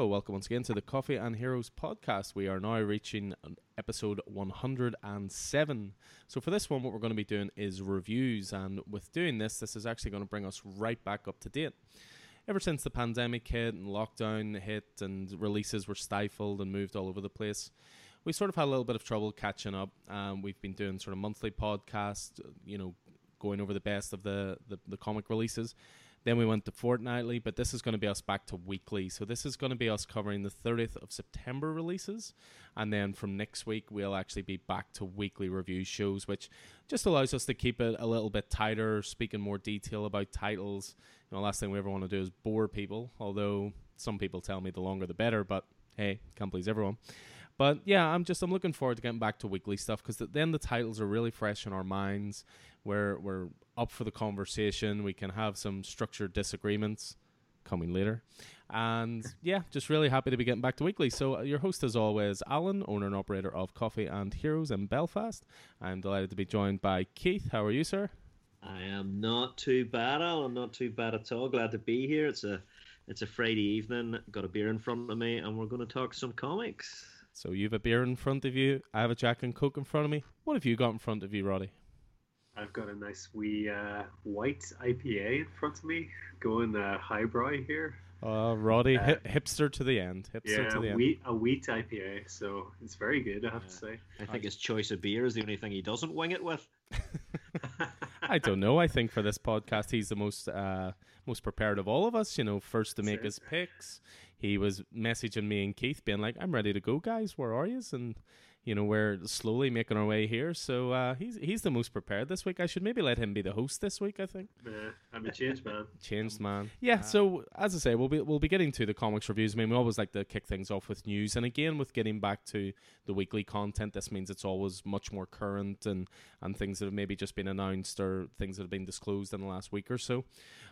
So, welcome once again to the Coffee and Heroes podcast. We are now reaching episode 107. So, for this one, what we're going to be doing is reviews, and with doing this, this is actually going to bring us right back up to date. Ever since the pandemic hit and lockdown hit and releases were stifled and moved all over the place, we sort of had a little bit of trouble catching up. Um, we've been doing sort of monthly podcasts, you know, going over the best of the, the, the comic releases. Then we went to fortnightly, but this is going to be us back to weekly. So this is going to be us covering the 30th of September releases. And then from next week, we'll actually be back to weekly review shows, which just allows us to keep it a little bit tighter, speak in more detail about titles. You know, last thing we ever want to do is bore people, although some people tell me the longer the better, but hey, can't please everyone. But yeah, I'm just I'm looking forward to getting back to weekly stuff because then the titles are really fresh in our minds. We're we're up for the conversation. We can have some structured disagreements coming later. And yeah, just really happy to be getting back to weekly. So uh, your host as always, Alan, owner and operator of Coffee and Heroes in Belfast. I'm delighted to be joined by Keith. How are you, sir? I am not too bad, Alan. Not too bad at all. Glad to be here. It's a it's a Friday evening. Got a beer in front of me, and we're going to talk some comics. So you've a beer in front of you. I have a Jack and Coke in front of me. What have you got in front of you, Roddy? I've got a nice wee uh, white IPA in front of me, going uh, highbrow here. Uh, Roddy, uh, hipster to the end. Hipster yeah, to the end. Wheat, a wheat IPA, so it's very good. I have to say. I think his choice of beer is the only thing he doesn't wing it with. I don't know. I think for this podcast, he's the most uh, most prepared of all of us. You know, first to make his picks. He was messaging me and Keith, being like, "I'm ready to go, guys. Where are you?" And you know we're slowly making our way here. So uh, he's he's the most prepared this week. I should maybe let him be the host this week. I think. Yeah, I'm a changed man. changed man. Yeah. So as I say, we'll be we'll be getting to the comics reviews. I mean, we always like to kick things off with news, and again with getting back to the weekly content, this means it's always much more current and and things that have maybe just been announced or things that have been disclosed in the last week or so.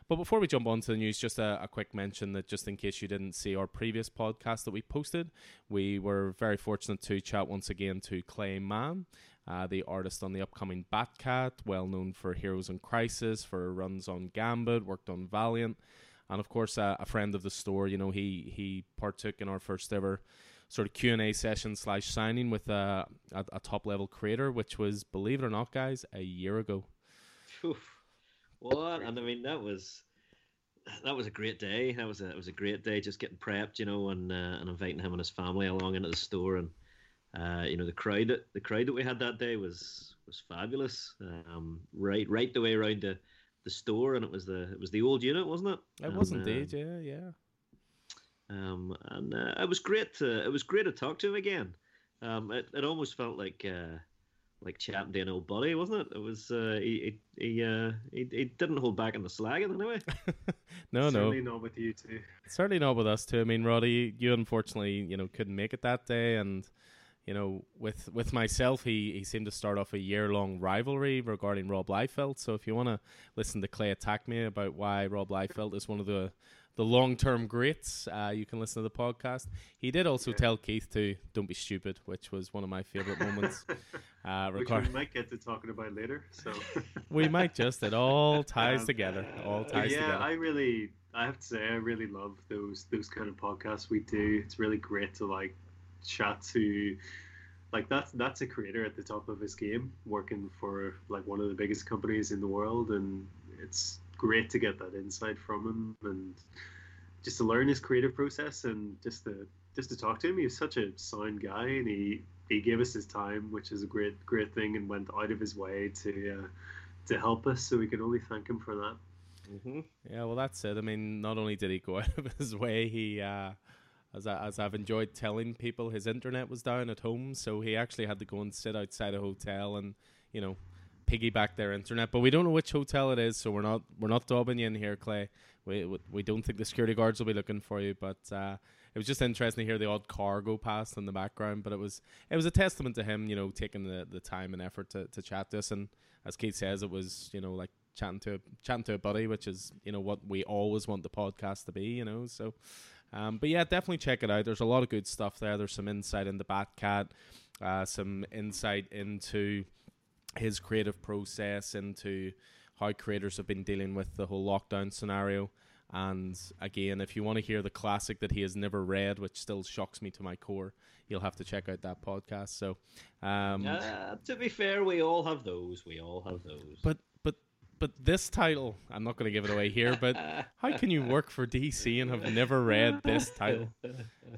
But before we jump on to the news, just a, a, quick mention that just in case you didn't see our previous podcast that we posted, we were very fortunate to chat once again to Clay Mann. Uh, the artist on the upcoming Batcat, well known for Heroes in Crisis, for runs on Gambit, worked on Valiant, and of course uh, a friend of the store. You know, he he partook in our first ever sort of Q and A session slash signing with uh, a, a top level creator, which was, believe it or not, guys, a year ago. Oof. What? And I mean, that was that was a great day. That was a it was a great day, just getting prepped, you know, and uh, and inviting him and his family along into the store, and uh, you know, the crowd that the crowd that we had that day was was fabulous. Um, right right the way around the the store, and it was the it was the old unit, wasn't it? It was indeed, uh, yeah, yeah. Um, and uh, it was great. To, it was great to talk to him again. Um, it, it almost felt like uh, like chatting to an old buddy, wasn't it? It was uh, he he he, uh, he, he didn't hold back in the slagging anyway. no, Certainly no, certainly not with you too. Certainly not with us too. I mean, Roddy, you unfortunately you know couldn't make it that day, and you know with with myself, he he seemed to start off a year long rivalry regarding Rob Liefeld. So if you want to listen to Clay attack me about why Rob Liefeld is one of the the long term greats. Uh, you can listen to the podcast. He did also yeah. tell Keith to don't be stupid, which was one of my favorite moments. Uh, which we might get to talking about later. So we might just. It all ties um, together. All ties yeah, together. I really, I have to say, I really love those those kind of podcasts we do. It's really great to like chat to. Like that's that's a creator at the top of his game, working for like one of the biggest companies in the world, and it's great to get that insight from him and just to learn his creative process and just to just to talk to him. He was such a sound guy, and he he gave us his time, which is a great great thing, and went out of his way to uh, to help us. So we can only thank him for that. Mm-hmm. Yeah, well, that's it. I mean, not only did he go out of his way, he. Uh, as, I, as I've enjoyed telling people, his internet was down at home, so he actually had to go and sit outside a hotel and, you know, piggyback their internet, but we don't know which hotel it is, so we're not we're not dobbing you in here, Clay. We we don't think the security guards will be looking for you, but uh, it was just interesting to hear the odd car go past in the background. But it was it was a testament to him, you know, taking the, the time and effort to, to chat to us. And as Keith says, it was you know like chatting to chatting to a buddy, which is you know what we always want the podcast to be, you know. So, um, but yeah, definitely check it out. There's a lot of good stuff there. There's some insight into Batcat, uh, some insight into his creative process into how creators have been dealing with the whole lockdown scenario. And again, if you want to hear the classic that he has never read, which still shocks me to my core, you'll have to check out that podcast. So, um, uh, to be fair, we all have those. We all have those. But but this title, I'm not going to give it away here. But how can you work for DC and have never read this title?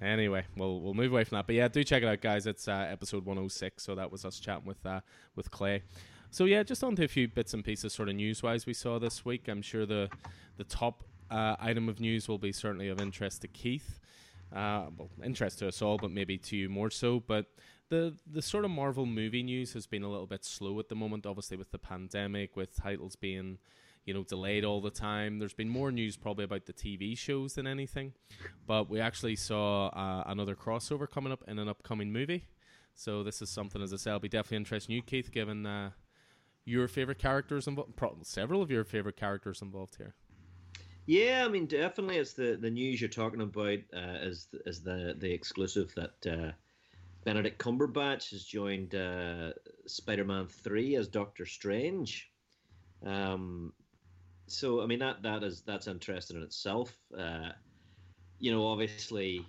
Anyway, we'll we'll move away from that. But yeah, do check it out, guys. It's uh, episode 106. So that was us chatting with uh, with Clay. So yeah, just on to a few bits and pieces, sort of news wise, we saw this week. I'm sure the the top uh, item of news will be certainly of interest to Keith. Uh, well, interest to us all, but maybe to you more so. But the the sort of Marvel movie news has been a little bit slow at the moment. Obviously, with the pandemic, with titles being you know delayed all the time. There's been more news probably about the TV shows than anything. But we actually saw uh, another crossover coming up in an upcoming movie. So this is something, as I said, will be definitely interesting you, Keith, given uh, your favorite characters involved, several of your favorite characters involved here. Yeah, I mean, definitely, it's the, the news you're talking about uh, is is the the exclusive that uh, Benedict Cumberbatch has joined uh, Spider-Man Three as Doctor Strange. Um, so I mean that that is that's interesting in itself. Uh, you know, obviously,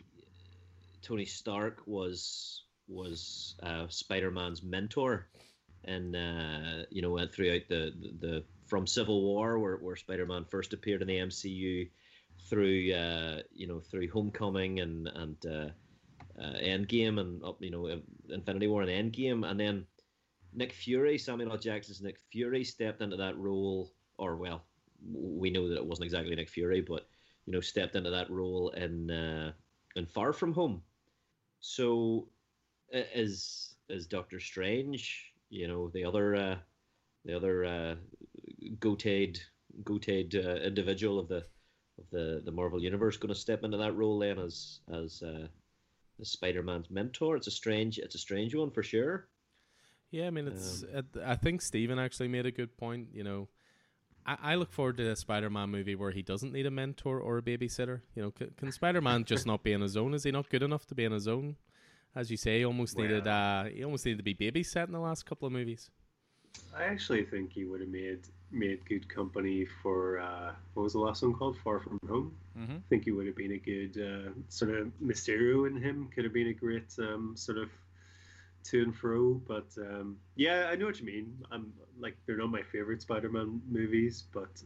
Tony Stark was was uh, Spider-Man's mentor, and uh, you know went throughout the, the, the from Civil War, where where Spider-Man first appeared in the MCU, through uh, you know through Homecoming and and uh, uh, Endgame and up you know Infinity War and Endgame, and then Nick Fury, Samuel L. Jackson's Nick Fury stepped into that role, or well, we know that it wasn't exactly Nick Fury, but you know stepped into that role in uh, in Far From Home. So is is Doctor Strange, you know the other uh, the other uh, goated goated uh, individual of the of the the Marvel universe going to step into that role then as as uh, as Spider Man's mentor? It's a strange it's a strange one for sure. Yeah, I mean, it's. Um, it, I think Stephen actually made a good point. You know, I, I look forward to a Spider-Man movie where he doesn't need a mentor or a babysitter. You know, can, can Spider-Man just not be in his own? Is he not good enough to be in his own? As you say, he almost well, needed. Uh, he almost needed to be babysat in the last couple of movies. I actually think he would have made made good company for uh, what was the last one called? Far From Home. Mm-hmm. I think he would have been a good uh, sort of Mysterio in him. Could have been a great um, sort of to and fro. But um, yeah, I know what you mean. I'm like they're not my favorite Spider-Man movies, but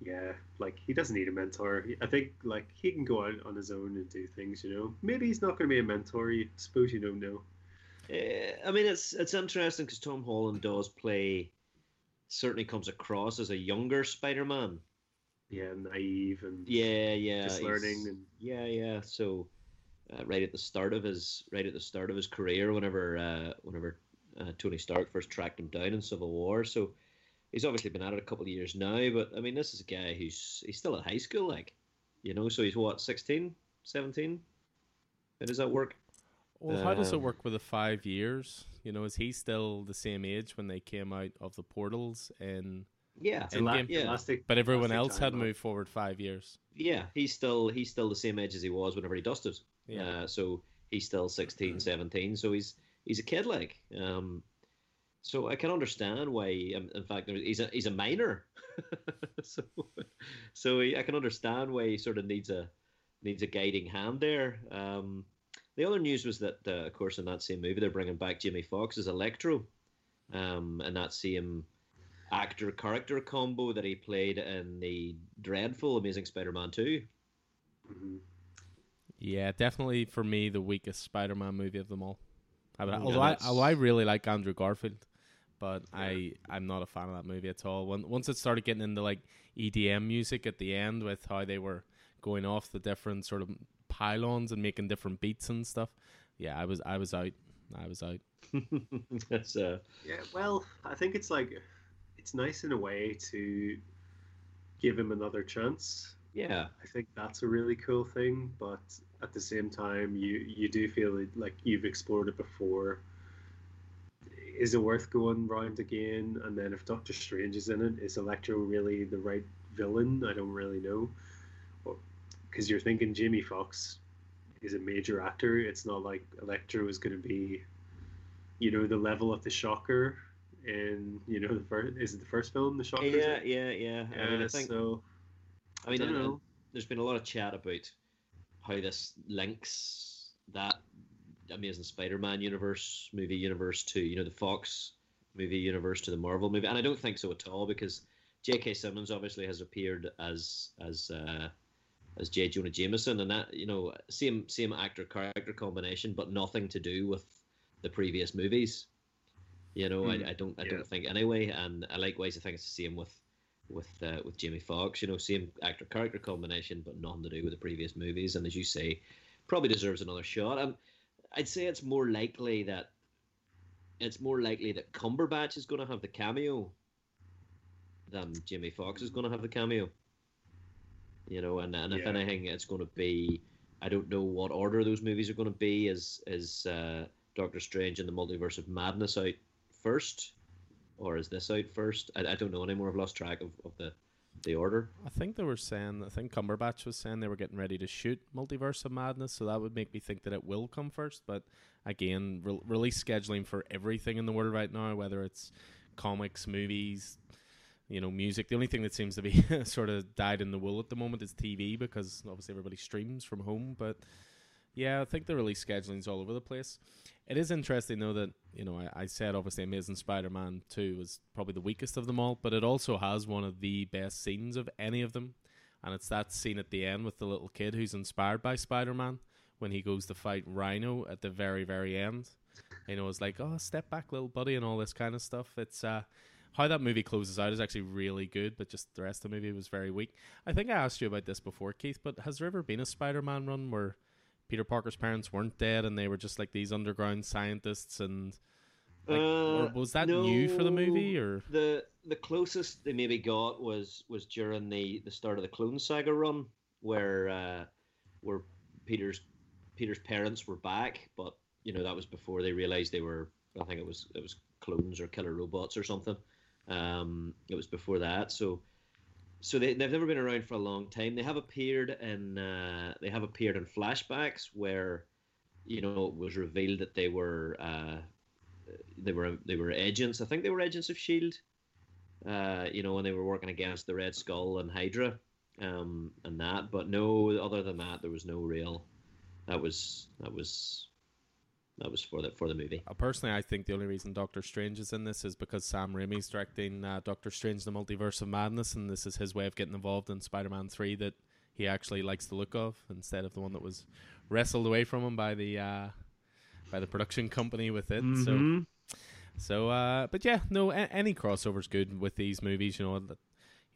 yeah, like he doesn't need a mentor. I think like he can go out on his own and do things. You know, maybe he's not going to be a mentor. I suppose you don't know. Uh, I mean, it's it's interesting because Tom Holland does play, certainly comes across as a younger Spider-Man. Yeah, naive and yeah, yeah, just learning and yeah, yeah. So uh, right at the start of his right at the start of his career, whenever uh, whenever uh, Tony Stark first tracked him down in Civil War. So he's obviously been at it a couple of years now. But I mean, this is a guy who's he's still at high school, like you know. So he's what 16, 17? How does that work? Well, how does it um, work with the five years? You know, is he still the same age when they came out of the portals in? Yeah, la- yeah. but everyone else had moved forward five years. Yeah, he's still he's still the same age as he was whenever he dusted. Yeah. Uh, so he's still 16, mm-hmm. 17. So he's he's a kid like. Um, so I can understand why. Um, in fact, he's a he's a minor. so so he, I can understand why he sort of needs a needs a guiding hand there. Um, the other news was that, uh, of course, in that same movie, they're bringing back Jamie Foxx as Electro, um, and that same actor character combo that he played in the dreadful Amazing Spider-Man 2 mm-hmm. Yeah, definitely for me the weakest Spider-Man movie of them all. I mean, although, I, although I really like Andrew Garfield, but yeah. I I'm not a fan of that movie at all. When once it started getting into like EDM music at the end with how they were going off the different sort of pylons and making different beats and stuff, yeah, I was I was out. I was out. That's uh yeah. Well, I think it's like it's nice in a way to give him another chance. Yeah, I think that's a really cool thing, but at the same time, you you do feel like you've explored it before. Is it worth going round again? And then if Doctor Strange is in it, is Electro really the right villain? I don't really know. Because you're thinking Jamie Foxx is a major actor. It's not like Electro is going to be, you know, the level of the Shocker in you know the first is it the first film the Shocker? Yeah, yeah, yeah. yeah I mean, I think so. I mean, I, there's been a lot of chat about how this links that Amazing Spider-Man universe, movie universe to you know the Fox movie universe to the Marvel movie, and I don't think so at all because J.K. Simmons obviously has appeared as as uh, as J. Jonah Jameson, and that you know same same actor character combination, but nothing to do with the previous movies. You know, mm, I, I, don't I yeah. don't think anyway, and I likewise I think it's the same with with uh, with Jamie Foxx. You know, same actor character combination, but nothing to do with the previous movies. And as you say, probably deserves another shot. And I'd say it's more likely that it's more likely that Cumberbatch is going to have the cameo than Jamie Foxx is going to have the cameo. You know, and, and if yeah. anything, it's going to be. I don't know what order those movies are going to be. Is is uh, Doctor Strange and the Multiverse of Madness out first? or is this out first? I, I don't know anymore. I've lost track of, of the the order. I think they were saying. I think Cumberbatch was saying they were getting ready to shoot Multiverse of Madness, so that would make me think that it will come first. But again, re- release scheduling for everything in the world right now, whether it's comics, movies, you know, music. The only thing that seems to be sort of dyed in the wool at the moment is TV because obviously everybody streams from home. But yeah, I think the release scheduling's all over the place. It is interesting though that you know I, I said obviously Amazing Spider-Man Two was probably the weakest of them all, but it also has one of the best scenes of any of them, and it's that scene at the end with the little kid who's inspired by Spider-Man when he goes to fight Rhino at the very very end. You know, it's like oh step back little buddy and all this kind of stuff. It's uh how that movie closes out is actually really good, but just the rest of the movie was very weak. I think I asked you about this before, Keith, but has there ever been a Spider-Man run where Peter Parker's parents weren't dead and they were just like these underground scientists and like, uh, was that no, new for the movie or the the closest they maybe got was was during the the start of the Clone Saga run where uh, where Peter's Peter's parents were back, but you know that was before they realized they were. I think it was it was clones or killer robots or something. Um, it was before that, so so they, they've never been around for a long time. They have appeared in uh, they have appeared in flashbacks where you know it was revealed that they were uh, they were they were agents. I think they were agents of Shield. Uh, you know when they were working against the Red Skull and Hydra, um, and that. But no, other than that, there was no real. That was that was that was for the for the movie. Uh, personally, I think the only reason Doctor Strange is in this is because Sam Raimi's directing uh, Doctor Strange: The Multiverse of Madness, and this is his way of getting involved in Spider-Man Three that he actually likes the look of, instead of the one that was wrestled away from him by the uh, by the production company with it. Mm-hmm. So, so, uh, but yeah, no, a- any crossover's good with these movies. You know, that,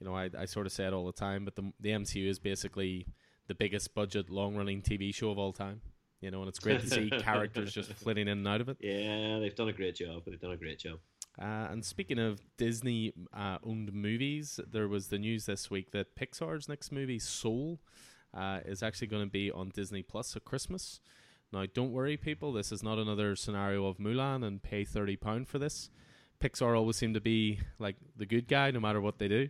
you know, I I sort of say it all the time, but the the MCU is basically the biggest budget long running TV show of all time you know, and it's great to see characters just flitting in and out of it. Yeah, they've done a great job. They've done a great job. Uh, and speaking of Disney uh, owned movies, there was the news this week that Pixar's next movie, Soul, uh, is actually going to be on Disney Plus at Christmas. Now, don't worry, people. This is not another scenario of Mulan and pay thirty pound for this. Pixar always seem to be like the good guy, no matter what they do.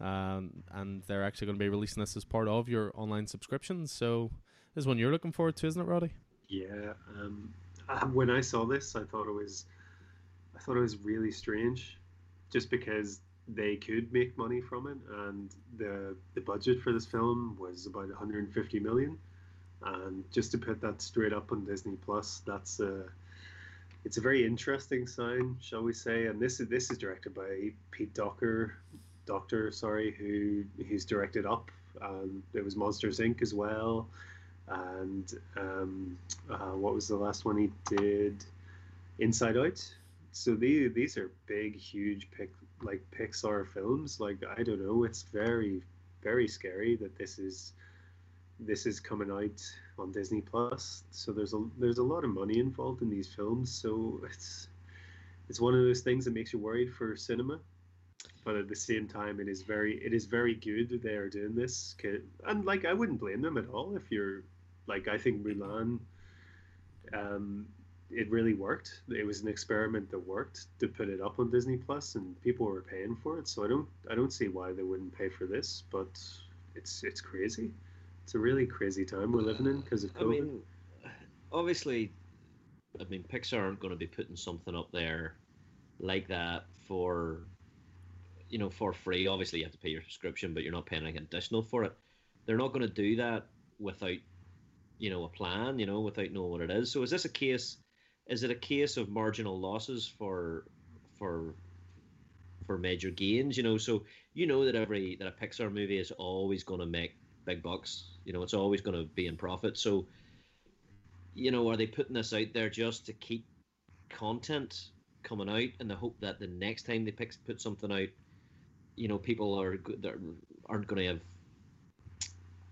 Um, and they're actually going to be releasing this as part of your online subscription. So is one you're looking forward to, isn't it, Roddy? Yeah. Um, when I saw this, I thought it was, I thought it was really strange, just because they could make money from it, and the the budget for this film was about 150 million, and just to put that straight up on Disney Plus, that's a, it's a very interesting sign, shall we say? And this is this is directed by Pete Docker, Doctor, sorry, who he's directed Up. Um, it was Monsters Inc. as well and um, uh, what was the last one he did? Inside Out. So these these are big, huge pic like Pixar films. Like I don't know, it's very very scary that this is this is coming out on Disney Plus. So there's a there's a lot of money involved in these films. So it's it's one of those things that makes you worried for cinema. But at the same time, it is very it is very good that they are doing this. And like I wouldn't blame them at all if you're like I think Mulan, um, it really worked. It was an experiment that worked to put it up on Disney Plus, and people were paying for it. So I don't I don't see why they wouldn't pay for this. But it's it's crazy. It's a really crazy time we're living in because of COVID. I mean, obviously, I mean Pixar aren't going to be putting something up there like that for you know for free. Obviously, you have to pay your subscription, but you're not paying anything additional for it they're not going to do that without you know a plan, you know, without knowing what it is. So is this a case? Is it a case of marginal losses for for for major gains? You know, so you know that every that a Pixar movie is always going to make big bucks. You know, it's always going to be in profit. So, you know, are they putting this out there just to keep content coming out in the hope that the next time they pick, put something out, you know, people are aren't going to have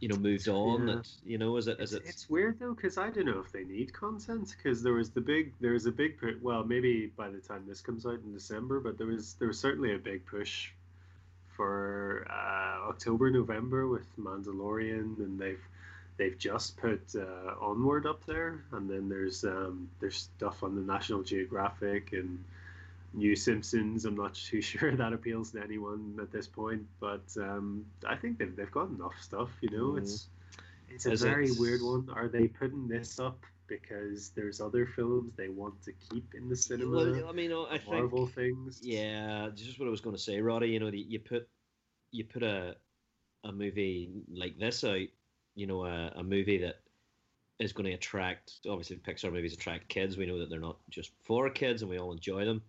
you know moved on Yeah. that you know is it is It's, it it's weird though because I don't know if they need content because there was the big there was a big well maybe by the time this comes out in December but there was there was certainly a big push for uh, October November with Mandalorian and they've they've just put uh, Onward up there and then there's um, there's stuff on the National Geographic and New Simpsons. I'm not too sure that appeals to anyone at this point, but um, I think they've, they've got enough stuff. You know, Mm. it's it's a Is very it- weird one. Are they putting this up because there's other films they want to keep in the cinema? well i mean i think Marvel things. Yeah, just what I was going to say, Roddy. You know, you put you put a a movie like this out. You know, a, a movie that is going to attract. Obviously, Pixar movies attract kids. We know that they're not just for kids, and we all enjoy them.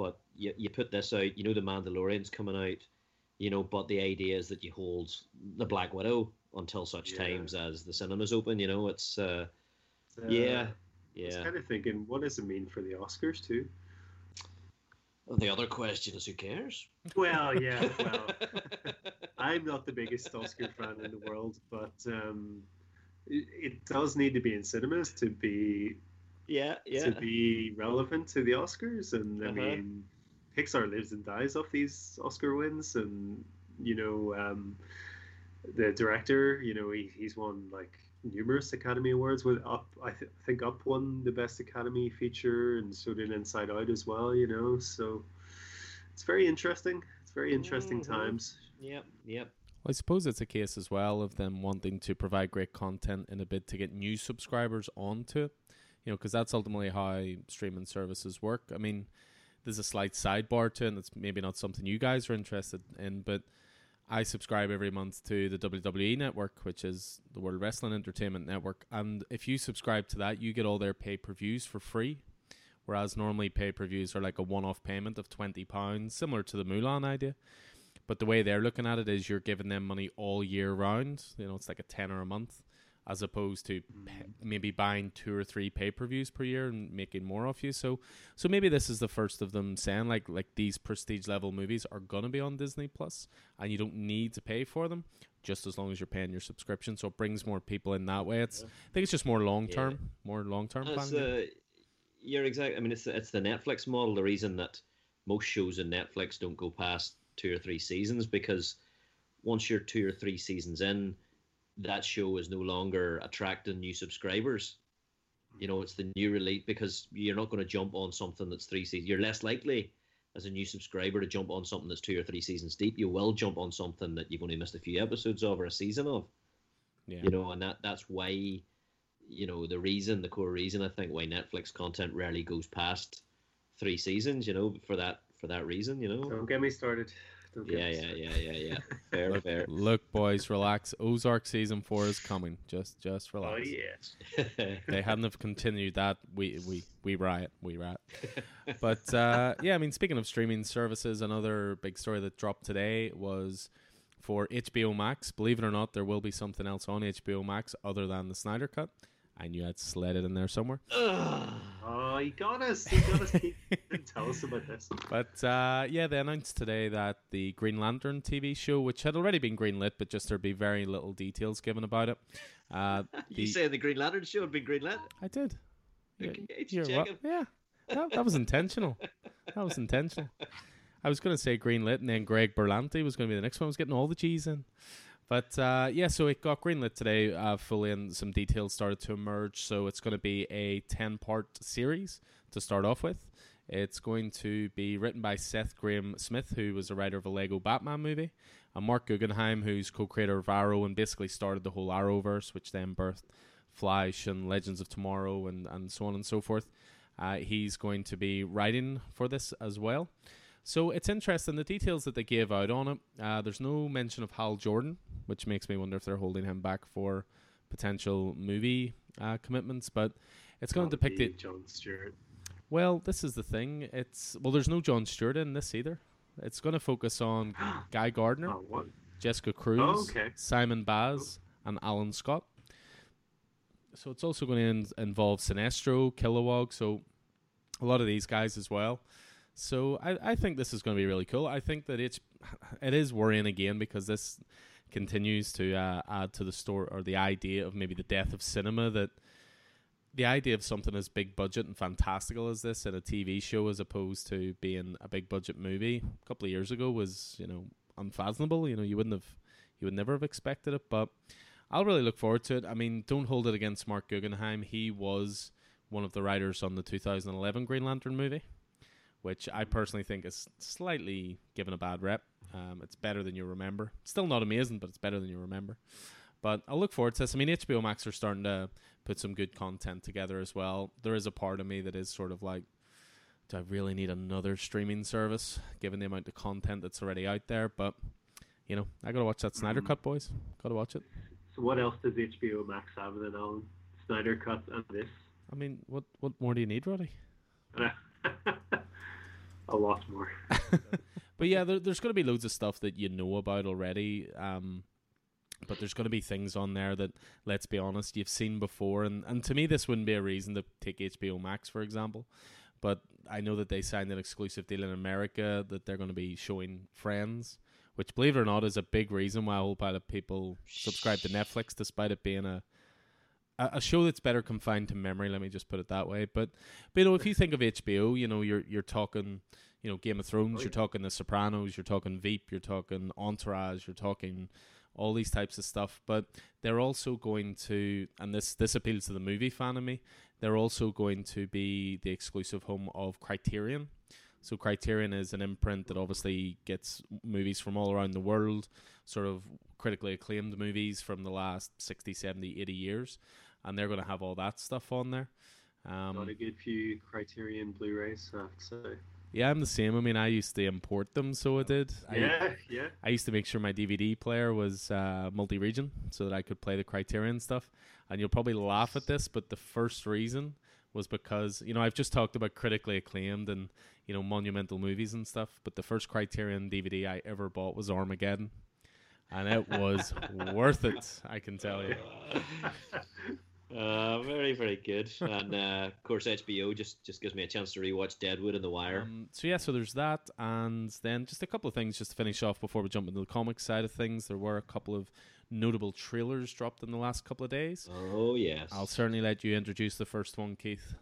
But you you put this out. You know, the Mandalorian's coming out. You know, but the idea is that you hold the Black Widow until such Yeah. times as the cinemas open. You know, it's uh, Uh, yeah, I was yeah. kind of thinking, what does it mean for the Oscars too? The other question is, who cares? Well, yeah. Well, I'm not the biggest Oscar fan in the world, but um, it, it does need to be in cinemas to be yeah, yeah. to be relevant to the Oscars. And I Uh-huh. mean, Pixar lives and dies off these Oscar wins, and you know, um, the director, you know, he, he's won like numerous Academy Awards. With Up, I th- think Up won the best Academy feature, and so did Inside Out as well. You know, so it's very interesting. It's very interesting Mhm. times. Yep, yep. I suppose it's a case as well of them wanting to provide great content in a bid to get new subscribers onto it. You know, because that's ultimately how streaming services work. I mean, there's a slight sidebar to it, and it's maybe not something you guys are interested in, but I subscribe every month to the WWE Network, which is the World Wrestling Entertainment Network. And if you subscribe to that, you get all their pay per views for free. Whereas normally pay per views are like a one off payment of £20, similar to the Mulan idea. But the way they're looking at it is you're giving them money all year round. You know, it's like a tenner a month, as opposed to p- maybe buying two or three pay per views per year and making more off you. So, so maybe this is the first of them saying like like these prestige level movies are gonna be on Disney Plus, and you don't need to pay for them, just as long as you're paying your subscription. So it brings more people in that way. It's Yeah. I think it's just more long term, more long term planning. uh, you're exact. I mean, it's it's the Netflix model. The reason that most shows in Netflix don't go past two or three seasons because once you're two or three seasons in, that show is no longer attracting new subscribers. You know, it's the new release because you're not going to jump on something that's three seasons. You're less likely as a new subscriber to jump on something that's two or three seasons deep. You will jump on something that you've only missed a few episodes of or a season of yeah. you know, and that that's why, you know, the reason, the core reason, I think, why Netflix content rarely goes past three seasons, you know, for that for that reason, you know. Don't get me started. Don't get Yeah, yeah, started. yeah, yeah, yeah. Fair, Look, fair. look, boys, relax. Ozark season four is coming. Just, just relax. Oh relax. yeah. they hadn't have continued that, we we we riot, we riot. But uh, yeah, I mean, speaking of streaming services, another big story that dropped today was for HBO Max. Believe it or not, there will be something else on HBO Max other than the Snyder Cut. I knew I'd slid it in there somewhere. Ugh. Oh, he got us. He got us. Tell us about this. But uh, yeah, they announced today that the Green Lantern TV show, which had already been greenlit, but just there'd be very little details given about it. Uh, you the- saying the Green Lantern show had been Green Lantern? I did. Okay, Yeah, just you're what- Yeah, that, that was intentional. That was intentional. I was going to say greenlit, and then Greg Berlanti was going to be the next one. I was getting all the G's in. But uh, yeah, so it got greenlit today uh, fully, and some details started to emerge. So it's going to be a 10 part series to start off with. It's going to be written by Seth Grahame Smith, who was a writer of a Lego Batman movie, and Marc Guggenheim, who's co creator of Arrow and basically started the whole Arrowverse, which then birthed Flash and Legends of Tomorrow and, and so on and so forth. Uh, he's going to be writing for this as well. So it's interesting the details that they gave out on it. Uh, there's no mention of Hal Jordan, which makes me wonder if they're holding him back for potential movie uh, commitments. But it's going to depict it. John Stewart. Well, this is the thing. It's well, there's no John Stewart in this either. It's going to focus on Guy Gardner, Oh. Jessica Cruz, Oh, okay. Simon Baz, and Alan Scott. So it's also going to in- involve Sinestro, Kilowog, so a lot of these guys as well. So I, I think this is going to be really cool. I think that it's it is worrying again because this continues to uh, add to the story or the idea of maybe the death of cinema that the idea of something as big budget and fantastical as this in a TV show as opposed to being a big budget movie a couple of years ago was you know unfathomable. You know you wouldn't have you would never have expected it but I'll really look forward to it. I mean don't hold it against Marc Guggenheim. He was one of the writers on the 2011 Green Lantern movie which I personally think is slightly given a bad rep um, it's better than you remember still not amazing but it's better than you remember but I'll look forward to this I mean HBO Max are starting to put some good content together as well. There is a part of me that is sort of like, do I really need another streaming service given the amount of content that's already out there? But you know, I gotta watch that Snyder Mm. Cut, boys. Gotta watch it. So what else does HBO Max have than Alan Snyder Cut and this? I mean, what what more do you need, Roddy? a lot more. But yeah, there, there's going to be loads of stuff that you know about already. Um, but there's going to be things on there that, let's be honest, you've seen before. And, and to me, this wouldn't be a reason to take HBO Max, for example. But I know that they signed an exclusive deal in America that they're going to be showing Friends, which, believe it or not, is a big reason why a whole pile of people subscribe to Netflix, despite it being a a a show that's better confined to memory. Let me just put it that way. But, but you know, if you think of HBO, you know, you're you're talking, you know, Game of Thrones, Oh, you're talking The Sopranos, you're talking Veep, you're talking Entourage, you're talking all these types of stuff. But they're also going to, and this this appeals to the movie fan of me. They're also going to be the exclusive home of Criterion. So Criterion is an imprint that obviously gets movies from all around the world, sort of critically acclaimed movies from the last 60, 70, 80 years. And they're going to have all that stuff on there. Um, Got a good few Criterion Blu-rays, I have to say. yeah, I'm the same. I mean, I used to import them, so I did. I, Yeah, yeah. I used to make sure my DVD player was uh, multi-region so that I could play the Criterion stuff. And you'll probably laugh at this, but the first reason was because you know I've just talked about critically acclaimed and you know monumental movies and stuff. But the first Criterion DVD I ever bought was Armageddon, and it was worth it. I can tell you. Uh, very, very good. And uh, of course, HBO just, just gives me a chance to rewatch Deadwood and The Wire. Um, so yeah, so there's that, and then just a couple of things just to finish off before we jump into the comic side of things. There were a couple of notable trailers dropped in the last couple of days. oh yes. I'll certainly let you introduce the first one, Keith.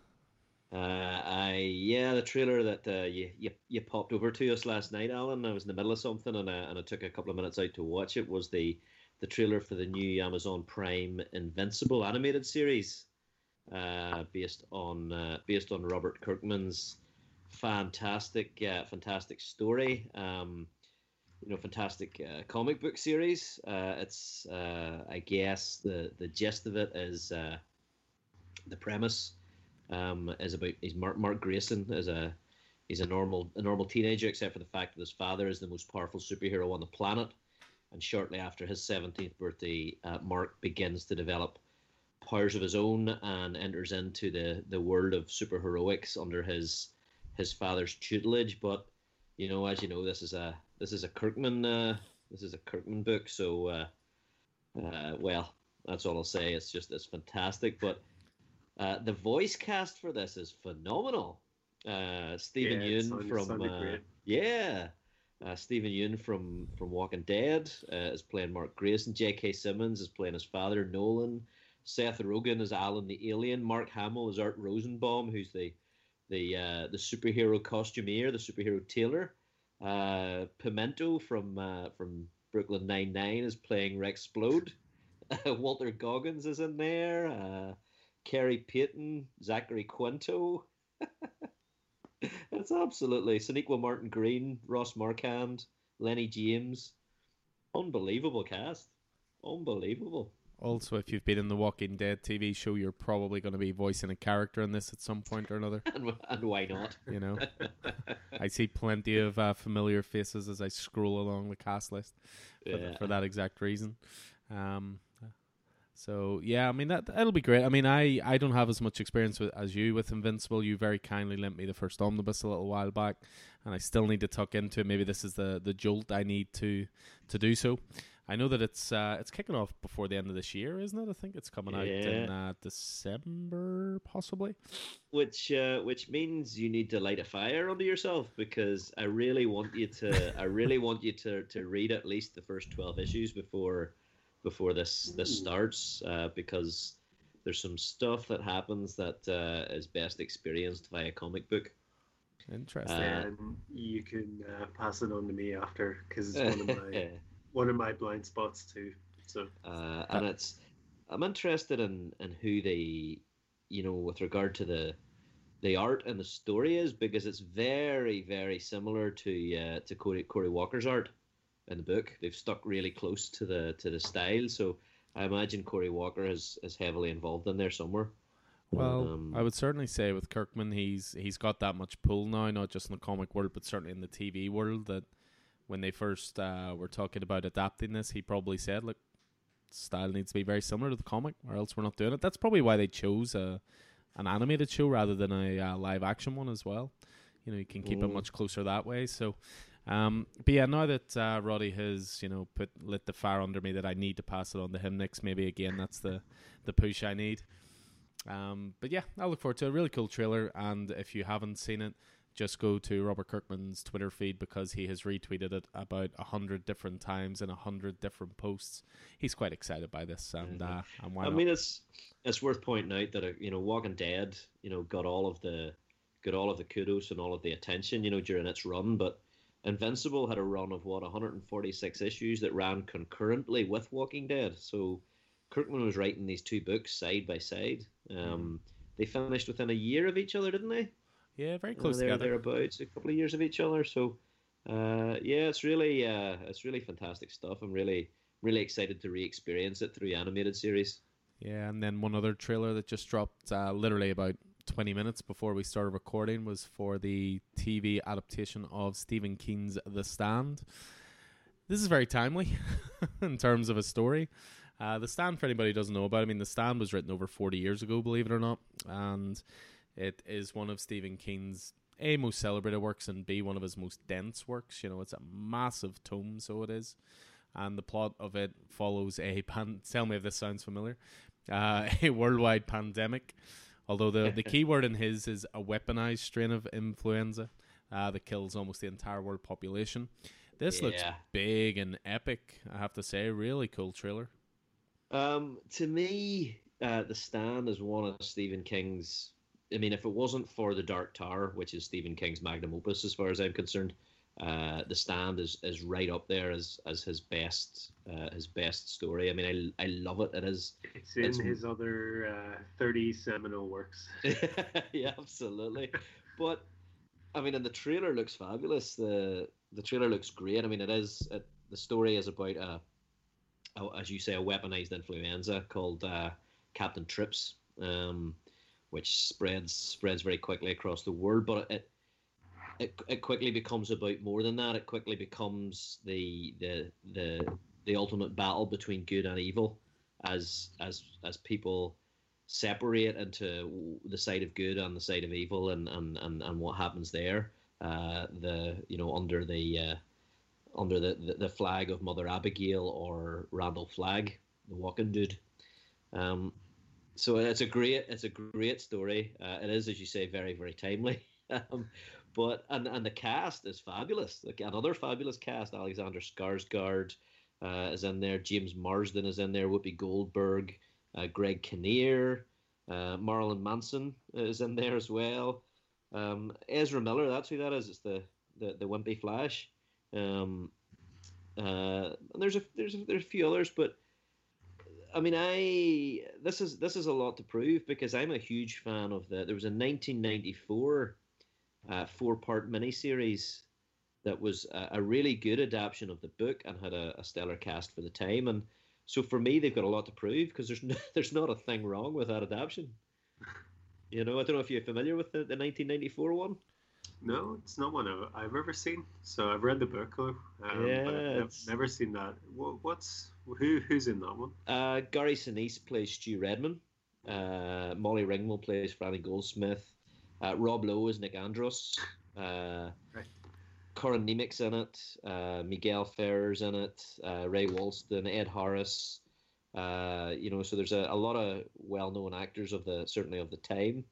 Uh, I yeah, the trailer that uh, you, you you popped over to us last night, Alan. I was in the middle of something, and I, and I took a couple of minutes out to watch it. Was the the trailer for the new Amazon Prime Invincible animated series, uh, based on uh, based on Robert Kirkman's fantastic uh, fantastic story. Um, you know, fantastic uh, comic book series. Uh, it's uh, I guess the the gist of it is uh, the premise um, is about is Mark Mark Grayson is a he's a normal a normal teenager except for the fact that his father is the most powerful superhero on the planet, and shortly after his seventeenth birthday, uh, Mark begins to develop powers of his own and enters into the the world of superheroics under his his father's tutelage. But you know, as you know, this is a this is a Kirkman uh, this is a Kirkman book, so uh, uh, well, that's all I'll say. It's just it's fantastic, but. Uh, the voice cast for this is phenomenal. Uh, Stephen Yeah, sounded- from uh, yeah, uh, Steven Yeun from from Walking Dead uh, is playing Mark Grayson. J.K. Simmons is playing his father Nolan. Seth Rogen is Alan the Alien. Mark Hamill is Art Rosenbaum, who's the the uh, the superhero costumier, the superhero tailor. Uh, Pimento from uh, from Brooklyn Nine Nine is playing Rex Splode. Walter Goggins is in there. Uh, Khary Payton, Zachary Quinto. It's absolutely Sonequa Martin Green, Ross Marquand, Lenny James. Unbelievable cast. Unbelievable. Also, if you've been in the Walking Dead TV show, you're probably going to be voicing a character in this at some point or another. and, and why not? You know, I see plenty of uh, familiar faces as I scroll along the cast list for, Yeah. for that exact reason. Um, so yeah, I mean that that'll be great. I mean, I, I don't have as much experience with as you with Invincible. You very kindly lent me the first omnibus a little while back, and I still need to tuck into. it. Maybe this is the the jolt I need to to do so. I know that it's uh, it's kicking off before the end of this year, isn't it? I think it's coming out in uh, December, possibly. which uh, which means you need to light a fire under yourself because I really want you to I really want you to, to read at least the first twelve issues before before this this starts uh, because there's some stuff that happens that uh, is best experienced via comic book. Interesting. Uh, and you can uh, pass it on to me after because it's one of my one of my blind spots too. So uh, and it's I'm interested in in who they you know with regard to the the art and the story is because it's very very similar to uh, to Corey, Cory Walker's art in the book. They've stuck really close to the to the style, so I imagine Cory Walker is is heavily involved in there somewhere. Well, Um, I would certainly say with Kirkman, he's he's got that much pull now, not just in the comic world, but certainly in the TV world. That when they first uh, were talking about adapting this, he probably said, "Look, style needs to be very similar to the comic, or else we're not doing it." That's probably why they chose a an animated show rather than a uh, live action one as well. You know, you can keep it Mm. much closer that way. So, um, but yeah, now that uh, Roddy has you know put lit the fire under me, that I need to pass it on to him next. Maybe again, that's the the push I need. Um, but yeah, I look forward to a really cool trailer. And if you haven't seen it, just go to Robert Kirkman's Twitter feed because he has retweeted it about a hundred different times in a hundred different posts. He's quite excited by this, and Mhm. uh, and why I not? mean, it's it's worth pointing out that uh, you know, Walking Dead, you know, got all of the got all of the kudos and all of the attention, you know, during its run. But Invincible had a run of what 146 issues that ran concurrently with Walking Dead. So Kirkman was writing these two books side by side. Um, They finished within a year of each other, didn't they? yeah, very Uh, close they're together. thereabouts, a couple of years of each other. So, uh, yeah, it's really, uh, it's really fantastic stuff. I'm really, really excited to re-experience it through the animated series. Yeah, and then one other trailer that just dropped uh, literally about 20 minutes before we started recording was for the TV adaptation of Stephen King's The Stand. This is very timely in terms of a story. Uh, the Stand, for anybody who doesn't know about, I mean, The Stand was written over 40 years ago, believe it or not, and it is one of Stephen King's A, most celebrated works, and B, one of his most dense works. You know, it's a massive tome, so it is. And the plot of it follows a pan. Tell me if this sounds familiar. Uh, a worldwide pandemic. Although the the key word in his is a weaponized strain of influenza uh, that kills almost the entire world population. This looks big and epic. I have to say, really cool trailer. Um, to me, uh, The Stand is one of Stephen King's. I mean, if it wasn't for The Dark Tower, which is Stephen King's magnum opus, as far as I'm concerned, uh, The Stand is, is right up there as as his best uh, his best story. I mean, I I love it. It is. it's in It's- his other uh, 30 seminal works. yeah, absolutely. But I mean, and the trailer looks fabulous. the The trailer looks great. I mean, it is. It, the story is about a, a, as you say, a weaponized influenza called uh, Captain Trips, um, which spreads spreads very quickly across the world. But it it it quickly becomes about more than that. It quickly becomes the the the the ultimate battle between good and evil, as as as people separate into the side of good and the side of evil and and and, and what happens there. Uh the you know under the uh under the, the the flag of mother abigail or randall flagg the walking dude. Um so it's a great it's a great story. Uh, it is as you say very very timely. Um but and and the cast is fabulous like another fabulous cast alexander skarsgård uh, is in there james marsden is in there whoopi goldberg uh, Greg Kinnear, uh, Marilyn Manson is in there as well. Um, Ezra Miller, that's who that is. It's the the, the wimpy Flash. Um, uh, and there's a there's a, there's a few others, but I mean, I this is this is a lot to prove because I'm a huge fan of the. There was a 1994 uh, four part miniseries that was a, a really good adaptation of the book and had a, a stellar cast for the time and So for me, they've got a lot to prove because there's no, there's not a thing wrong with that adaptation. You know, I don't know if you're familiar with the, the 1994 one. No, it's not one I've, I've ever seen. So I've read the book, though, um, Yeah, but I've it's- never seen that. What, what's who who's in that one? Uh, Gary Sinise plays Stu Redman. Uh, Molly Ringwald plays Franny Goldsmith. Uh, Rob Lowe is Nick Andros. Uh, Right. Corin Nemec's in it. Uh, Miguel Ferrer's in it. Uh, Ray Walston, Ed Harris. Uh, you know, so there's a, a lot of well-known actors of the certainly of the time.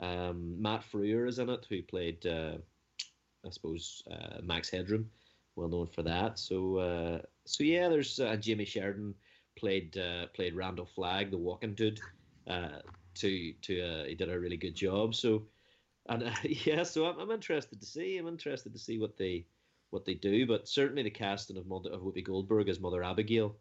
Um, Matt Frewer is in it, who played, uh, I suppose, uh, Max Headroom, well known for that. So, uh, so yeah, there's uh, Jamie Sheridan played uh, played Randall Flagg, the walking dude. Uh, to to uh, he did a really good job. So, and uh, yeah, so I'm, I'm interested to see. I'm interested to see what they what they do. But certainly the casting of Mother, of Whoopi Goldberg as Mother Abigail,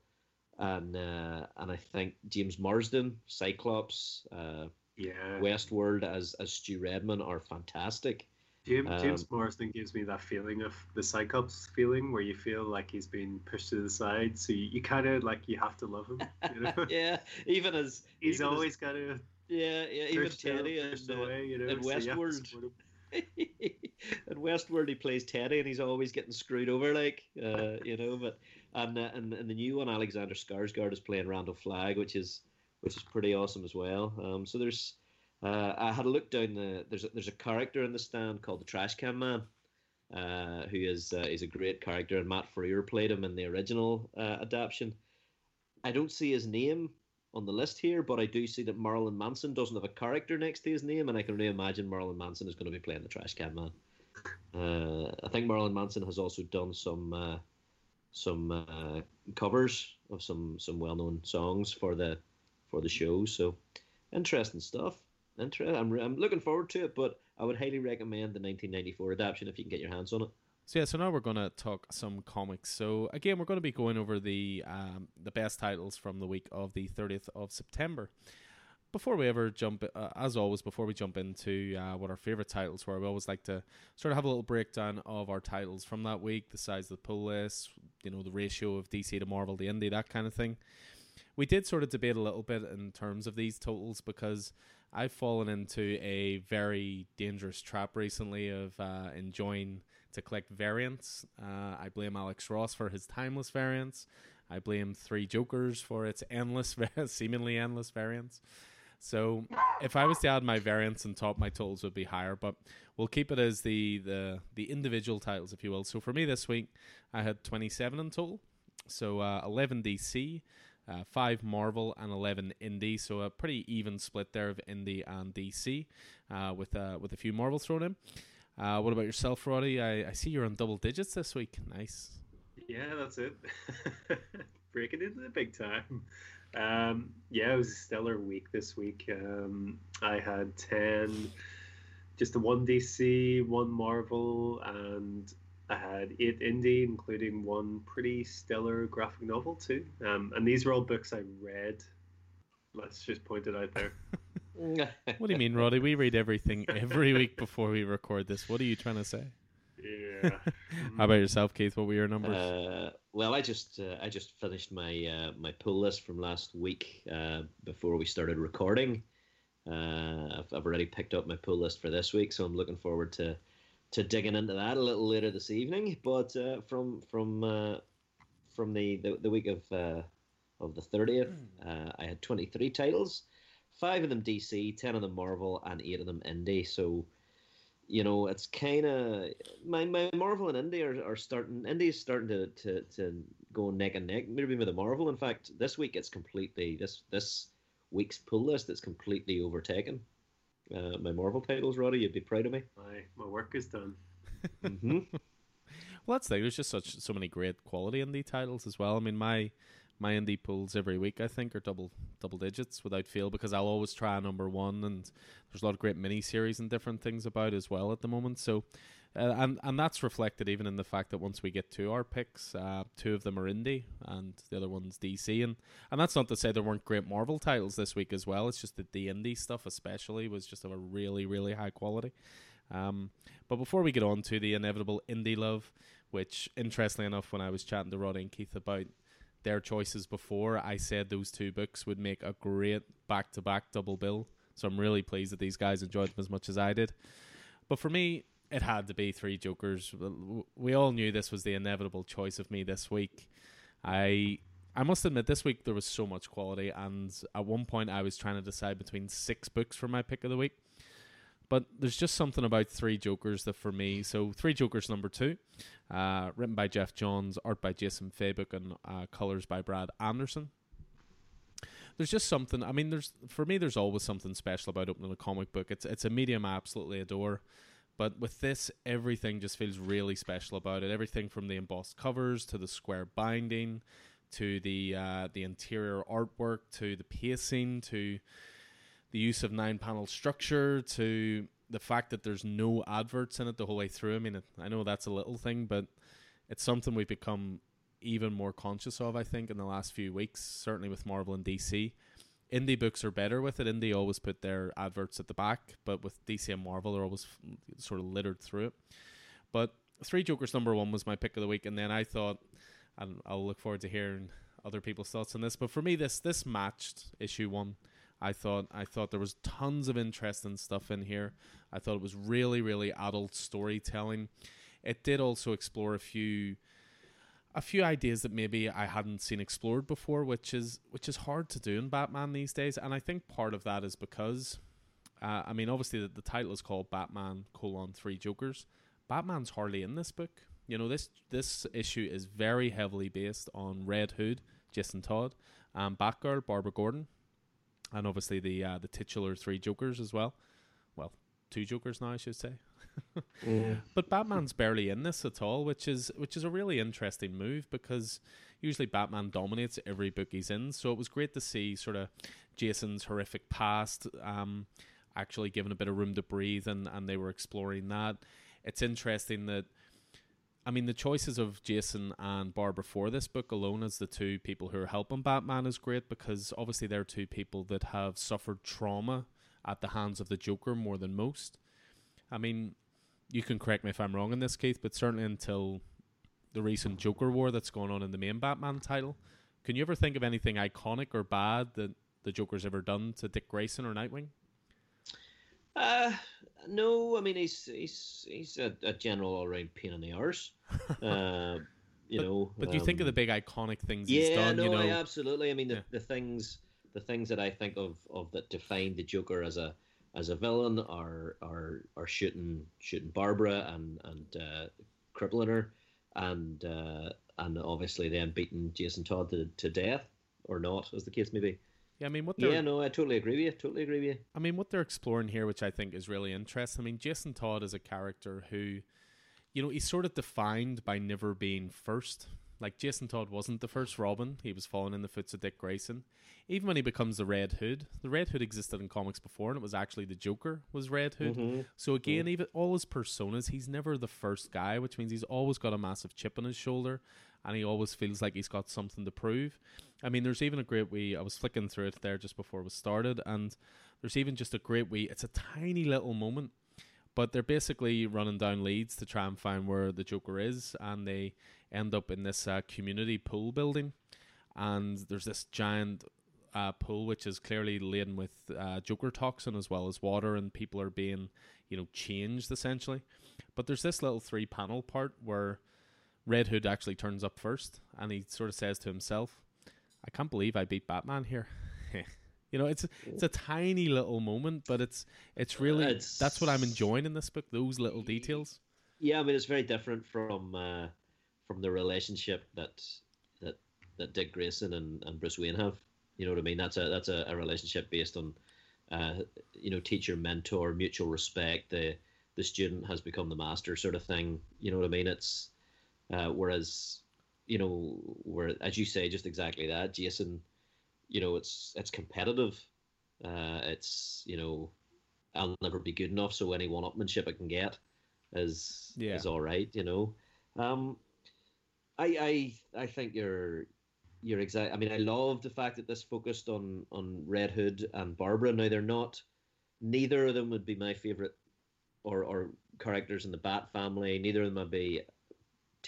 and uh, and I think James Marsden, Cyclops, uh, Yeah, Westworld as as Stu Redman are fantastic. James, um, James Marsden gives me that feeling of the Cyclops feeling, where you feel like he's been pushed to the side. So you, you kind of like you have to love him. You know? yeah, even as he's even always got to yeah yeah even Teddy and, uh, away. You know, in so you have to Westworld. support him. in Westworld, he plays Teddy, and he's always getting screwed over, like uh, you know. But and uh, and, and the new one, Alexander Skarsgård is playing Randall Flagg, which is which is pretty awesome as well. Um, so there's uh, I had a look down the there's a, there's a character in the stand called the Trash Can Man, uh, who is uh, is a great character, and Matt Frewer played him in the original uh, adaptation. I don't see his name on the list here, but I do see that Marilyn Manson doesn't have a character next to his name, and I can only imagine Marilyn Manson is going to be playing the Trash Can Man. Uh, I think Marilyn Manson has also done some uh, some uh, covers of some some well known songs for the for the show. So interesting stuff. Inter- I'm I'm looking forward to it, but I would highly recommend the 1994 adaptation if you can get your hands on it. So yeah, so now we're gonna talk some comics. So again, we're gonna be going over the um, the best titles from the week of the thirtieth of September. Before we ever jump, uh, as always, before we jump into uh, what our favorite titles were, we always like to sort of have a little breakdown of our titles from that week, the size of the pull list, you know, the ratio of DC to Marvel to Indie, that kind of thing. We did sort of debate a little bit in terms of these totals because I've fallen into a very dangerous trap recently of uh, enjoying to collect variants. Uh, I blame Alex Ross for his timeless variants. I blame Three Jokers for its endless, seemingly endless variants. So if I was to add my variants on top, my totals would be higher. But we'll keep it as the the the individual titles, if you will. So for me this week, I had twenty seven in total. So uh, eleven DC, uh, five Marvel, and eleven Indie. So a pretty even split there of Indie and DC, uh, with uh, with a few Marvels thrown in. Uh, what about yourself, Roddy? I, I see you're on double digits this week. Nice. Yeah, that's it. Breaking into the big time. Um, yeah, it was a stellar week this week. Um, I had 10, just the one DC, one Marvel, and I had eight indie, including one pretty stellar graphic novel, too. Um, and these were all books I read. Let's just point it out there. What do you mean, Roddy? We read everything every week before we record this. What are you trying to say? Yeah. How about yourself, Keith? What were your numbers? Uh, well, I just uh, I just finished my uh, my pull list from last week uh, before we started recording. Uh, I've, I've already picked up my pull list for this week, so I'm looking forward to to digging into that a little later this evening. But uh, from from uh, from the, the, the week of uh, of the thirtieth, uh, I had 23 titles, five of them DC, ten of them Marvel, and eight of them indie. So you know, it's kind of my, my Marvel and Indie are, are starting. Indie is starting to, to, to go neck and neck, maybe with the Marvel. In fact, this week it's completely this this week's pull list it's completely overtaken. Uh, my Marvel titles, Roddy, you'd be proud of me. my, my work is done. hmm Well, that's the thing. There's just such so many great quality indie titles as well. I mean, my my indie pulls every week I think are double double digits without fail because I'll always try number one, and there's a lot of great mini series and different things about as well at the moment. So. Uh, and and that's reflected even in the fact that once we get to our picks, uh, two of them are indie and the other one's DC, and and that's not to say there weren't great Marvel titles this week as well. It's just that the indie stuff, especially, was just of a really really high quality. Um, but before we get on to the inevitable indie love, which interestingly enough, when I was chatting to Roddy and Keith about their choices before, I said those two books would make a great back to back double bill. So I'm really pleased that these guys enjoyed them as much as I did. But for me, it had to be Three Jokers. We all knew this was the inevitable choice of me this week. I I must admit this week there was so much quality, and at one point I was trying to decide between six books for my pick of the week. But there's just something about Three Jokers that for me. So Three Jokers number two, uh, written by Geoff Johns, art by Jason Fabok, and uh, colors by Brad Anderson. There's just something. I mean, there's for me. There's always something special about opening a comic book. It's it's a medium I absolutely adore. But with this, everything just feels really special about it. Everything from the embossed covers to the square binding, to the uh, the interior artwork, to the pacing, to the use of nine panel structure to the fact that there's no adverts in it the whole way through. I mean, I know that's a little thing, but it's something we've become even more conscious of, I think, in the last few weeks, certainly with Marvel and DC. Indie books are better with it. Indie always put their adverts at the back, but with DC and Marvel, they're always sort of littered through it. But Three Jokers number one was my pick of the week, and then I thought, and I'll look forward to hearing other people's thoughts on this. But for me, this this matched issue one. I thought I thought there was tons of interesting stuff in here. I thought it was really really adult storytelling. It did also explore a few a few ideas that maybe I hadn't seen explored before, which is which is hard to do in Batman these days. And I think part of that is because, uh, I mean, obviously the, the title is called Batman: colon Three Jokers. Batman's hardly in this book. You know, this this issue is very heavily based on Red Hood, Jason Todd, and Batgirl, Barbara Gordon and obviously the uh, the titular three Jokers as well. Well, two Jokers now, I should say. yeah. But Batman's barely in this at all, which is which is a really interesting move because usually Batman dominates every book he's in. So it was great to see sort of Jason's horrific past um, actually given a bit of room to breathe, and and they were exploring that. It's interesting that I mean, the choices of Jason and Barbara for this book alone as the two people who are helping Batman is great because obviously they're two people that have suffered trauma at the hands of the Joker more than most. I mean, you can correct me if I'm wrong in this, Keith, but certainly until the recent Joker war that's going on in the main Batman title, can you ever think of anything iconic or bad that the Joker's ever done to Dick Grayson or Nightwing? Uh, no, I mean he's he's he's a, a general all round pain in the arse. Uh, you but, know, but um, you think of the um, big iconic things yeah, he's done. no, you know? I absolutely. I mean the, yeah. the things the things that I think of of that define the Joker as a as a villain are are are shooting shooting Barbara and and uh, crippling her, and uh, and obviously then beating Jason Todd to, to death or not, as the case may be. Yeah, I mean, what? Yeah, no, I totally agree with you. Totally agree with you. I mean, what they're exploring here, which I think is really interesting. I mean, Jason Todd is a character who, you know, he's sort of defined by never being first. Like Jason Todd wasn't the first Robin; he was following in the footsteps of Dick Grayson. Even when he becomes the Red Hood, the Red Hood existed in comics before, and it was actually the Joker was Red Hood. Mm-hmm. So again, mm-hmm. even all his personas, he's never the first guy, which means he's always got a massive chip on his shoulder, and he always feels like he's got something to prove. I mean, there's even a great wee. I was flicking through it there just before we started, and there's even just a great wee. It's a tiny little moment, but they're basically running down leads to try and find where the Joker is, and they end up in this uh, community pool building, and there's this giant uh, pool which is clearly laden with uh, Joker toxin as well as water, and people are being, you know, changed essentially. But there's this little three panel part where Red Hood actually turns up first, and he sort of says to himself, "I can't believe I beat Batman here." you know, it's it's a tiny little moment, but it's it's really it's, that's what I'm enjoying in this book. Those little details. Yeah, I mean, it's very different from uh, from the relationship that that that Dick Grayson and, and Bruce Wayne have. You know what I mean? That's a that's a, a relationship based on uh, you know teacher mentor mutual respect. The the student has become the master sort of thing. You know what I mean? It's uh, whereas, you know, where as you say, just exactly that, Jason, you know, it's it's competitive. Uh, it's you know, I'll never be good enough, so any one-upmanship I can get is yeah. is all right. You know, um, I I I think you're you're exact. I mean, I love the fact that this focused on on Red Hood and Barbara. Now they're not. Neither of them would be my favorite, or or characters in the Bat family. Neither of them would be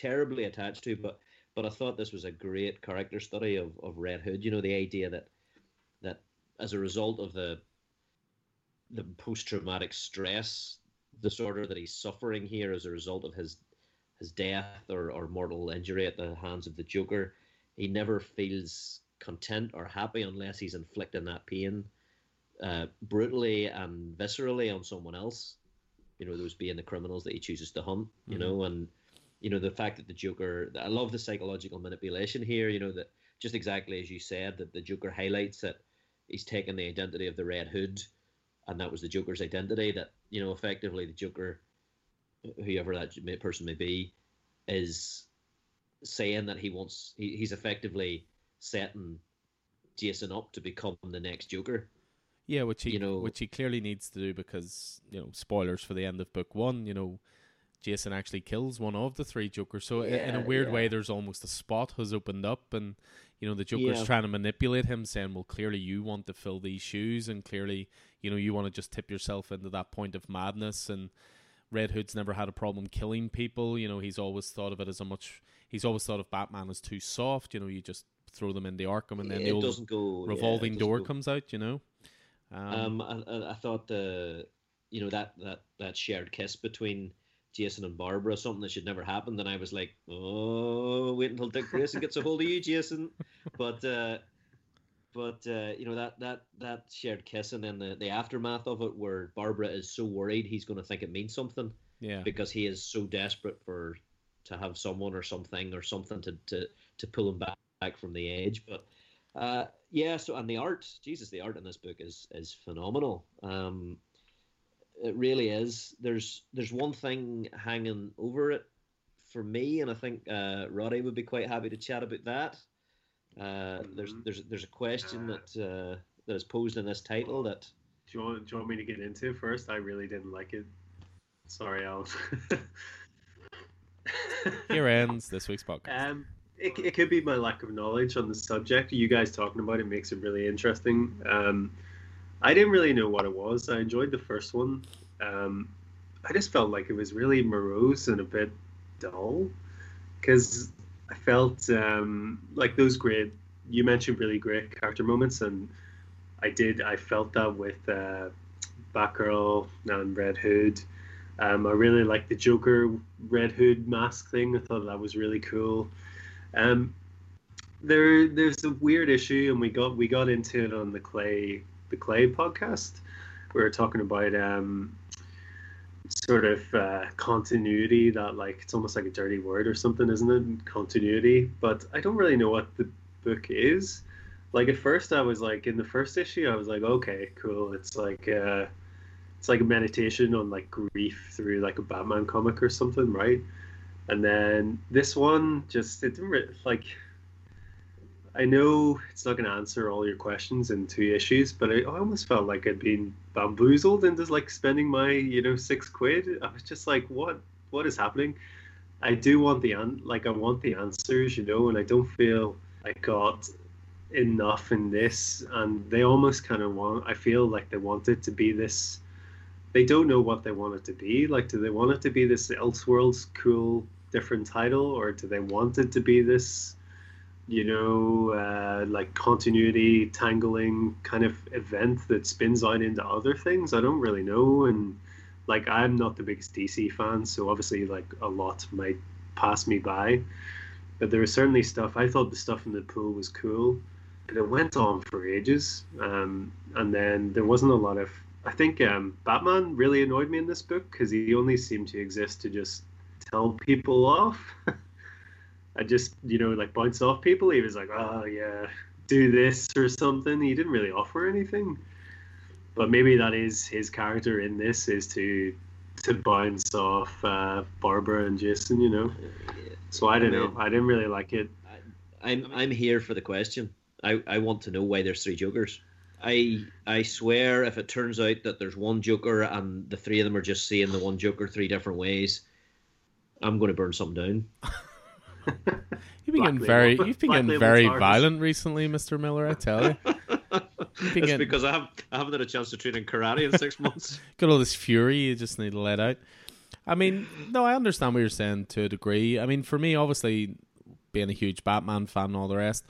terribly attached to, but but I thought this was a great character study of, of Red Hood. You know, the idea that that as a result of the the post traumatic stress disorder that he's suffering here as a result of his his death or, or mortal injury at the hands of the Joker, he never feels content or happy unless he's inflicting that pain uh, brutally and viscerally on someone else. You know, those being the criminals that he chooses to hunt. You Mhm. know, and you know the fact that the Joker. I love the psychological manipulation here. You know that just exactly as you said that the Joker highlights that he's taken the identity of the Red Hood, and that was the Joker's identity. That you know, effectively, the Joker, whoever that person may be, is saying that he wants. He, he's effectively setting Jason up to become the next Joker. Yeah, which he You know- which he clearly needs to do because you know spoilers for the end of book one. You know, Jason actually kills one of the three Jokers. So i in a Yeah, weird way, there's almost a spot has opened up, and you know the Joker's Yeah. trying to manipulate him, saying, "Well, clearly you want to fill these shoes, and clearly you know you want to just tip yourself into that point of madness." And Red Hood's never had a problem killing people. You know, he's always thought of it as a much. He's always thought of Batman as too soft. You know, you just throw them in the Arkham, and then the old doesn't go yeah, revolving door go- comes out. You know. Um, I, I- I thought the you know that that that shared kiss between Jason and Barbara something that should never happen. Then I was like, oh, wait until Dick Grayson gets a hold of you, Jason. But uh, but uh, you know that that that shared kiss and then the the aftermath of it, where Barbara is so worried he's going to think it means something yeah. because he is so desperate for to have someone or something or something to to, to pull him back, back from the edge. But uh, yeah, so and the art, Jesus, the art in this book is is phenomenal. Um, it really is. There's there's one thing hanging over it for me, and I think uh, Roddy would be quite happy to chat about that. Uh, There's Mhm. there's there's a question Uh, that uh, that is posed in this title that Do you want, do you want me to get into it first? I really didn't like it. Sorry, Alan. Here ends this week's podcast. Um, it, it could be my lack of knowledge on the subject. You guys talking about it makes it really interesting. Um, I didn't really know what it was. I enjoyed the first one. Um, I just felt like it was really morose and a bit dull because I felt um, like those great. You mentioned really great character moments, and I did. I felt that with uh, Batgirl and Red Hood. Um, I really liked the Joker Red Hood mask thing. I thought that was really cool. Um, there, there's a weird issue, and we got we got into it on the Clay the Clay podcast. We were talking about um, sort of uh, continuity. That like it's almost like a dirty word or something, isn't it? Continuity, but I don't really know what the book is. Like at first, I was like in the first issue, I was like, okay, cool. It's like. Uh, it's like a meditation on like grief through like a Batman comic or something, right? And then this one just it didn't like. I know it's not going to answer all your questions in two issues, but I, I almost felt like I'd been bamboozled into like spending my you know six quid. I was just like, what what is happening? I do want the an- like I want the answers, you know, and I don't feel I got enough in this, and they almost kind of want. I feel like they want it to be this they don't know what they want it to be. Like, do they want it to be this Elseworlds cool, different title, or do they want it to be this, you know, uh, like continuity tangling kind of event that spins out into other things? I don't really know. And like, I'm not the biggest DC fan, so obviously, like, a lot might pass me by. But there was certainly stuff. I thought the stuff in the pool was cool, but it went on for ages. Um, and then there wasn't a lot of I think um, Batman really annoyed me in this book because he only seemed to exist to just tell people off. I just, you know, like bounce off people. He was like, oh, yeah, do this or something. He didn't really offer anything. But maybe that is his character in this is to to bounce off uh, Barbara and Jason, you know. So I don't know. I didn't really like it. I'm I'm here for the question. I, I want to know why there's three Jokers. I I swear if it turns out that there's one Joker and the three of them are just seeing the one Joker three different ways, I'm going to burn something down. You've been getting very, you've been getting very violent recently, Mister Miller. I tell you, It's getting- because I have I haven't had a chance to train in karate in six months. got all this fury. You just need to let out. I mean, no, I understand what you're saying to a degree. I mean, for me, obviously, being a huge Batman fan and all the rest.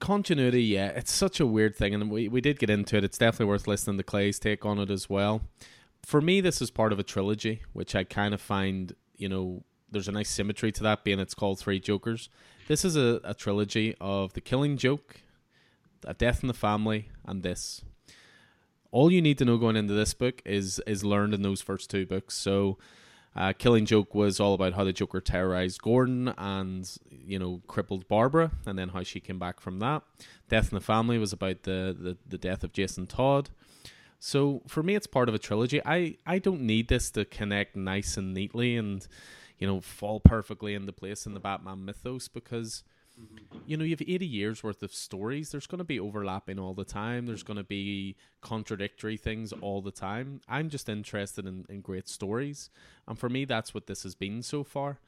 Continuity, yeah, it's such a weird thing, and we, we did get into it. It's definitely worth listening to Clay's take on it as well. For me, this is part of a trilogy, which I kind of find, you know, there's a nice symmetry to that, being it's called Three Jokers. This is a, a trilogy of The Killing Joke, A Death in the Family, and this. All you need to know going into this book is is learned in those first two books. So uh, Killing Joke was all about how the Joker terrorized Gordon and you know crippled Barbara, and then how she came back from that. Death in the Family was about the the, the death of Jason Todd. So for me, it's part of a trilogy. I I don't need this to connect nice and neatly and you know fall perfectly into place in the Batman mythos because you know, you have 80 years worth of stories. There's going to be overlapping all the time. There's going to be contradictory things all the time. I'm just interested in, in great stories. And for me, that's what this has been so far.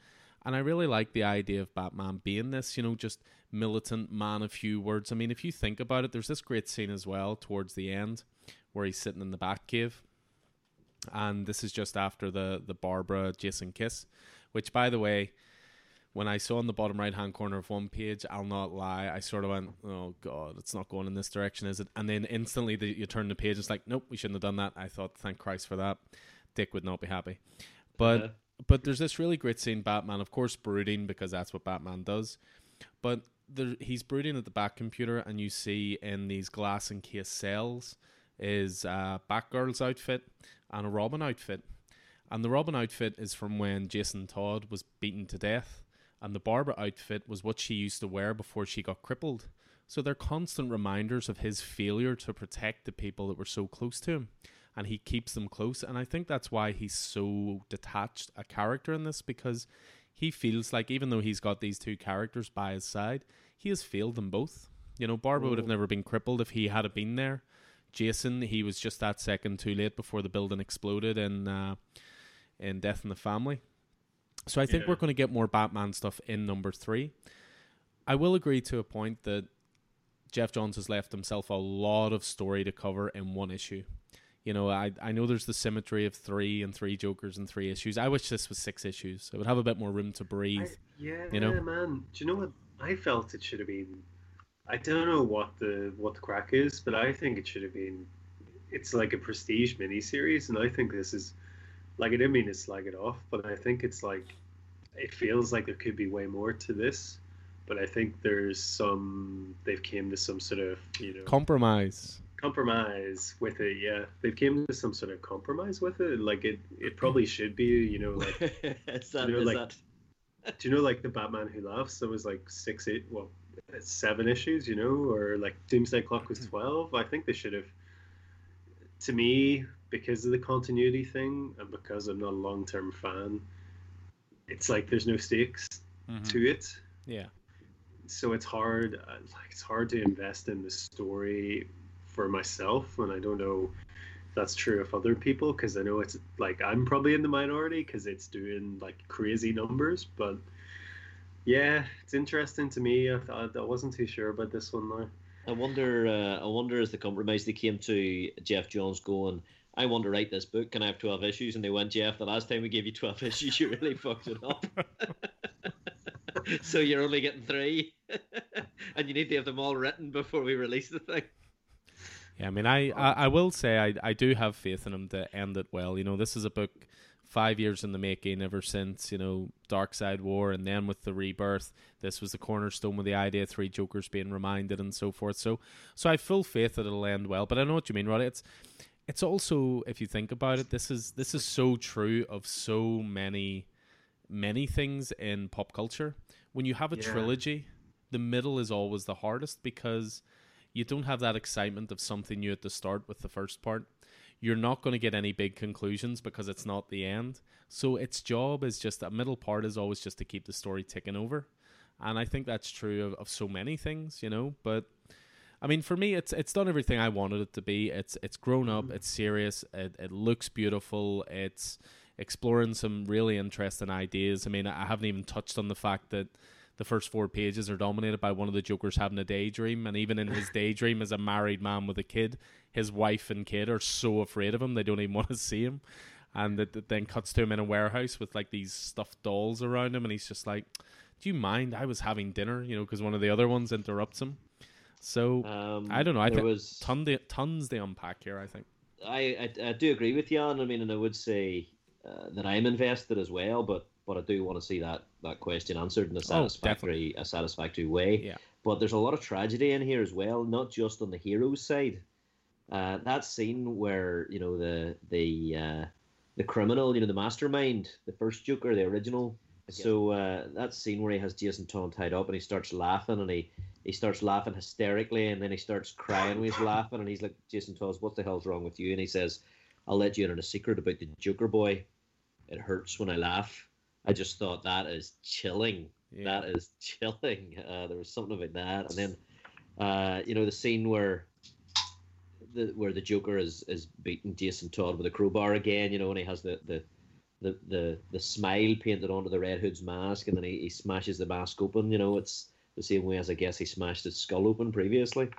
And I really like the idea of Batman being this, you know, just militant man of few words. I mean, if you think about it, there's this great scene as well towards the end where he's sitting in the Batcave. And this is just after the, the Barbara Jason kiss, which, by the way, when I saw in the bottom right hand corner of one page, I'll not lie, I sort of went, "Oh God, it's not going in this direction, is it?" And then instantly, the, you turn the page, it's like, "Nope, we shouldn't have done that." I thought, "Thank Christ for that." Dick would not be happy, but uh-huh. but there's this really great scene, Batman, of course, brooding because that's what Batman does, but there, he's brooding at the Batcomputer, and you see in these glass encased cells is a Batgirl's outfit and a Robin outfit. And the Robin outfit is from when Jason Todd was beaten to death and the Barbara outfit was what she used to wear before she got crippled. So they're constant reminders of his failure to protect the people that were so close to him. And he keeps them close. And I think that's why he's so detached a character in this because he feels like even though he's got these two characters by his side, he has failed them both. You know, Barbara would have oh. never been crippled if he had been there. Jason, he was just that second too late before the building exploded in uh, in Death in the Family. So I think yeah. we're going to get more Batman stuff in number three. I will agree to a point that Geoff Johns has left himself a lot of story to cover in one issue. You know, I I know there's the symmetry of three and three Jokers and three issues. I wish this was six issues. It would have a bit more room to breathe. I, yeah, you know, man. Do you know what I felt it should have been? I don't know what the what the crack is, but I think it should have been. It's like a prestige miniseries, and I think this is like I didn't mean to slag it off, but I think it's like it feels like there could be way more to this. But I think there's some they've came to some sort of you know compromise. Compromise with it, yeah. They've came to some sort of compromise with it. Like it, it probably should be, you know, like that, you know, like that... do you know like the Batman Who Laughs? There was like six, eight, well, seven issues, you know, or like Doomsday Clock was hmm. twelve. I think they should have. To me, because of the continuity thing and because I'm not a long term fan, it's like there's no stakes mm-hmm. to it. Yeah. So it's hard. Uh, like it's hard to invest in the story for myself, and I don't know if that's true of other people because I know it's like I'm probably in the minority because it's doing like crazy numbers, but. Yeah, it's interesting to me. I, thought, I wasn't too sure about this one though. I wonder. Uh, I wonder as the compromise they came to Geoff Johns going I want to write this book. Can I have 12 issues? And they went, Geoff, the last time we gave you 12 issues, you really fucked it up. so you're only getting three. and you need to have them all written before we release the thing. Yeah, I mean, I, I, I will say I, I do have faith in him to end it well. You know, this is a book five years in the making ever since, you know, Darkseid War and then with the rebirth. This was the cornerstone with the idea of three Jokers being reminded and so forth. So so I have full faith that it'll end well. But I know what you mean, Roddy. It's it's also if you think about it this is this is so true of so many many things in pop culture. When you have a yeah. trilogy the middle is always the hardest because you don't have that excitement of something new at the start with the first part. You're not going to get any big conclusions because it's not the end. So its job is just that middle part is always just to keep the story ticking over. And i think that's true of, of so many things you know but I mean, for me, it's it's done everything I wanted it to be. It's it's grown up. Mm-hmm. It's serious. It it looks beautiful. It's exploring some really interesting ideas. I mean, I haven't even touched on the fact that the first four pages are dominated by one of the Jokers having a daydream, and even in his daydream, as a married man with a kid, his wife and kid are so afraid of him they don't even want to see him. And it, it then cuts to him in a warehouse with like these stuffed dolls around him, and he's just like, do you mind? I was having dinner, you know, because one of the other ones interrupts him. So Um, I don't know. I there think was ton to, tons to unpack here. I think. I, I I do agree with Jan. I mean, and I would say uh, that I'm invested as well, but but I do want to see that that question answered in a satisfactory a satisfactory way. Yeah. But there's a lot of tragedy in here as well, not just on the hero's side. Uh, that scene where you know the the uh, the criminal, you know, the mastermind, the first Joker, the original. So uh, that scene where he has Jason Todd tied up and he starts laughing and he he starts laughing hysterically and then he starts crying when he's laughing and he's like, Jason Todd, what the hell's wrong with you? And he says, I'll let you in on a secret about the Joker boy. It hurts when I laugh. I just thought that is chilling. Yeah. That is chilling. Uh, there was something about that, and then uh, you know the scene where the where the Joker is is beating Jason Todd with a crowbar again. You know, and he has the the the, the, the smile painted onto the Red Hood's mask, and then he, he smashes the mask open. You know, it's the same way as I guess he smashed his skull open previously.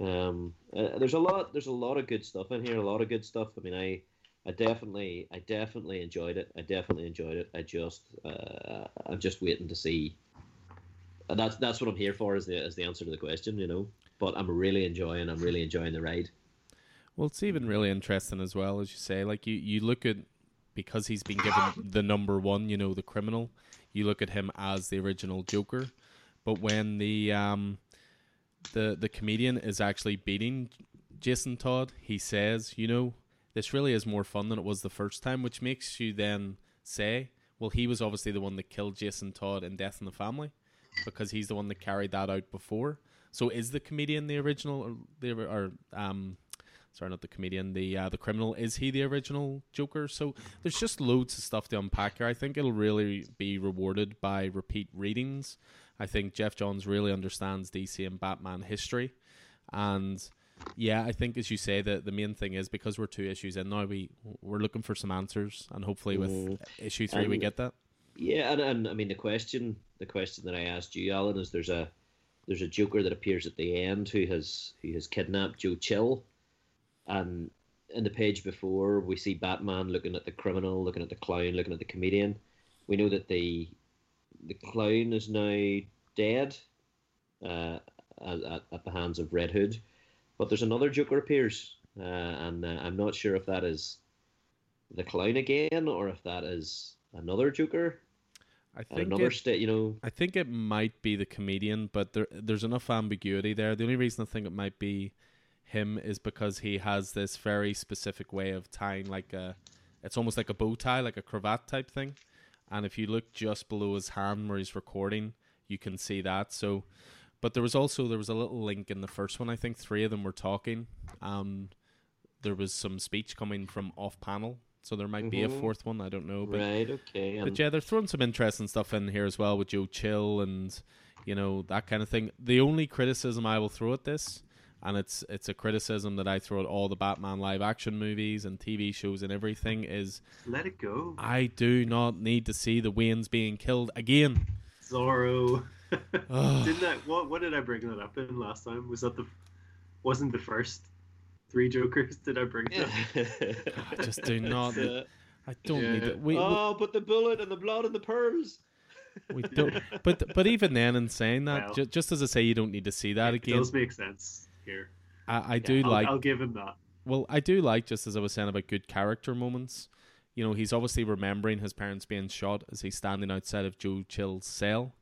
Um, uh, there's a lot. There's a lot of good stuff in here. A lot of good stuff. I mean, I, I definitely, I definitely enjoyed it. I definitely enjoyed it. I just, uh, I'm just waiting to see. That's that's what I'm here for. Is the is the answer to the question, you know. But I'm really enjoying. I'm really enjoying the ride. Well, it's even really interesting as well, as you say. Like you, you look at because he's been given the number one, you know, the criminal. You look at him as the original Joker, but when the um, the the comedian is actually beating Jason Todd, he says, you know, this really is more fun than it was the first time, which makes you then say, well, he was obviously the one that killed Jason Todd in Death in the Family, because he's the one that carried that out before. So is the comedian the original, or or um, sorry, not the comedian, the uh, the criminal. Is he the original Joker? So there's just loads of stuff to unpack here. I think it'll really be rewarded by repeat readings. I think Geoff Johns really understands DC and Batman history, and yeah, I think as you say, the the main thing is because we're two issues in now, we we're looking for some answers, and hopefully with Mhm. issue three we get that. Yeah, and, and I mean the question, the question that I asked you, Alan, is there's a there's a Joker that appears at the end who has who has kidnapped Joe Chill, and in the page before we see Batman looking at the criminal, looking at the clown, looking at the comedian. We know that the the clown is now dead, uh, at, at, at the hands of Red Hood, but there's another Joker appears, uh, and uh, I'm not sure if that is the clown again or if that is another Joker I think another it, state. You know, I think it might be the comedian, but there there's enough ambiguity there. The only reason I think it might be him is because he has this very specific way of tying like a it's almost like a bow tie, like a cravat type thing. And if you look just below his hand where he's recording, you can see that. So but there was also there was a little link in the first one. I think three of them were talking. Um there was some speech coming from off panel. So there might be a Mhm. fourth one, I don't know. But right? Okay, but yeah, they're throwing some interesting stuff in here as well with Joe Chill and you know that kind of thing. The only criticism I will throw at this, and it's it's a criticism that I throw at all the Batman live action movies and TV shows and everything, is Let it go. I do not need to see the Waynes being killed again. Zorro. Ugh. Didn't I? What, what did I bring that up in last time? Was that the? Wasn't the first three Jokers? Did I bring that? I just do not. I don't need Yeah. it. We, we- oh, but the bullet and the blood and the pearls. we don't. But but even then, in saying that, Well. ju- just as I say, you don't need to see that It again. does make sense here. I, I do I'll, like. I'll give him that. Well, I do like just as I was saying about good character moments. You know, he's obviously remembering his parents being shot as he's standing outside of Joe Chill's cell.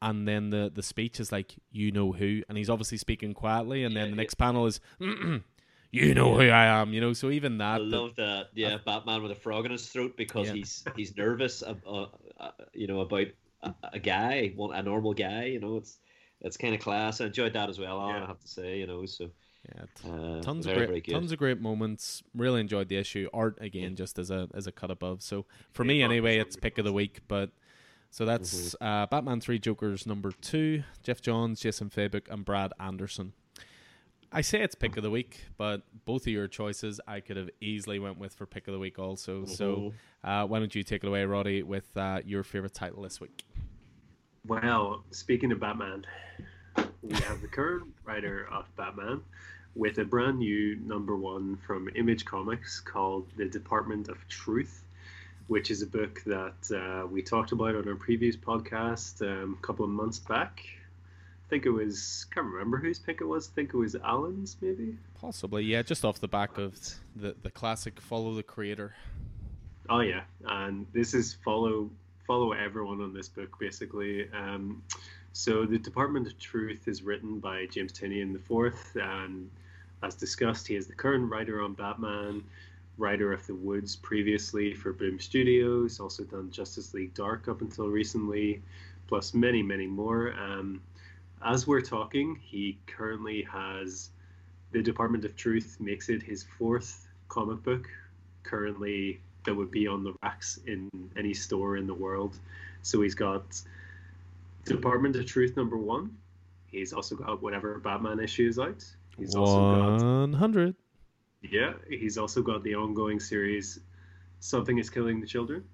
And then the, the speech is like, you know who. And he's obviously speaking quietly. And then Yeah, the yeah. next panel is, you know who I am. You know, so even I that. the- love that. Yeah, Batman with a frog in his throat because Yeah. he's he's nervous. Uh, uh, uh, you know about a, a guy, one a normal guy. You know, it's it's kind of class. I enjoyed that as well. Yeah. I have to say. You know, so yeah, t- uh, tons of great, tons of great moments. Really enjoyed the issue. Art again, just as a as a cut above. So for Yeah, me anyway, it's pick of the week. But so that's Mm-hmm. uh, Batman Three Jokers number two. Geoff Johns, Jason Fabok, and Brad Anderson. I say it's pick of the week, but both of your choices I could have easily went with for pick of the week also. So uh, why don't you take it away, Roddy, with uh, your favorite title this week? Well, speaking of Batman, we have the current writer of Batman with a brand new number one from Image Comics called The Department of Truth. which is a book that uh, we talked about on our previous podcast um, a couple of months back. I think it was can't remember whose pick it was. I think it was Alan's, maybe. Possibly, yeah, just off the back of the the classic "Follow the Creator." Oh yeah, and this is follow follow everyone on this book basically. Um, so the Department of Truth is written by James Tynion the Fourth, and as discussed, he is the current writer on Batman, writer of The Woods previously for Boom Studios, also done Justice League Dark up until recently, plus many many more. Um, as we're talking, he currently has the Department of Truth makes it his fourth comic book currently that would be on the racks in any store in the world. So he's got Department of Truth number one. He's also got whatever Batman issue is out. He's also got One hundred. yeah. He's also got the ongoing series Something Is Killing the Children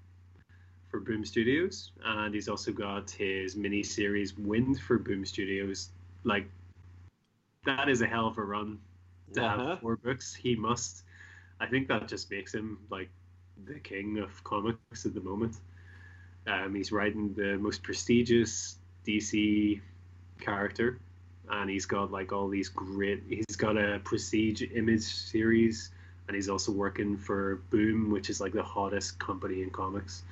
for Boom Studios, and he's also got his mini series Wynd for Boom Studios. Like that is a hell of a run to Uh-huh. have four books. He must. I think that just makes him like the king of comics at the moment. Um, he's writing the most prestigious DC character, and he's got like all these great. He's got a prestige image series, and he's also working for Boom, which is like the hottest company in comics.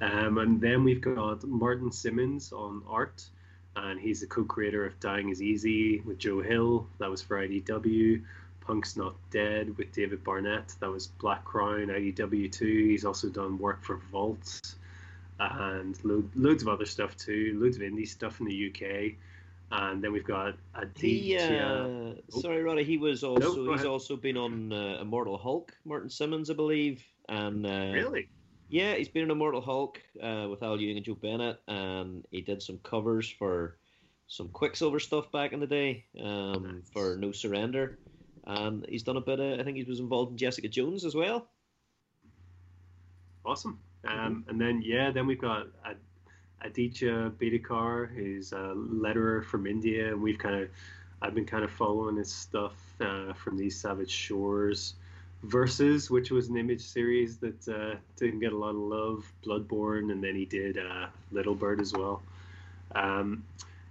Um, and then we've got Martin Simmonds on art, and he's the co-creator of Dying Is Easy with Joe Hill. That was for IDW. Punk's Not Dead with David Barnett. That was Black Crown, IDW too. He's also done work for Vault and lo- loads of other stuff too. Loads of indie stuff in the UK. And then we've got He, Aditya. uh, sorry, Roddy. He was also he's ahead. also been on uh, Immortal Hulk. Martin Simmonds, I believe, and uh, really? yeah, he's been in Immortal Hulk uh, with Al Ewing and Joe Bennett, and he did some covers for some Quicksilver stuff back in the day um, Nice. for No Surrender, and he's done a bit of. I think he was involved in Jessica Jones as well. Awesome. Um, And then, yeah, then we've got Ad- Aditya Bidikar, who's a letterer from India. And we've kind of, I've been kind of following his stuff uh, from these Savage Shores. Versus, which was an image series that uh, didn't get a lot of love, Bloodborne, and then he did uh, Little Bird as well. Um,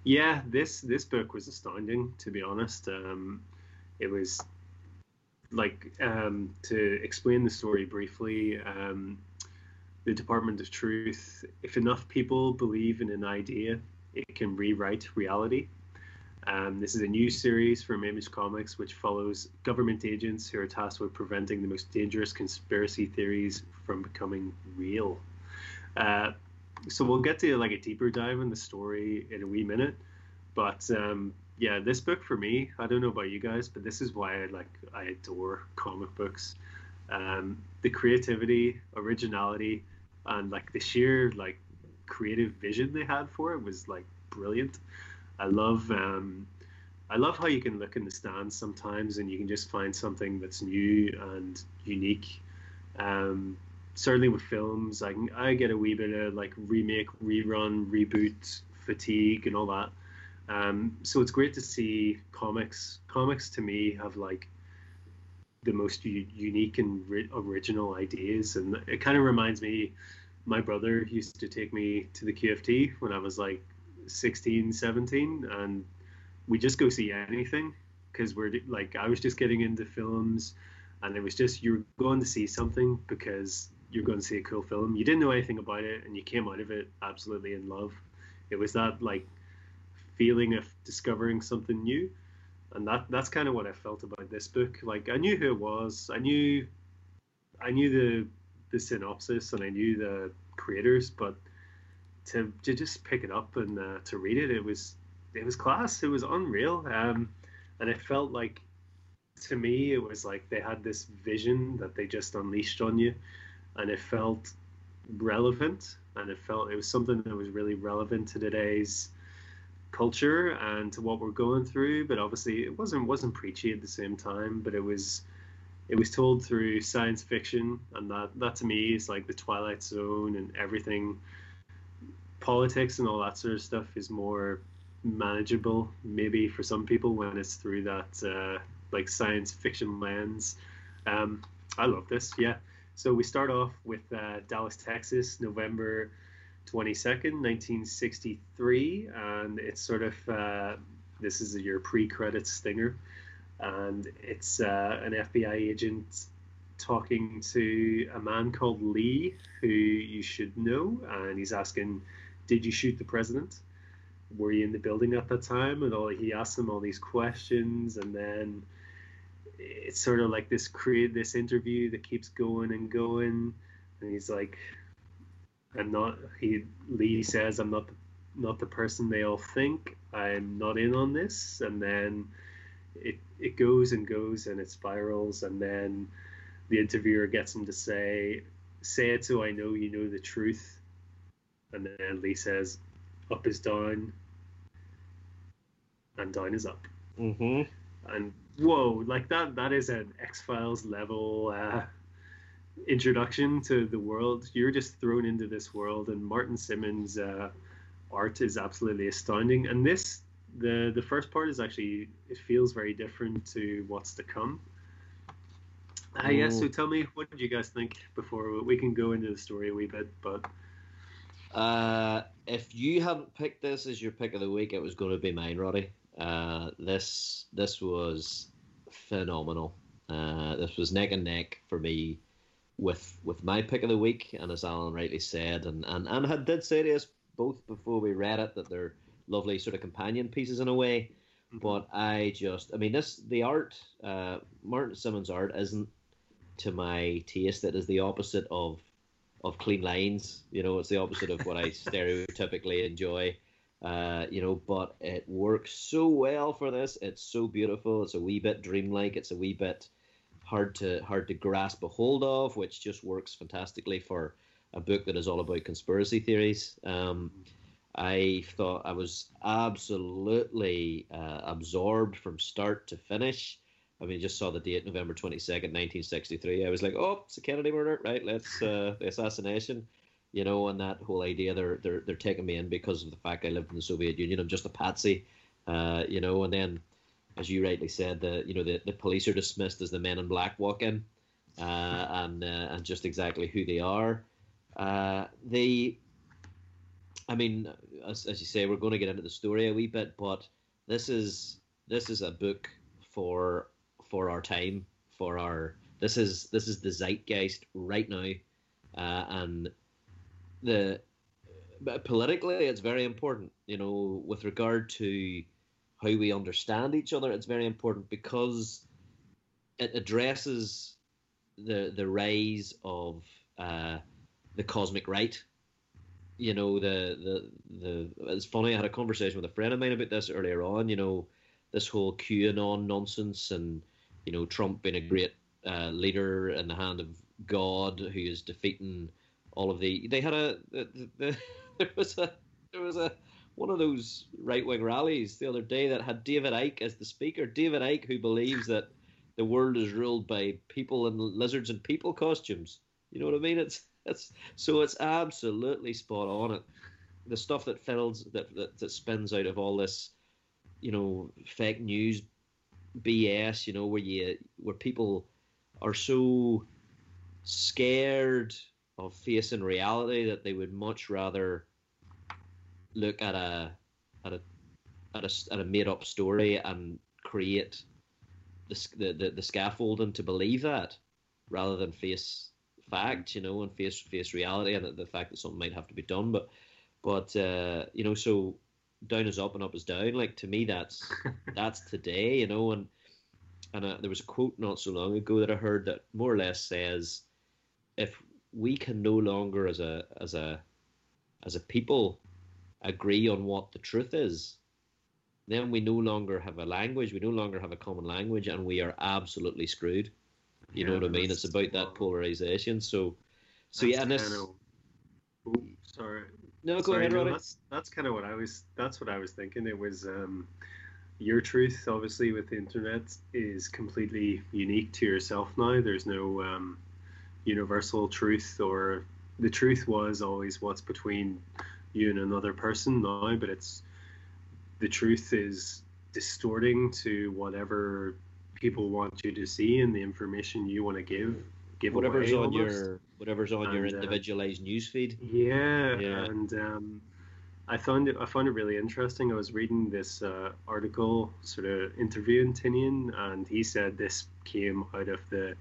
yeah, this this book was astounding, to be honest. Um, it was like um, to explain the story briefly. Um, the Department of Truth, if enough people believe in an idea, it can rewrite reality. Um, this is a new series from Image Comics, which follows government agents who are tasked with preventing the most dangerous conspiracy theories from becoming real. Uh, so we'll get to like a deeper dive in the story in a wee minute, but um, yeah, this book for me, I don't know about you guys, but this is why I like I adore comic books. Um, the creativity, originality, and like the sheer like creative vision they had for it was like brilliant. I love um, I love how you can look in the stands sometimes and you can just find something that's new and unique. Um, certainly with films, I can, I get a wee bit of like remake, rerun, reboot fatigue and all that. Um, so it's great to see comics. Comics to me have like the most u- unique and ri- original ideas, and it kind of reminds me. My brother used to take me to the QFT when I was like 16, 17, and we just go see anything because we're like I was just getting into films, and it was just you're going to see something because you're going to see a cool film. You didn't know anything about it, and you came out of it absolutely in love. It was that like feeling of discovering something new, and that that's kind of what I felt about this book. Like I knew who it was, I knew, I knew the the synopsis, and I knew the creators, but to to just pick it up and uh, to read it, it was it was class. It was unreal, um, and it felt like to me it was like they had this vision that they just unleashed on you, and it felt relevant, and it felt it was something that was really relevant to today's culture and to what we're going through. But obviously, it wasn't wasn't preachy at the same time. But it was it was told through science fiction, and that that to me is like the Twilight Zone and everything. Politics and all that sort of stuff is more manageable, maybe for some people when it's through that uh, like science fiction lens. Um, I love this. Yeah, So we start off with uh, Dallas, Texas, November 22nd, 1963, and it's sort of uh, this is your pre-credits stinger, and it's uh, an FBI agent talking to a man called Lee, who you should know, and he's asking, "Did you shoot the president? Were you in the building at that time?" And all he asks him all these questions, and then it's sort of like this create this interview that keeps going and going, and he's like, "I'm not." He Lee says, "I'm not the, not the person they all think. I'm not in on this," and then it it goes and goes and it spirals, and then the interviewer gets him to say, "Say it so I know you know the truth," and then Lee says, "Up is down, and down is up." Mm-hmm. and whoa, like that that is an X Files level uh, introduction to the world. You're just thrown into this world, and Martin Simmonds' uh, art is absolutely astounding. And this, the the first part is actually it feels very different to what's to come. Uh, yeah, so tell me, what did you guys think before we can go into the story a wee bit? But Uh, if you haven't picked this as your pick of the week, it was going to be mine, Roddy. Uh, this this was phenomenal. Uh, this was neck and neck for me with with my pick of the week, and as Alan rightly said, and and and had did say to us both before we read it that they're lovely sort of companion pieces in a way. But I just, I mean, this the art, uh, Martin Simmonds' art isn't to my taste. It is the opposite of of clean lines. You know, it's the opposite of what I stereotypically enjoy. Uh, you know, but it works so well for this. It's so beautiful. It's a wee bit dreamlike. It's a wee bit hard to hard to grasp a hold of, which just works fantastically for a book that is all about conspiracy theories. Um, I thought I was absolutely uh, absorbed from start to finish. I mean, just saw the date, November twenty second, nineteen sixty three. I was like, oh, it's a Kennedy murder, right? Let's uh, the assassination, you know, and that whole idea. They're they're they're taking me in because of the fact I lived in the Soviet Union. I'm just a patsy, uh, you know. And then, as you rightly said, the you know the, the police are dismissed as the men in black walk in, uh, and uh, and just exactly who they are. Uh, they, I mean, as, as you say, we're going to get into the story a wee bit, but this is this is a book for for our time, for our this is this is the zeitgeist right now, uh, and the but politically it's very important. You know, with regard to how we understand each other, it's very important because it addresses the the rise of uh, the cosmic right. You know, the, the the it's funny. I had a conversation with a friend of mine about this earlier on. You know, this whole QAnon nonsense and you know Trump being a great uh, leader in the hand of God who is defeating all of the. They had a the, the, there was a there was a one of those right wing rallies the other day that had David Icke as the speaker. David Icke who believes that the world is ruled by people in lizards and people costumes. You know what I mean? It's it's so it's absolutely spot on. It the stuff that fills that, that that spins out of all this, you know, fake news BS, you know, where you where people are so scared of facing reality that they would much rather look at a at a at a, at a made up story and create the, the, the, the scaffolding to believe that rather than face fact, you know, and face face reality and the fact that something might have to be done. But but uh, you know, so down is up and up is down. Like to me, that's that's today, you know. And and uh, there was a quote not so long ago that I heard that more or less says, if we can no longer as a as a as a people agree on what the truth is, then we no longer have a language. We no longer have a common language, and we are absolutely screwed. You Yeah, know what I mean? It's about that polarization. So, so yeah, and this. kind of- Oh, sorry. No, go Sorry, ahead, no, that's that's kind of what I was. That's what I was thinking. It was um, your truth, obviously, with the internet is completely unique to yourself now. There's no um, universal truth, or the truth was always what's between you and another person now. But it's the truth is distorting to whatever people want you to see and the information you want to give give whatever's away on almost. your whatever's on your And, uh, individualized newsfeed. Yeah, Yeah. and um, I found it I found it really interesting. I was reading this uh, article, sort of interviewing Tynion, and he said this came out of the.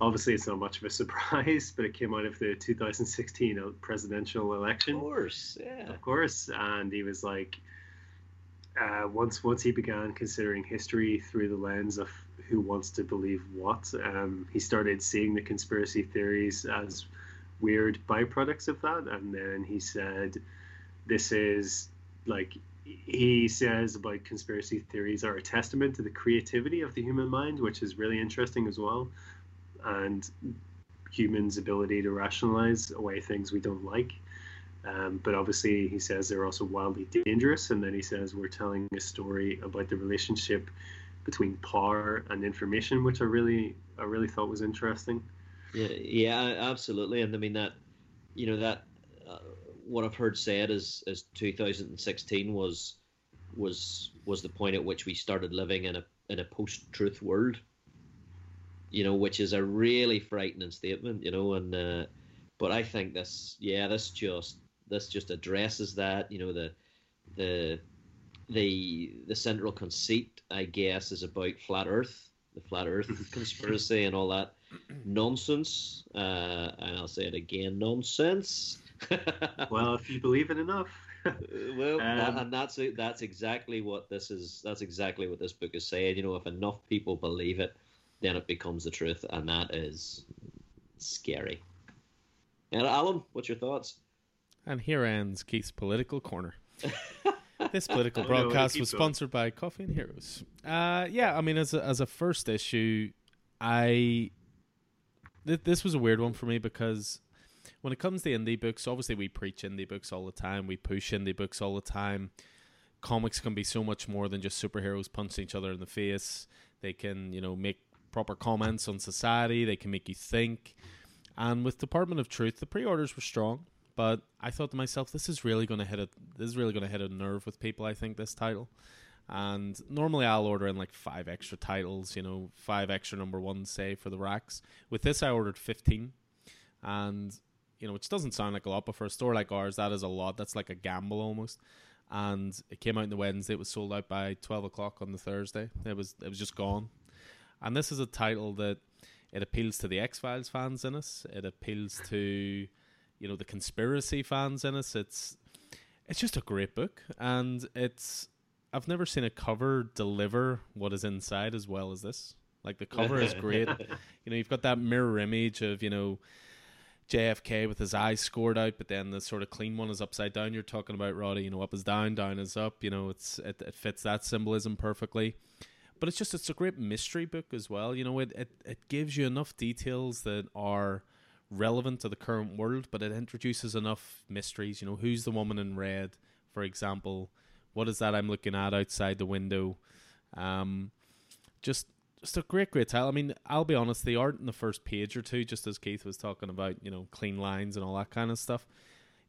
Obviously, it's not much of a surprise, but it came out of the 2016 presidential election. Of course, yeah. of course. And he was like, uh, once once he began considering history through the lens of who wants to believe what, um, he started seeing the conspiracy theories as weird byproducts of that. And then he said, "This is like." He says about conspiracy theories are a testament to the creativity of the human mind, which is really interesting as well, and humans' ability to rationalize away things we don't like. Um, but obviously, he says they're also wildly dangerous. And then he says we're telling a story about the relationship between power and information, which I really, I really thought was interesting. Yeah, yeah, absolutely. And I mean that, you know, that uh, what I've heard said is is 2016 was was was the point at which we started living in a in a post truth world. You know, which is a really frightening statement. You know, and uh, but I think this, yeah, this just this just addresses that. You know, the the the the central conceit, I guess, is about flat Earth, the flat Earth conspiracy, and all that nonsense. Uh, and I'll say it again, nonsense. Well, if you believe it enough. well, that- Um, and that's. That's exactly what this is. That's exactly what this book is saying. You know, if enough people believe it, then it becomes the truth, and that is scary. And Alan, what's your thoughts? And here ends Keith's political corner. this political broadcast keep was going. sponsored by Coffee and Heroes. Uh, yeah, I mean, as a, as a first issue, I th- this was a weird one for me because when it comes to indie books, obviously we preach indie books all the time. We push indie books all the time. Comics can be so much more than just superheroes punching each other in the face. They can, you know, make proper comments on society. They can make you think. And with Department of Truth, the pre-orders were strong, but I thought to myself, this is really going to hit a this is really going to hit a nerve with people. I think this title. And normally I'll order in like five extra titles, you know, five extra number ones, say for the racks. With this, I ordered fifteen, and you know, which doesn't sound like a lot, but for a store like ours, that is a lot. That's like a gamble almost. And it came out on the Wednesday. It was sold out by twelve o'clock on the Thursday. It was it was just gone. And this is a title that it appeals to the X Files fans in us. It appeals to, you know, the conspiracy fans in us. It's it's just a great book, and it's I've never seen a cover deliver what is inside as well as this. Like the cover is great. You know, you've got that mirror image of you know JFK with his eyes scored out, but then the sort of clean one is upside down. You're talking about Roddy. You know, up is down, down is up. You know, it's it, it fits that symbolism perfectly. But it's just it's a great mystery book as well. You know, it, it it gives you enough details that are relevant to the current world, but it introduces enough mysteries. You know, who's the woman in red, for example? What is that I'm looking at outside the window? Um, just just a great, great title. I mean, I'll be honest, the art in the first page or two, just as Keith was talking about, you know, clean lines and all that kind of stuff.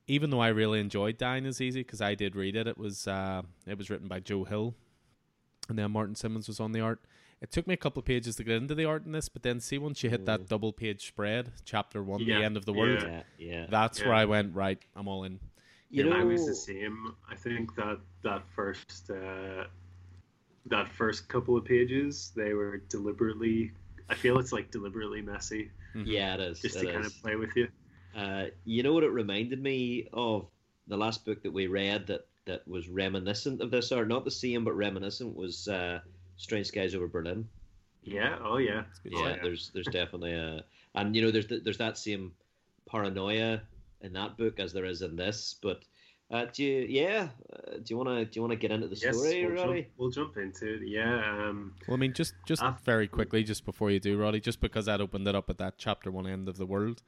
Even though I really enjoyed Dying is Easy because I did read it, it was uh, it was written by Joe Hill, and then Martin Simmonds was on the art. It took me a couple of pages to get into the art in this, but then see once you hit that Mm. double page spread, chapter one, Yeah, the end of the world, yeah. Yeah, yeah. that's Yeah. where I went right. I'm all in. You yeah, know, I was the same. I think that that first uh, that first couple of pages, they were deliberately. I feel it's like deliberately messy, Mhm. yeah, it is. just it to kind of play with you. Uh, you know what it reminded me of? The last book that we read that, that was reminiscent of this, or not the same, but reminiscent, was uh, Strange Skies Over Berlin. Yeah. Oh yeah. Yeah, Oh, yeah. there's there's definitely a, and you know there's th- there's that same paranoia in that book as there is in this. But uh, do you, yeah, uh, do you wanna do you wanna get into the Yes, story, we'll Roddy? jump, we'll jump into it. Yeah. Um, Well, I mean, just just Ah. very quickly, just before you do, Roddy, just because that opened it up at that chapter one end of the world,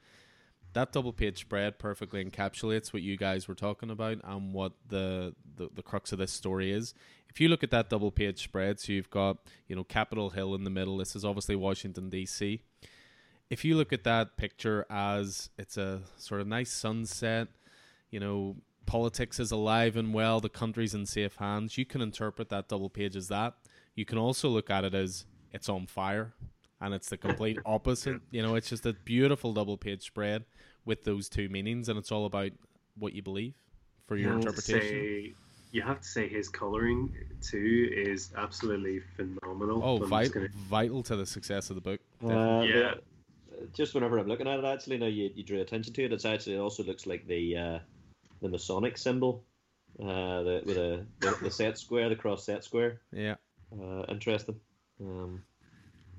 that double page spread perfectly encapsulates what you guys were talking about and what the, the the crux of this story is. If you look at that double page spread, so you've got you know Capitol Hill in the middle. This is obviously Washington D.C. If you look at that picture as it's a sort of nice sunset, you know politics is alive and well, the country's in safe hands. You can interpret that double page as that. You can also look at it as it's on fire and it's the complete opposite. You know, it's just a beautiful double page spread with those two meanings, and it's all about what you believe for your You interpretation. say- you have to say his coloring too is absolutely phenomenal. Oh, I'm vital, gonna- vital to the success of the book. Uh, Yeah. Just whenever I'm looking at it, actually, now you, you drew attention to it. It's actually it also looks like the uh, the Masonic symbol, uh, the with a the, the set square, the cross set square. Yeah. Uh, interesting. Um,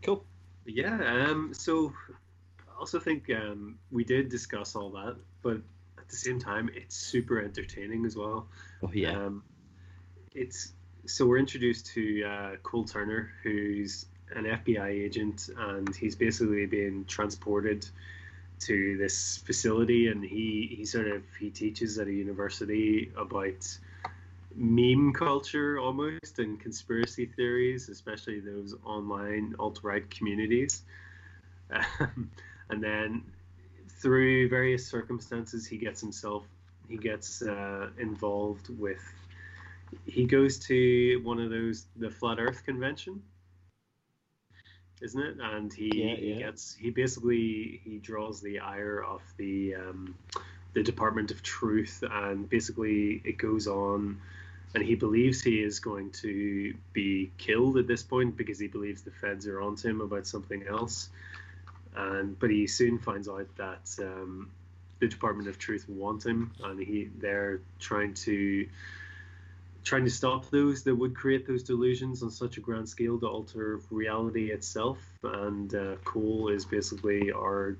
cool. Yeah, um, so I also think um, we did discuss all that, but at the same time, it's super entertaining as well. Oh yeah. Um, it's so we're introduced to uh, Cole Turner, who's an FBI agent, and he's basically being transported to this facility, and he he sort of he teaches at a university about meme culture almost and conspiracy theories, especially those online alt right communities. Um, and then through various circumstances, he gets himself he gets uh, involved with. He goes to one of those the flat Earth convention, isn't it? And he, Yeah, he yeah. gets he basically he draws the ire of the um, the Department of Truth, and basically it goes on. And he believes he is going to be killed at this point because he believes the feds are onto him about something else. And but he soon finds out that um, the Department of Truth want him, and he they're trying to trying to stop those that would create those delusions on such a grand scale to alter reality itself. And uh, Cole is basically our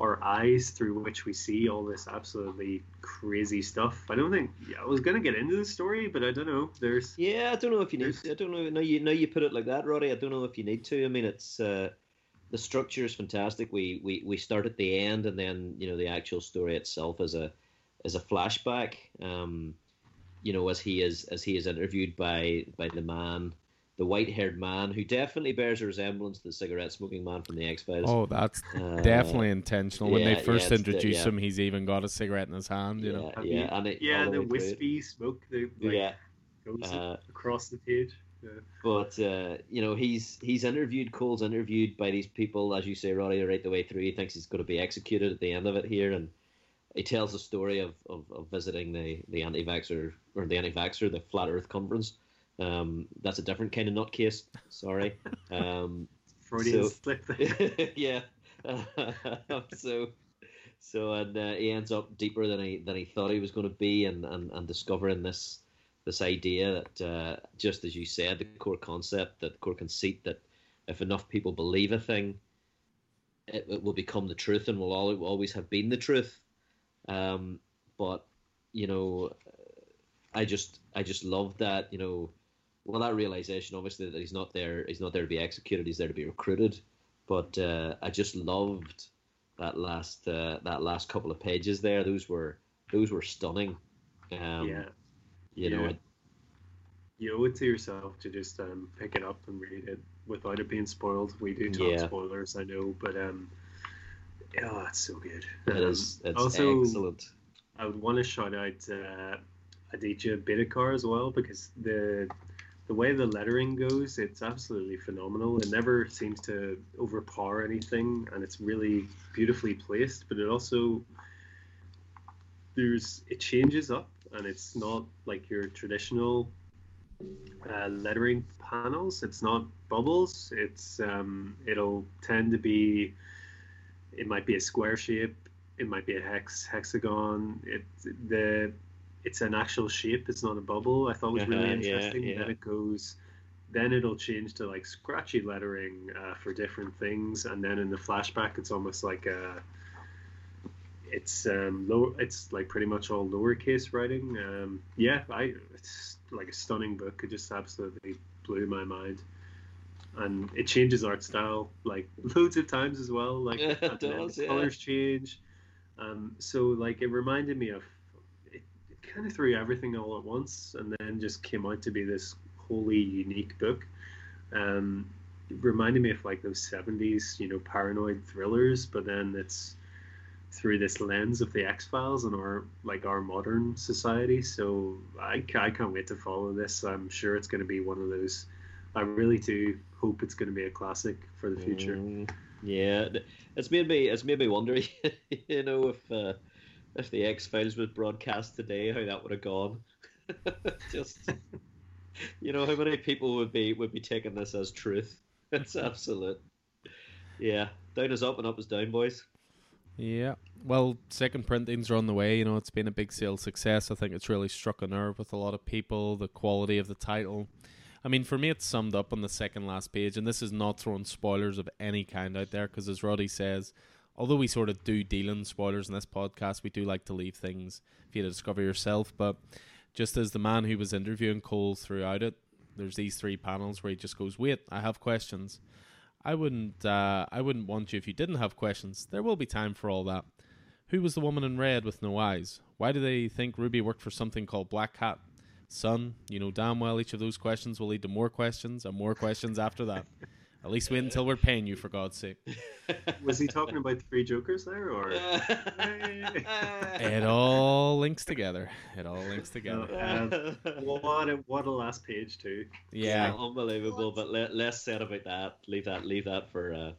our eyes through which we see all this absolutely crazy stuff. I don't think yeah, I was gonna get into the story, but I don't know. There's Yeah, I don't know if you need. To. I don't know. Now you now you put it like that, Roddy. I don't know if you need to. I mean, it's uh, the structure is fantastic. We, we we start at the end, and then you know the actual story itself is a is a flashback. Um, you know, as he is as he is interviewed by by the man, the white haired man, who definitely bears a resemblance to the cigarette smoking man from the X Files. Oh, that's Uh, definitely intentional. When yeah, they first yeah, it's the- introduce yeah. him, he's even got a cigarette in his hand. You yeah, know. Have yeah, you- and it, yeah, the way it. wispy smoke that like, yeah. goes Uh, across the page. Yeah. But uh, you know, he's he's interviewed. Cole's interviewed by these people, as you say, Roddy, right the way through. He thinks he's going to be executed at the end of it here, and he tells the story of, of, of visiting the the anti-vaxxer or the anti-vaxxer, the Flat Earth conference. Um, that's a different kind of nutcase. Sorry. Um, Freudian So- slip there. yeah. so, so and uh, he ends up deeper than he than he thought he was going to be, and, and, and discovering this this idea that uh, just as you said, the core concept, that core conceit that if enough people believe a thing, it, it will become the truth and will al- always have been the truth. Um, but you know, I just I just love that you know, well that realization obviously that he's not there he's not there to be executed he's there to be recruited, but uh, I just loved that last uh, that last couple of pages there. Those were those were stunning. Um, yeah. you know, Yeah. it, You owe it to yourself to just um, pick it up and read it without it being spoiled. We do talk Yeah. spoilers, I know, but um, oh, it's so good. it Um, it's also, excellent. I would want to shout out uh, Aditya Bidikar as well because the the way the lettering goes, it's absolutely phenomenal. It never seems to overpower anything, and it's really beautifully placed. But it also there's it changes up, and it's not like your traditional uh, lettering panels. It's not bubbles. It's um, it'll tend to be. It might be a square shape. It might be a hex hexagon. It the it's an actual shape. It's not a bubble. I thought it was really Uh-huh, yeah, interesting. yeah. Then it goes. Then it'll change to like scratchy lettering uh, for different things, and then in the flashback, it's almost like a. It's um low. It's like pretty much all lowercase writing. Um, yeah, I. It's like a stunning book. It just absolutely blew my mind, and it changes art style like loads of times as well. Like Yeah, it does, yeah. colors change. Um, so like it reminded me of. Kind of threw everything all at once, and then just came out to be this wholly unique book. Um, reminded me of like those '70s, you know, paranoid thrillers, but then it's through this lens of the X Files and our like our modern society. So I, I can't wait to follow this. I'm sure it's going to be one of those I really do hope it's going to be a classic for the future. Mm, yeah, it's made me it's made me wonder, you know, if uh, if the X Files was broadcast today, how that would have gone. Just you know, how many people would be would be taking this as truth? It's absolute. Yeah, down is up and up is down, boys. Yeah. Well, second printings are on the way. You know, it's been a big sales success. I think it's really struck a nerve with a lot of people. The quality of the title. I mean, for me, it's summed up on the second last page, and this is not throwing spoilers of any kind out there because, as Roddy says, although we sort of do deal in spoilers in this podcast, we do like to leave things for you to discover yourself. But just as the man who was interviewing Cole throughout it, there's these three panels where he just goes, "Wait, I have questions." I wouldn't. Uh, I wouldn't want you if you didn't have questions. There will be time for all that. Who was the woman in red with no eyes? Why do they think Ruby worked for something called Black Cat? Son, you know damn well each of those questions will lead to more questions and more questions after that. At least wait until we're paying you, for God's sake. Was he talking about the three jokers there, or It all links together. It all links together. Um, what a what a last page too? Yeah. unbelievable. But le- less said about that. Leave that. Leave that for. Uh,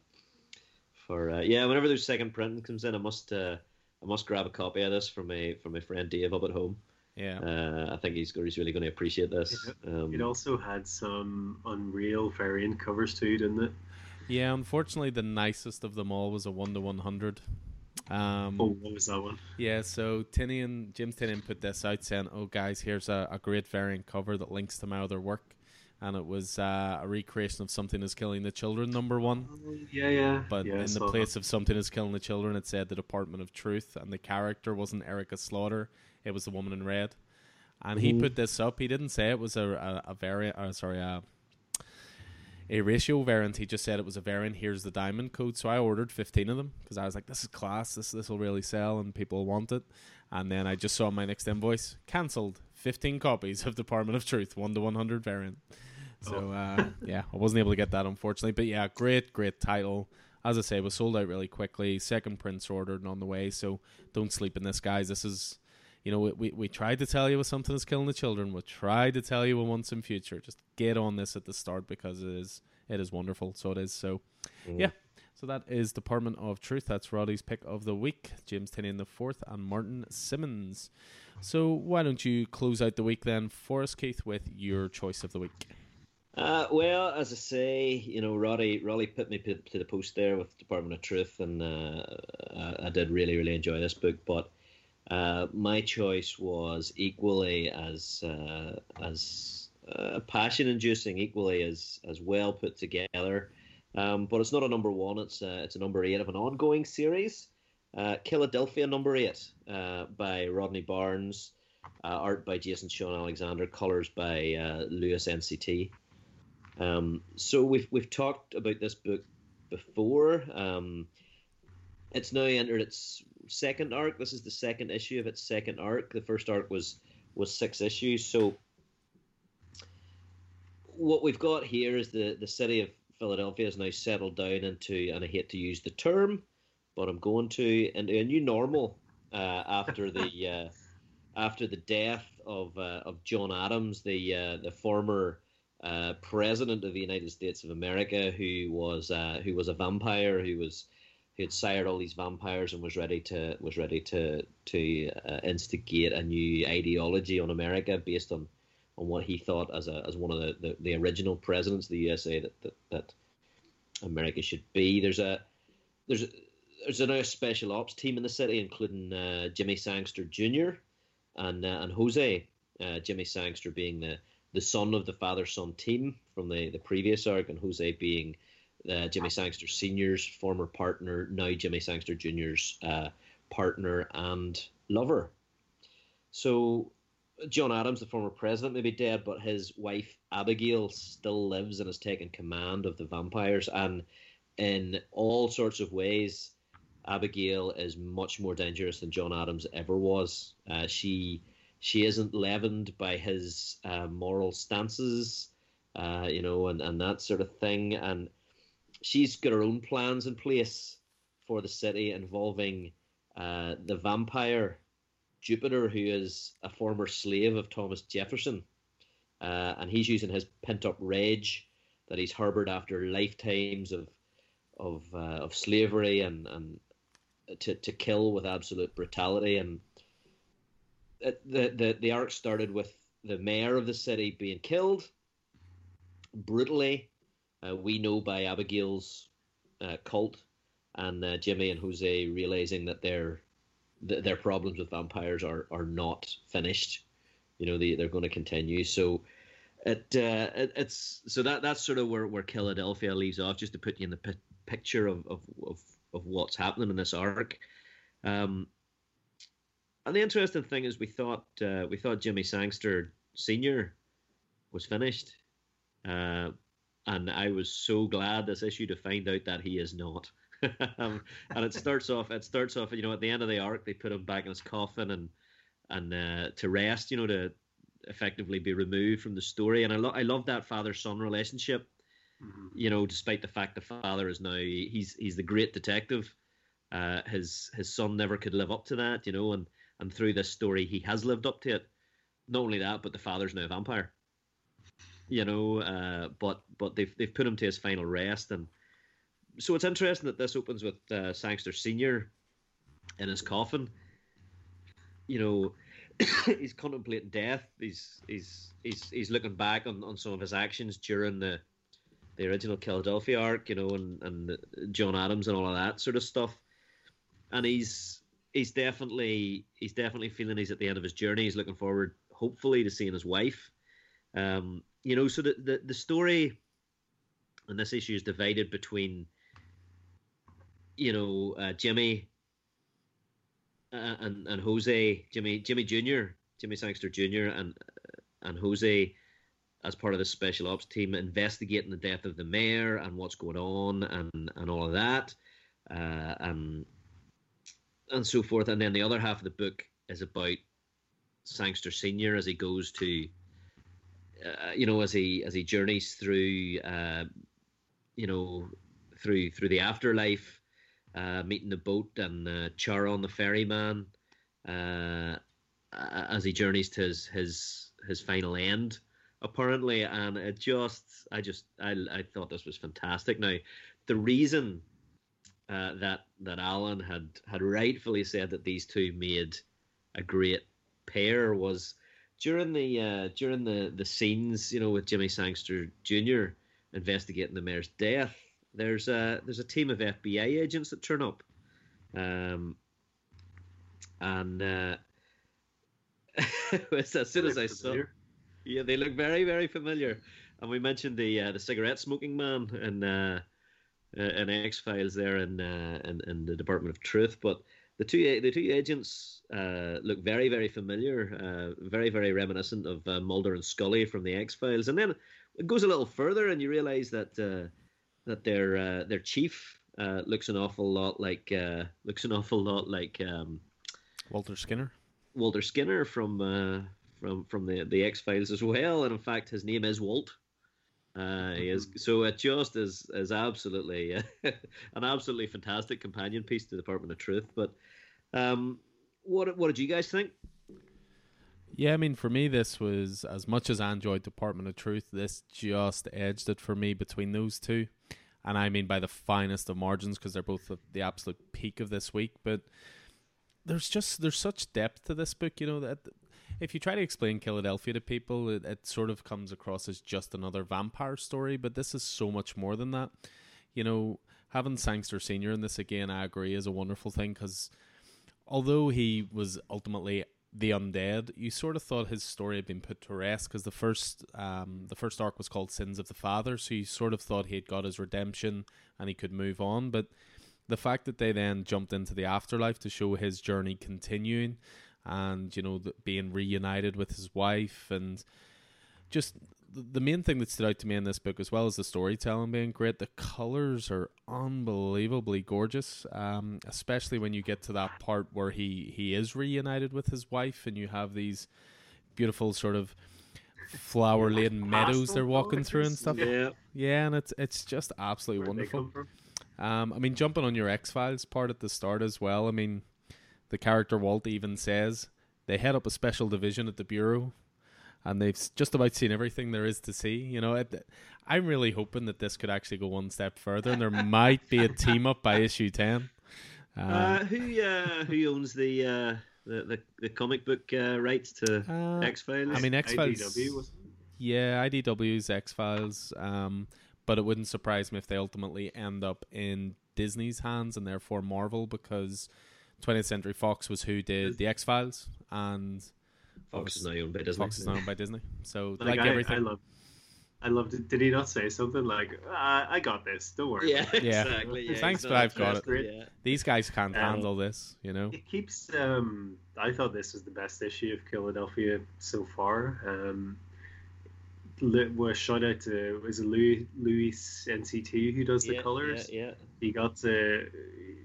for uh, yeah, whenever there's second printing comes in, I must. Uh, I must grab a copy of this from my from my friend Dave up at home. Yeah. Uh, I think he's he's really going to appreciate this. Um, It also had some unreal variant covers too, didn't it? Yeah, unfortunately, the nicest of them all was a 1 to 100. Um, Oh, what was that one? Yeah, so Tynion, Jim Tynion put this out saying, "Oh, guys, here's a, a great variant cover that links to my other work," and it was uh, a recreation of "Something Is Killing the Children" number one. Yeah, yeah. But yeah, in the saw place of "Something Is Killing the Children," it said the Department of Truth, and the character wasn't Erica Slaughter; it was the woman in red. And he Mhm. put this up. He didn't say it was a a, a variant. Uh, sorry, a a ratio variant. He just said it was a variant. Here's the diamond code. So I ordered 15 of them because I was like, this is class. This this will really sell and people want it. And then I just saw my next invoice cancelled. 15 copies of Department of Truth, one to 100 variant. So uh, yeah, I wasn't able to get that unfortunately. But yeah, great, great title. As I say, it was sold out really quickly. Second prints ordered and on the way. So don't sleep in this, guys. This is. You know, we, we, we tried to tell you with something that's killing the children. We tried to tell you with Once & Future. Just get on this at the start because it is it is wonderful. So it is. So Mm. yeah. So that is Department of Truth. That's Roddy's pick of the week. James Tynion the fourth and Martin Simmonds. So why don't you close out the week then for us, Keith, with your choice of the week? Uh, well, as I say, you know, Roddy, Roddy put me p- to the post there with Department of Truth, and uh, I, I did really, really enjoy this book. But uh, my choice was equally as uh, as uh, passion-inducing, equally as as well put together. Um, but it's not a number one; it's uh, it's a number eight of an ongoing series. Uh, Killadelphia number eight uh, by Rodney Barnes, uh, art by Jason Shawn Alexander, colors by Luis NCT. Um, so we've we've talked about this book before. Um, it's now entered its second arc. This is the second issue of its second arc. The first arc was was six issues. So what we've got here is the the city of Philadelphia has now settled down into, and I hate to use the term, but I'm going to into a new normal uh, after the uh, after the death of uh, of John Adams, the uh, the former uh, president of the United States of America, who was uh, who was a vampire, who was who had sired all these vampires and was ready to was ready to to uh, instigate a new ideology on America based on on what he thought as a as one of the, the, the original presidents of the USA that, that that America should be. There's a there's a, there's a now special ops team in the city, including uh, Jimmy Sangster Jr. and uh, and Jose. Uh, Jimmy Sangster being the the son of the father son team from the, the previous arc, and Jose being uh, Jimmy Sangster Sr.'s former partner, now Jimmy Sangster Jr.'s uh, partner and lover. So, John Adams, the former president, may be dead, but his wife Abigail still lives and has taken command of the vampires. And in all sorts of ways, Abigail is much more dangerous than John Adams ever was. Uh, she she isn't leavened by his uh, moral stances, uh, you know, and, and that sort of thing. And she's got her own plans in place for the city involving uh, the vampire Jupiter, who is a former slave of Thomas Jefferson. Uh, and he's using his pent up rage that he's harbored after lifetimes of of uh, of slavery and and to to kill with absolute brutality and the the the arc started with the mayor of the city being killed brutally. Uh, we know by Abigail's uh, cult and uh, Jimmy and Jose realizing that their th- their problems with vampires are are not finished. You know, they they're going to continue. So it, uh, it, it's so that that's sort of where where Killadelphia leaves off, just to put you in the p- picture of, of of of what's happening in this arc. Um, and the interesting thing is, we thought uh, we thought Jimmy Sangster Senior was finished, uh, and I was so glad this issue to find out that he is not. um, and it starts off. It starts off. You know, at the end of the arc, they put him back in his coffin and and uh, to rest. You know, to effectively be removed from the story. And I lo- I love that father son relationship. Mm-hmm. You know, despite the fact the father is now he's he's the great detective. Uh, his his son never could live up to that. You know, and and through this story, he has lived up to it. Not only that, but the father's now a vampire. You know, uh, but but they've they've put him to his final rest, and so it's interesting that this opens with uh, Sangster Senior in his coffin. You know, he's contemplating death. He's he's he's he's looking back on, on some of his actions during the the original Killadelphia arc, you know, and and John Adams and all of that sort of stuff. And he's he's definitely he's definitely feeling he's at the end of his journey. He's looking forward, hopefully, to seeing his wife. Um, you know, so the, the the story and this issue is divided between, you know, uh, Jimmy uh, and and Jose, Jimmy Jimmy Junior, Jimmy Sangster Junior, and and Jose as part of the special ops team investigating the death of the mayor and what's going on and and all of that. Uh, and and so forth. And then the other half of the book is about Sangster Senior as he goes to, uh, you know, as he as he journeys through, uh, you know, through through the afterlife, uh, meeting the boat and uh, Charon the ferryman, uh, as he journeys to his his his final end. Apparently, and it just, I just, I, I thought this was fantastic. Now, the reason uh, that that Alan had had rightfully said that these two made a great pair was during the uh, during the the scenes, you know, with Jimmy Sangster Jr. investigating the mayor's death. There's a there's a team of FBI agents that turn up, um, and uh, as soon as I saw, yeah, they look very very familiar. And we mentioned the uh, the cigarette smoking man and. Uh, uh, in X Files there in, uh, in, in the Department of Truth. But the two the two agents uh, look very very familiar, uh, very very reminiscent of uh, Mulder and Scully from the X Files. And then it goes a little further, and you realise that uh, that their their chief looks an awful lot like looks an awful lot like um, Walter Skinner. Walter Skinner from from from the the X Files as well, and in fact his name is Walt. Uh, he is so it just is is absolutely uh, an absolutely fantastic companion piece to the Department of Truth. But um, what what did you guys think? Yeah, I mean, for me, this was as much as I enjoyed Department of Truth. This just edged it for me between those two, and I mean by the finest of margins because they're both at the absolute peak of this week. But there's just there's such depth to this book, you know that if you try to explain Killadelphia to people, it, it sort of comes across as just another vampire story, but this is so much more than that. You know, having Sangster Senior in this again, I agree, is a wonderful thing because although he was ultimately the undead, you sort of thought his story had been put to rest because the first um, the first arc was called Sins of the Father, so you sort of thought he had got his redemption and he could move on. But the fact that they then jumped into the afterlife to show his journey continuing and you know the, being reunited with his wife and just the main thing that stood out to me in this book as well as the storytelling being great the colors are unbelievably gorgeous um, especially when you get to that part where he he is reunited with his wife and you have these beautiful sort of flower laden meadows they're walking through and stuff. Yeah. Yeah and it's it's just absolutely wonderful. um, I mean jumping on your X Files part at the start as well I mean the character Walt even says they head up a special division at the bureau, and they've just about seen everything there is to see. You know, it, I'm really hoping that this could actually go one step further, and there might be a team up by issue ten. Uh, Uh, who uh, who owns the, uh, the the the comic book uh, rights to uh, X Files? I mean, X Files. Yeah, IDW's X Files. Um, but it wouldn't surprise me if they ultimately end up in Disney's hands and therefore Marvel because 20th Century Fox was who did the X Files and Fox is now owned by Disney. Fox is now owned by Disney. So Like, like, I, everything. I love. I loved it. Did he not say something like, "I I got this. Don't worry." Yeah, Yeah. exactly. Yeah, Thanks, he's but I've got it. Yeah. These guys can't Um, handle this, you know. It keeps. Um, I thought this was the best issue of Killadelphia so far. Um, well, shout out to is it Louis Louis NC2 who does the yeah, colors. Yeah, yeah. He got to,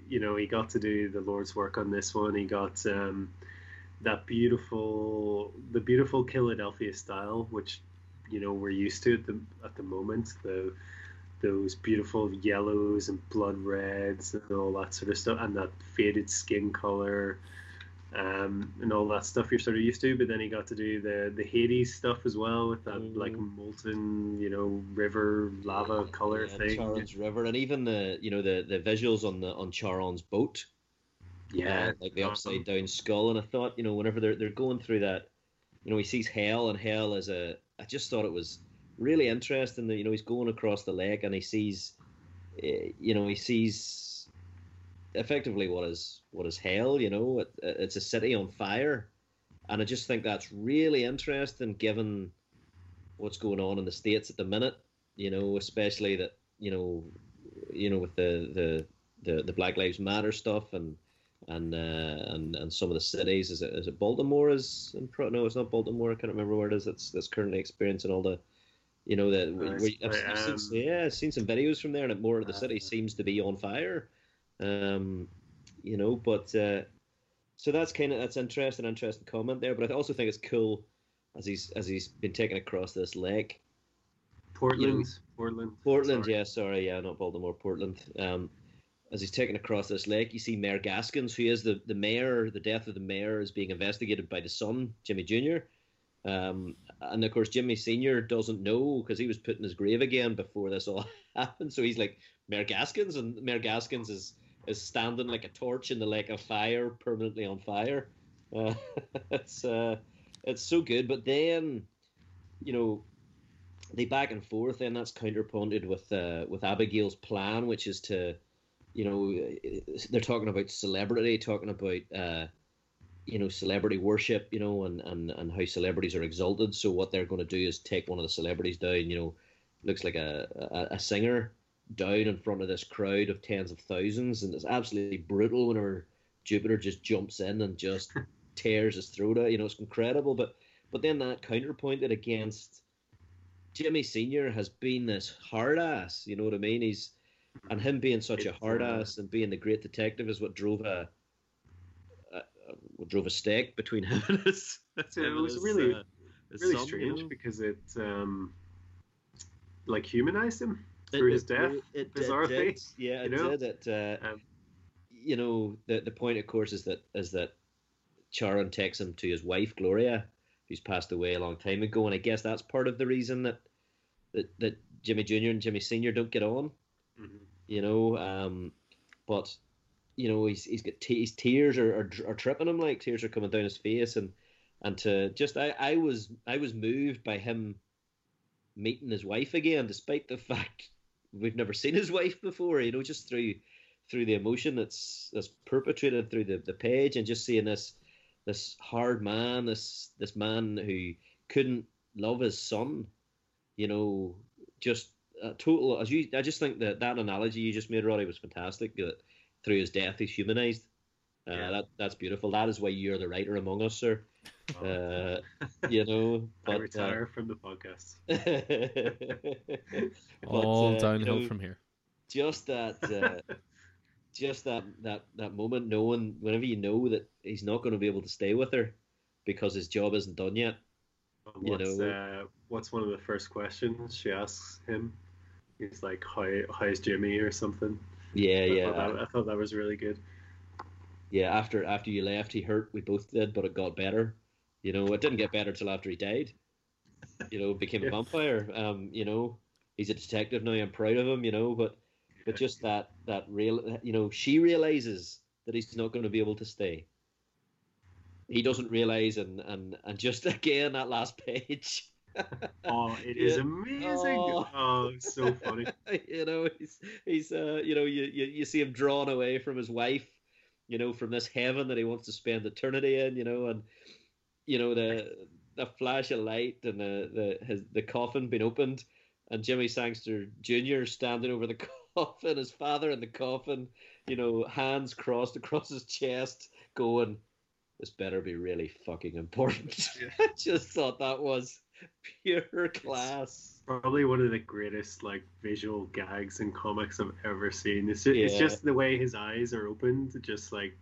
you know, he got to do the Lord's work on this one. He got um, that beautiful, the beautiful Killadelphia style, which you know we're used to at the at the moment. The those beautiful yellows and blood reds and all that sort of stuff, and that faded skin color, um, and all that stuff you're sort of used to. But then he got to do the the Hades stuff as well with that Mm. like molten, you know, river lava color yeah, thing. Charon's River, and even the you know the, the visuals on the on Charon's boat, Yeah, uh, like the upside down skull. And I thought, you know, whenever they're they're going through that, you know, he sees hell, and hell is a. I just thought it was really interesting that you know he's going across the lake and he sees, uh, you know, he sees effectively what is what is hell. You know, it, it's a city on fire, and I just think that's really interesting given what's going on in the states at the minute. You know, especially that you know, you know, with the the the, the Black Lives Matter stuff and and uh, and and some of the cities. Is it is it Baltimore? Is in pro- no, it's not Baltimore. I can't remember where it is. That's that's currently experiencing all the, you know, the Nice. seen, um, yeah, I've seen some videos from there, and more of the city uh, seems to be on fire. Um, you know, but uh, so that's kind of that's interesting, interesting comment there. But I also think it's cool as he's as he's been taken across this lake. Portland, Portland, Portland, sorry. yeah, sorry, yeah, not Baltimore, Portland. Um, as he's taken across this lake, you see Mayor Gaskins, who is the, the mayor. The death of the mayor is being investigated by the son, Jimmy Jr. Um, and of course, Jimmy Sr. doesn't know because he was put in his grave again before this all happened. So he's like, Mayor Gaskins, and Mayor Gaskins is, is standing like a torch in the lake of fire, permanently on fire. Uh, it's, uh, it's so good. But then, you know, they back and forth, and that's counterpointed with uh, with Abigail's plan, which is to, you know, they're talking about celebrity, talking about uh, you know celebrity worship, you know, and, and and how celebrities are exalted. So what they're going to do is take one of the celebrities down, you know, looks like a, a, a singer down in front of this crowd of tens of thousands, and it's absolutely brutal whenever Jupiter just jumps in and just tears his throat out. You know, it's incredible. But but then that counterpointed against Jimmy Senior has been this hard ass. You know what I mean? He's and him being such a hard uh, ass and being the great detective is what drove a, a, drove a stake between him and his. Yeah, it was his, really- uh, really strange because it um like humanized him It- through his it- death. It, bizarrely, did. Yeah, you it know? did. It, uh, Um, you know, the the point, of course, is that is that Charon takes him to his wife Gloria, who's passed away a long time ago, and I guess that's part of the reason that that, that Jimmy Junior and Jimmy Senior don't get on. mhm. You know, um, but you know he's he's got te- his tears are, are are tripping him like tears are coming down his face, and and to just I I was I was moved by him meeting his wife again, despite the fact we've never seen his wife before. You know, just through through the emotion that's that's perpetrated through the, the page, and just seeing this this hard man, this this man who couldn't love his son. You know, just a total. As you, I just think that that analogy you just made, Roddy, was fantastic. That through his death, he's humanized. Uh, Yeah. That that's beautiful. That is why you're the writer among us, sir. Uh, you know, I but, uh, retire from the podcast. But, All uh, you downhill know, from here. just that uh, just that that that moment knowing whenever you know that he's not going to be able to stay with her because his job isn't done yet And You What's know. uh, what's one of the first questions she asks him? He's like, "How how's Jimmy?" or something. yeah I yeah thought that, I thought that was really good. Yeah after after you left he hurt we both did but it got better you know it didn't get better till after he died you know, became Yeah. a vampire. Um, you know, he's a detective now. I'm proud of him. You know, but but just that that real, you know, she realizes that he's not going to be able to stay. He doesn't realize, and and and just again that last page. Oh, it is Yeah. amazing. Oh. Oh, so funny. you know, he's he's uh, you know, you, you you see him drawn away from his wife, you know, from this heaven that he wants to spend eternity in, you know, and you know the the flash of light and the the his, the coffin being opened, and Jimmy Sangster Jr. standing over the coffin, his father in the coffin, you know, hands crossed across his chest, going, "This better be really fucking important." I just thought that was pure class. Probably one of the greatest like visual gags in comics I've ever seen. It's just, it's just the way his eyes are opened, just like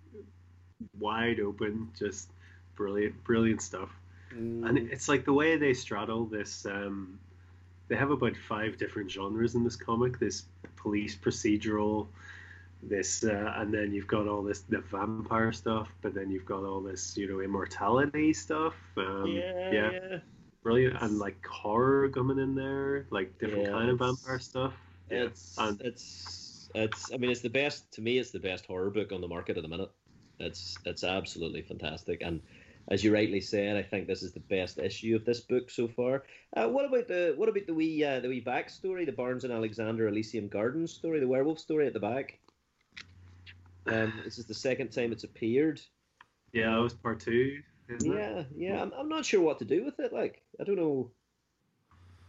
wide open, just brilliant, brilliant stuff. Mm. And it's like the way they straddle this. Um, they have about five different genres in this comic. This police procedural, this, uh, and then you've got all this the vampire stuff, but then you've got all this, you know, immortality stuff. Um, yeah, yeah, yeah. Brilliant, and like horror coming in there, like different Yeah, kind of vampire stuff. Yeah. It's and it's it's. I mean, it's the best to me. It's the best horror book on the market at the minute. It's it's absolutely fantastic, and as you rightly said, I think this is the best issue of this book so far. Uh, what about the what about the wee uh, the wee backstory, the Barnes and Alexander Elysium Gardens story, the werewolf story at the back? Um, this is the second time it's appeared. yeah, that was part two. Isn't it? Yeah, yeah. I'm, I'm not sure what to do with it. Like, I don't know.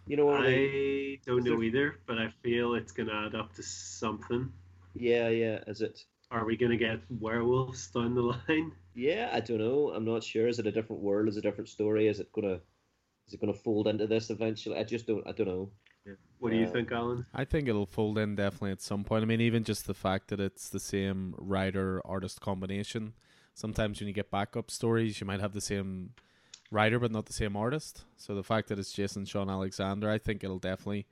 You know, are they- I don't know there- either, but I feel it's gonna add up to something. yeah, yeah. Is it? Are we gonna get werewolves down the line? Yeah, I don't know. I'm not sure. Is it a different world? Is it a different story? Is it gonna is it gonna fold into this eventually? I just don't. I don't know. What do you Uh, think, Alan? I think it'll fold in definitely at some point. I mean, even just the fact that it's the same writer artist combination. Sometimes when you get backup stories, you might have the same writer but not the same artist. So the fact that it's Jason Shawn Alexander, I think it'll definitely.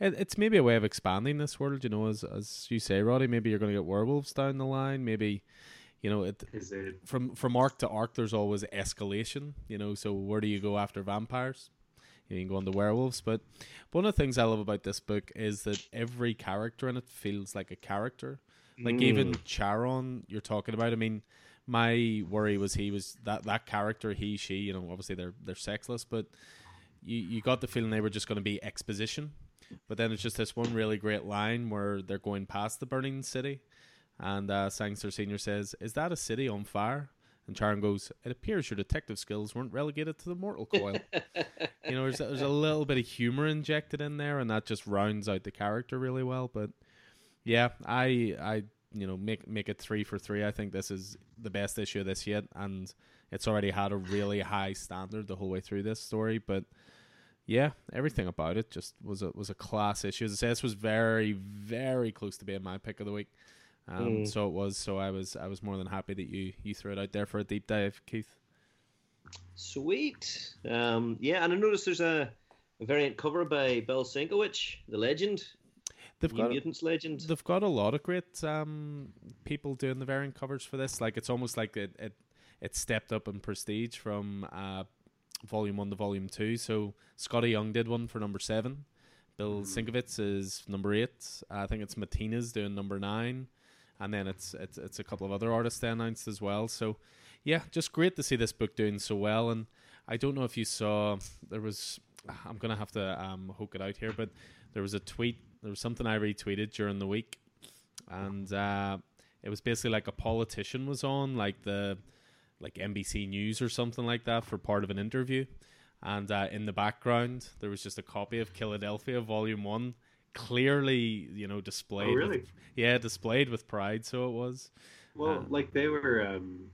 It, it's maybe a way of expanding this world. You know, as as you say, Roddy. Maybe you're going to get werewolves down the line. Maybe, you know, it Is it from from arc to arc, there's always escalation. You know, so where do you go after vampires? You can go on the werewolves, but one of the things I love about this book is that every character in it feels like a character. Like even mm. Charon, you're talking about. I mean, my worry was he was that that character, he, she. You know, obviously they're they're sexless, but you you got the feeling they were just going to be exposition. But then it's just this one really great line where they're going past the burning city, and uh, Sangster Senior says, "Is that a city on fire?" And Charon goes, "It appears your detective skills weren't relegated to the mortal coil." you know, there's there's a little bit of humor injected in there, and that just rounds out the character really well. But yeah, I I you know make make it three for three. I think this is the best issue of this yet, and it's already had a really high standard the whole way through this story. But yeah, everything about it just was a was a class issue. As I say, this was very very close to being my pick of the week. Um, Mm. So it was. So I was I was more than happy that you you threw it out there for a deep dive, Keith. Sweet. Um, yeah, and I noticed there's a, a variant cover by Bill Sienkiewicz, the legend, They've New got Mutants legend. They've got a lot of great um, people doing the variant covers for this. Like it's almost like it it, it stepped up in prestige from uh, volume one to volume two. So Skottie Young did one for number seven. Bill Sienkiewicz is number eight. I think it's Matina's doing number nine, and then it's it's it's a couple of other artists they announced as well. So yeah, just great to see this book doing so well. And I don't know if you saw there was. I'm gonna have to um, hook it out here, but there was a tweet. There was something I retweeted during the week, and uh, it was basically like a politician was on, like the like NBC News or something like that, for part of an interview. And uh, in the background, there was just a copy of Killadelphia Volume One, clearly, you know, displayed. Oh, really? With, yeah, displayed with pride. So it was. Well, Um, like they were. Um,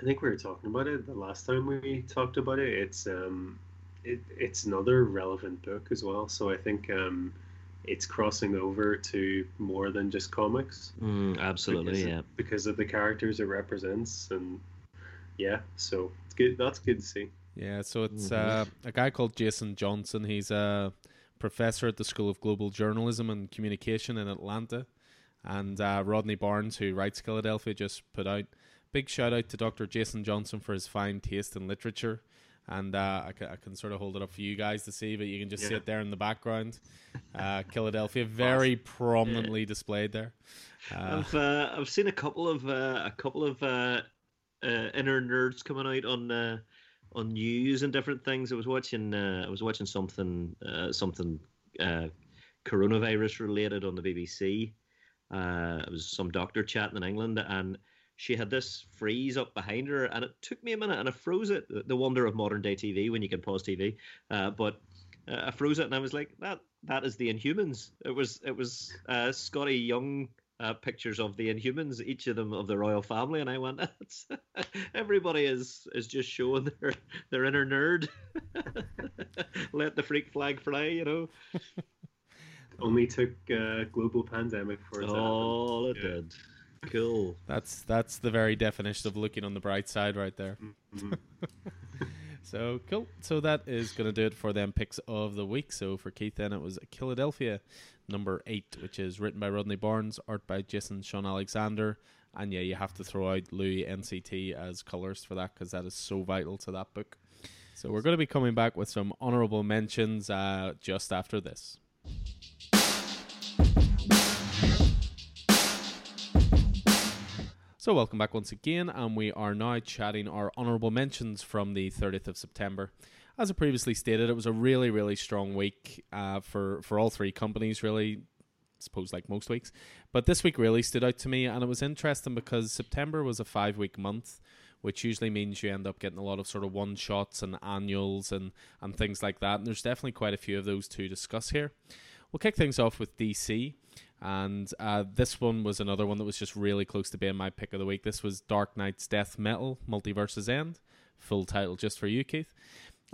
I think we were talking about it the last time we talked about it. It's um, it, it's another relevant book as well. So I think um, it's crossing over to more than just comics Mm, absolutely, because, yeah. because of the characters it represents, and yeah, so it's good. That's good to see. Yeah, so it's Mhm. uh, a guy called Jason Johnson. He's a professor at the School of Global Journalism and Communication in Atlanta. And uh, Rodney Barnes, who writes Killadelphia, just put out big shout out to Dr. Jason Johnson for his fine taste in literature and uh, I, can, I can sort of hold it up for you guys to see, but you can just see it there in the background. Uh, Killadelphia, very prominently displayed there. Uh, I've uh, I've seen a couple of uh, a couple of uh, uh, inner nerds coming out on uh, on news and different things. I was watching uh, I was watching something uh, something uh, coronavirus related on the BBC. Uh, it was some doctor chatting in England, and she had this freeze up behind her, and it took me a minute, and I froze it. The- wonder of modern day TV when you can pause TV. Uh, but uh, I froze it, and I was like, "That that is the Inhumans." It was it was uh, Skottie Young uh, pictures of the Inhumans, each of them of the royal family, and I went, That's, everybody is is just showing their their inner nerd. Let the freak flag fly, you know. Only took uh, global pandemic for it. All it Yeah. did. Cool. that's that's the very definition of looking on the bright side right there. Mhm. So cool. So that is going to do it for them picks of the week. So for Keith, then it was Killadelphia, number eight, which is written by Rodney Barnes, art by Jason Shawn Alexander, and yeah, you have to throw out Luis NCT as colorist for that because that is so vital to that book. So we're going to be coming back with some honorable mentions uh, just after this. So, welcome back once again, and we are now chatting our honourable mentions from the 30th of September. As I previously stated, it was a really, really strong week uh, for, for all three companies, really, I suppose like most weeks. But this week really stood out to me, and it was interesting because September was a five week month, which usually means you end up getting a lot of sort of one shots and annuals and, and things like that. And there's definitely quite a few of those to discuss here. We'll kick things off with DC. And uh, this one was another one that was just really close to being my pick of the week. This was Dark Nights Death Metal Multiverse's End. Full title just for you, Keith.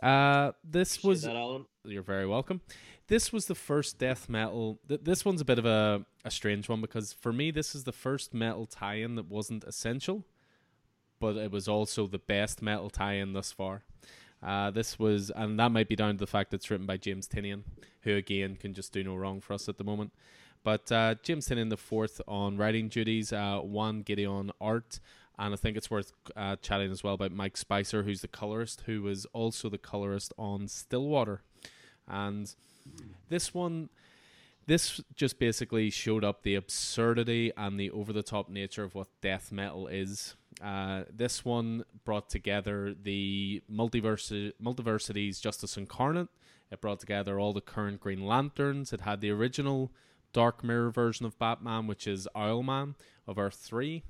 Uh, this was that, Alan. you're very welcome. This was the first death metal. Th- this one's a bit of a, a strange one because for me, this is the first metal tie in that wasn't essential, but it was also the best metal tie in thus far. Uh, this was, and that might be down to the fact that it's written by James Tynion, who again can just do no wrong for us at the moment. But uh, James Tynion, the fourth on writing duties, uh, Gedeon art, and I think it's worth uh, chatting as well about Mike Spicer, who's the colorist, who was also the colorist on Stillwater. And this one, this just basically showed up the absurdity and the over the top nature of what death metal is. Uh, this one brought together the multiverse, multiversities Justice Incarnate. It brought together all the current Green Lanterns. It had the original Dark Mirror version of Batman, which is Owlman of Earth 3.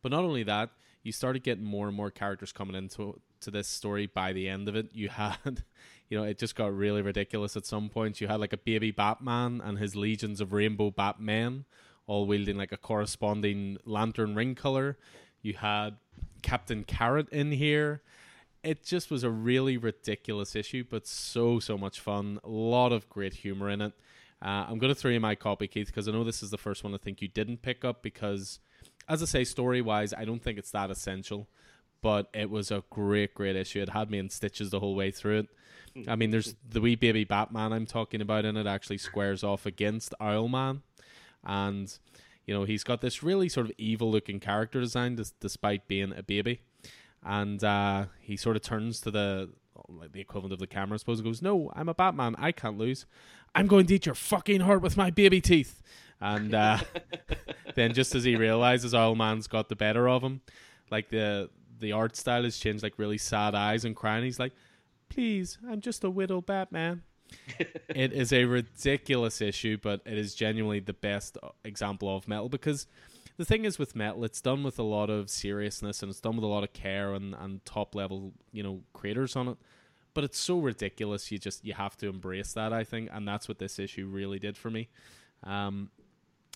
But not only that, you started getting more and more characters coming into to this story by the end of it. You had, you know, it just got really ridiculous at some points. You had like a baby Batman and his legions of rainbow Batmen, all wielding like a corresponding lantern ring color. You had Captain Carrot in here. It just was a really ridiculous issue, but so so much fun. A lot of great humor in it. Uh, I'm going to throw you my copy, Keith, because I know this is the first one I think you didn't pick up because, as I say, story wise, I don't think it's that essential. But it was a great, great issue. It had me in stitches the whole way through it. I mean, there's the wee baby Batman I'm talking about in it actually squares off against Owlman, and you know he's got this really sort of evil looking character design, des- despite being a baby, and uh, he sort of turns to the like the equivalent of the camera, I suppose, and goes, "No, I'm a Batman. I can't lose. I'm going to eat your fucking heart with my baby teeth." And uh, then, just as he realizes Owlman's got the better of him, like the the art style has changed, like really sad eyes and crying. He's like, "Please, I'm just a widow Batman." it is a ridiculous issue, but it is genuinely the best example of metal because the thing is with metal, it's done with a lot of seriousness and it's done with a lot of care and, and top level, you know, creators on it. But it's so ridiculous, you just you have to embrace that, I think, and that's what this issue really did for me. Um,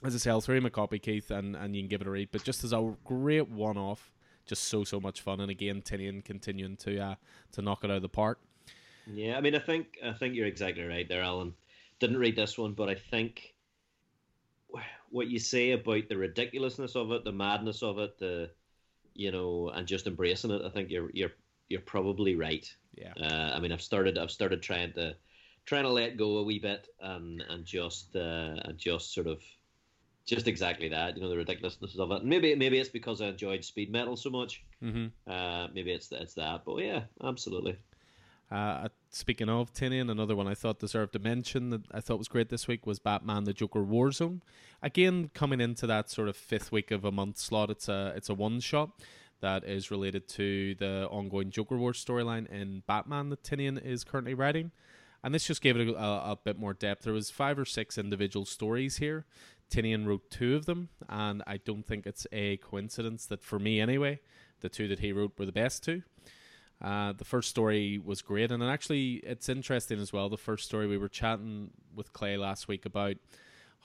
as I say, I'll throw him a copy, Keith, and, and you can give it a read. But just as a great one off, just so so much fun, and again, Tynion continuing to uh, to knock it out of the park. Yeah, I mean, I think I think you're exactly right there, Alan. Didn't read this one, but I think what you say about the ridiculousness of it, the madness of it, the you know, and just embracing it, I think you're you're you're probably right. Yeah. Uh, I mean, I've started I've started trying to trying to let go a wee bit and and just uh, and just sort of just exactly that. You know, the ridiculousness of it. And maybe maybe it's because I enjoyed speed metal so much. Mm-hmm. Uh, maybe it's it's that. But yeah, absolutely. Uh, speaking of Tynion, another one I thought deserved a mention that I thought was great this week was Batman: The Joker Warzone. Again, coming into that sort of fifth week of a month slot, it's a it's a one shot that is related to the ongoing Joker Wars storyline in Batman that Tynion is currently writing. And this just gave it a, a, a, bit more depth. There was five or six individual stories here. Tynion wrote two of them, and I don't think it's a coincidence that for me anyway, the two that he wrote were the best two. Uh, the first story was great, and actually, it's interesting as well. The first story we were chatting with Clay last week about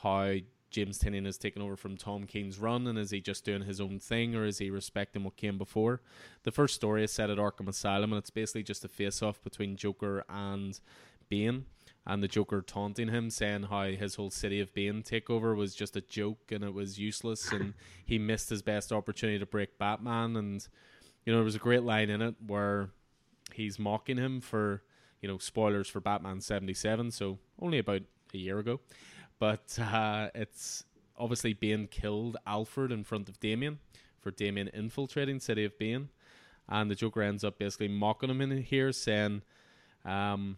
how James Tynion has taken over from Tom King's run, and is he just doing his own thing, or is he respecting what came before? The first story is set at Arkham Asylum, and it's basically just a face-off between Joker and Bane, and the Joker taunting him, saying how his whole City of Bane takeover was just a joke and it was useless, and he missed his best opportunity to break Batman, and you know, there was a great line in it where he's mocking him for, you know, spoilers for Batman 77, so only about a year ago. But uh, it's obviously Bane killed Alfred in front of Damian for Damian infiltrating City of Bane. And the Joker ends up basically mocking him in here, saying, um,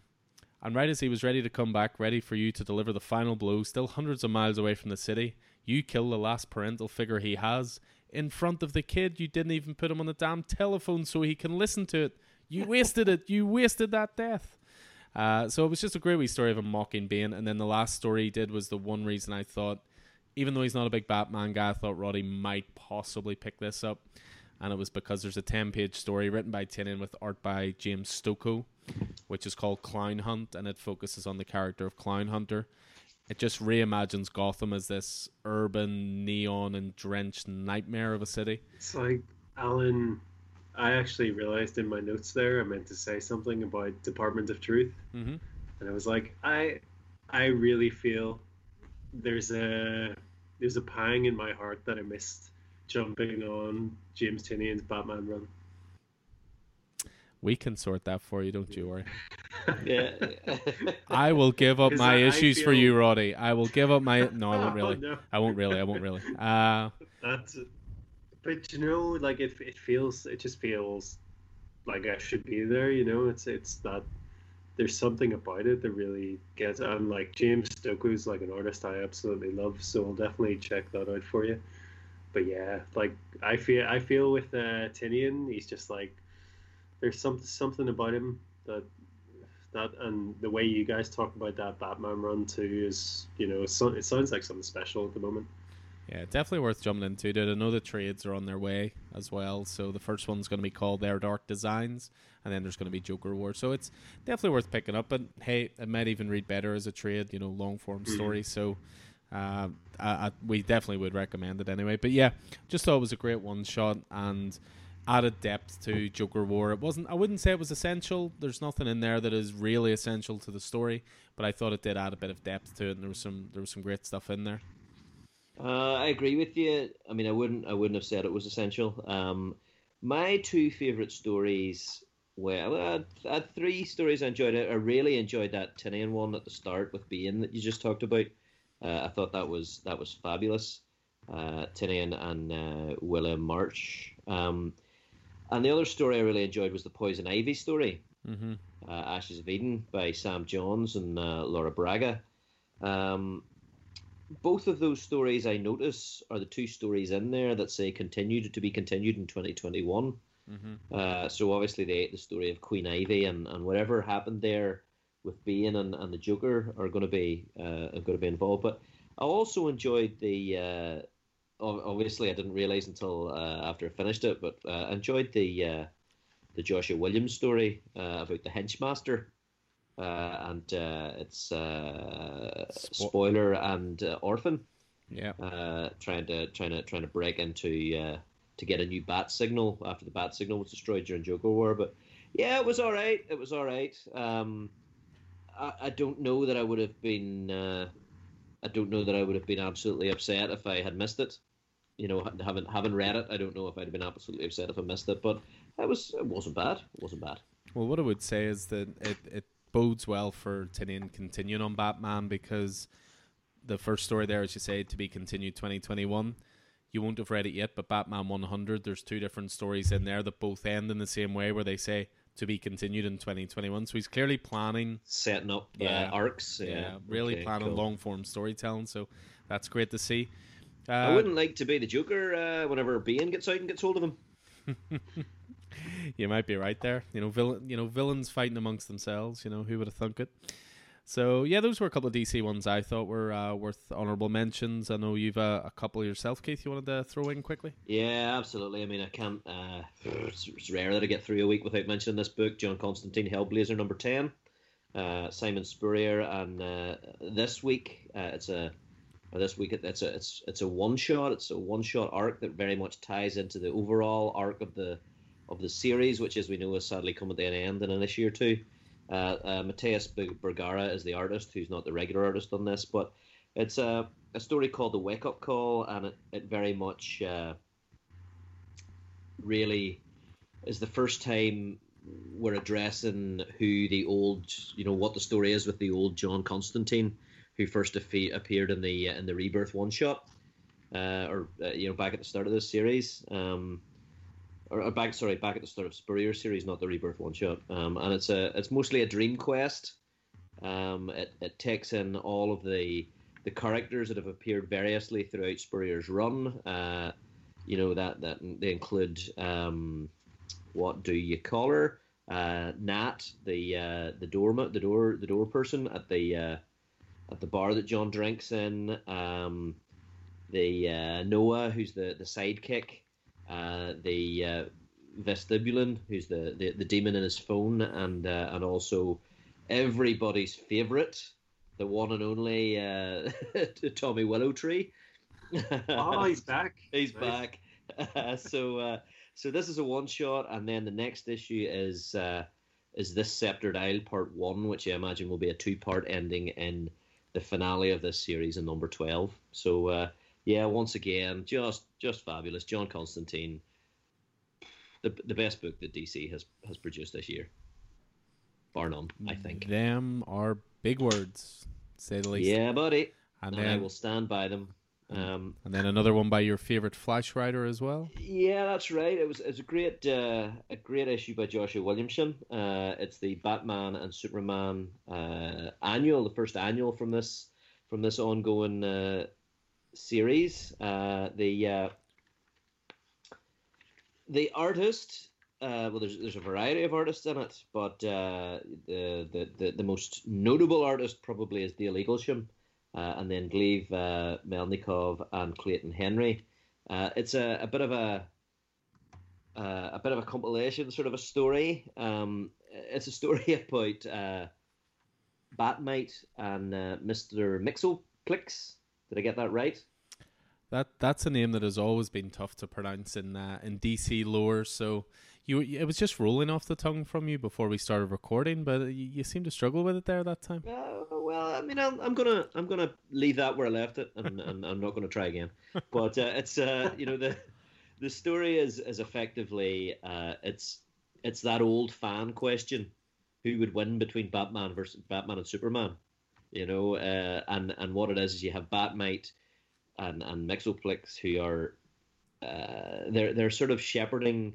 and right as he was ready to come back, ready for you to deliver the final blow, still hundreds of miles away from the city, you kill the last parental figure he has in front of the kid. You didn't even put him on the damn telephone so he can listen to it. You wasted it. You wasted that death. Uh, so it was just a great wee story of him mocking Bane. And then the last story he did was the one reason I thought, even though he's not a big Batman guy, I thought Roddy might possibly pick this up. And it was because there's a 10 page story written by Tynion with art by James Stokoe, which is called Clown Hunt. And it focuses on the character of Clown Hunter it just reimagines Gotham as this urban, neon and drenched nightmare of a city. It's like Alan. I actually realized in my notes there I meant to say something about Department of Truth, mm-hmm. and I was like, I, I really feel there's a there's a pang in my heart that I missed jumping on James Tynion's Batman run. We can sort that for you, don't you worry. yeah. I will give up my issues feel... for you, Roddy. I will give up my. No, I won't really. Oh, no. I won't really. I won't really. Uh, That's. But you know, like it, it feels. It just feels like I should be there. You know, it's it's that. There's something about it that really gets. And like James Stokoe's like an artist I absolutely love, so I'll definitely check that out for you. But yeah, like I feel I feel with uh, Tynion, he's just like there's something something about him that that and the way you guys talk about that Batman run too is you know it sounds like something special at the moment. Yeah, definitely worth jumping into. It. I know the trades are on their way as well. So the first one's going to be called Their Dark Designs, and then there's going to be Joker War. So it's definitely worth picking up. But hey, it might even read better as a trade. You know, long form mm-hmm. story. So. Uh, I, I, we definitely would recommend it anyway. But yeah, just thought it was a great one shot, and added depth to Joker War. It wasn't. I wouldn't say it was essential. There's nothing in there that is really essential to the story, but I thought it did add a bit of depth to it, and there was some there was some great stuff in there. Uh, I agree with you. I mean, I wouldn't I wouldn't have said it was essential. Um, my two favorite stories. Well, I had, I had three stories I enjoyed. I really enjoyed that Tynion one at the start with Bane that you just talked about. Uh, I thought that was that was fabulous. Uh, Tynion and uh, William March. Um, and the other story I really enjoyed was the Poison Ivy story, mm-hmm. uh, Ashes of Eden by Sam Johns and uh, Laura Braga. Um, both of those stories I notice are the two stories in there that say continued to be continued in 2021. Mm-hmm. Uh, so obviously the the story of Queen Ivy and, and whatever happened there with Bane and, and the Joker are going to be uh, are going to be involved. But I also enjoyed the uh, obviously I didn't realize until uh, after I finished it, but uh, I enjoyed the uh, the Joshua Williams story uh, about the henchmaster, Uh, and uh, it's uh, Spo- spoiler and uh, orphan. Yeah. trying to trying to trying to break into to get a new bat signal after the bat signal was destroyed during Joker War, but yeah, it was all right. It was all right. Um, I, I don't know that I would have been. I don't know that I would have been absolutely upset if I had missed it you know, having having read it, I don't know if I'd have been absolutely upset if I missed it, but it was it wasn't bad. It wasn't bad. Well, what I would say is that it, it bodes well for Tynion continuing on Batman because the first story there, as you say, to be continued 2021. You won't have read it yet, but Batman 100. There's two different stories in there that both end in the same way, where they say to be continued in 2021. So he's clearly planning setting up uh, Yeah. arcs. Yeah, yeah, really Okay, planning cool. long form storytelling. So that's great to see. Uh, I wouldn't like to be the Joker uh, whenever Bane gets out and gets hold of him. you might be right there. You know, villain, you know, villains fighting amongst themselves. You know, who would have thunk it? So yeah, those were a couple of DC ones I thought were uh, worth honourable mentions. I know you've uh, a couple yourself, Keith. You wanted to throw in quickly? Yeah, absolutely. I mean, I can't. Uh, it's, it's rare that I get through a week without mentioning this book, John Constantine, Hellblazer number ten, uh, Simon Spurrier, and uh, this week uh, it's a. This week it's a it's it's a one shot. It's a one shot arc that very much ties into the overall arc of the of the series, which as we know is sadly coming to an end in an issue or two. Uh, uh, Matías Bergara is the artist, who's not the regular artist on this, but it's a, a story called The Wake Up Call, and it, it very much uh, really is the first time we're addressing who the old, you know, what the story is with the old John Constantine, who first appeared in the in the Rebirth one shot, uh, or uh, you know, back at the start of this series. Um, or, or back, sorry, back at the start of Spurrier series, not the Rebirth one shot. Um, and it's a, it's mostly a dream quest. Um, it, it takes in all of the the characters that have appeared variously throughout Spurrier's run. Uh, you know that that they include um, what do you call her? Uh, Nat, the uh, the doorman, the door the door person at the uh, at the bar that John drinks in. Um, the uh, Noah, who's the the sidekick. Uh, the uh, vestibulin, who's the, the, the demon in his phone, and uh, and also everybody's favorite, the one and only uh, Tommy Willowtree. Oh, he's back. He's Nice. back. so uh, so this is a one shot, and then the next issue is uh, is this Sceptered Isle Part One, which I imagine will be a two part ending in the finale of this series in number twelve. So uh, yeah, once again, just just fabulous. John Constantine, the the best book that DC has has produced this year, bar none. I think. them are big words, say the least. Yeah, buddy, and and I will stand by them. Um, and then another one by your favorite Flash writer as well. Yeah, that's right. It was it was a great uh, a great issue by Joshua Williamson. Uh, it's the Batman and Superman uh, annual, the first annual from this from this ongoing uh, series. Uh, the uh, the artist. Uh, well, there's there's a variety of artists in it, but uh, the, the the the most notable artist probably is Dale Eaglesham, uh, and then Gleb uh, Melnikov and Clayton Henry. It's a, a bit of a a bit of a compilation, sort of a story. Um, it's a story about Batmite and Mister Mixoplex. Did I get that right? That that's a name that has always been tough to pronounce in uh, in DC lore. So you it was just rolling off the tongue from you before we started recording, but you, you seem to struggle with it there that time. Uh, well, I mean, I'm, I'm gonna I'm gonna leave that where I left it, and, and I'm not gonna try again. But uh, it's uh, you know the the story is is effectively uh, it's it's that old fan question: who would win between Batman versus Batman and Superman? You know, uh, and and what it is is you have Batmite and and Mixoplex who are uh, they're they're sort of shepherding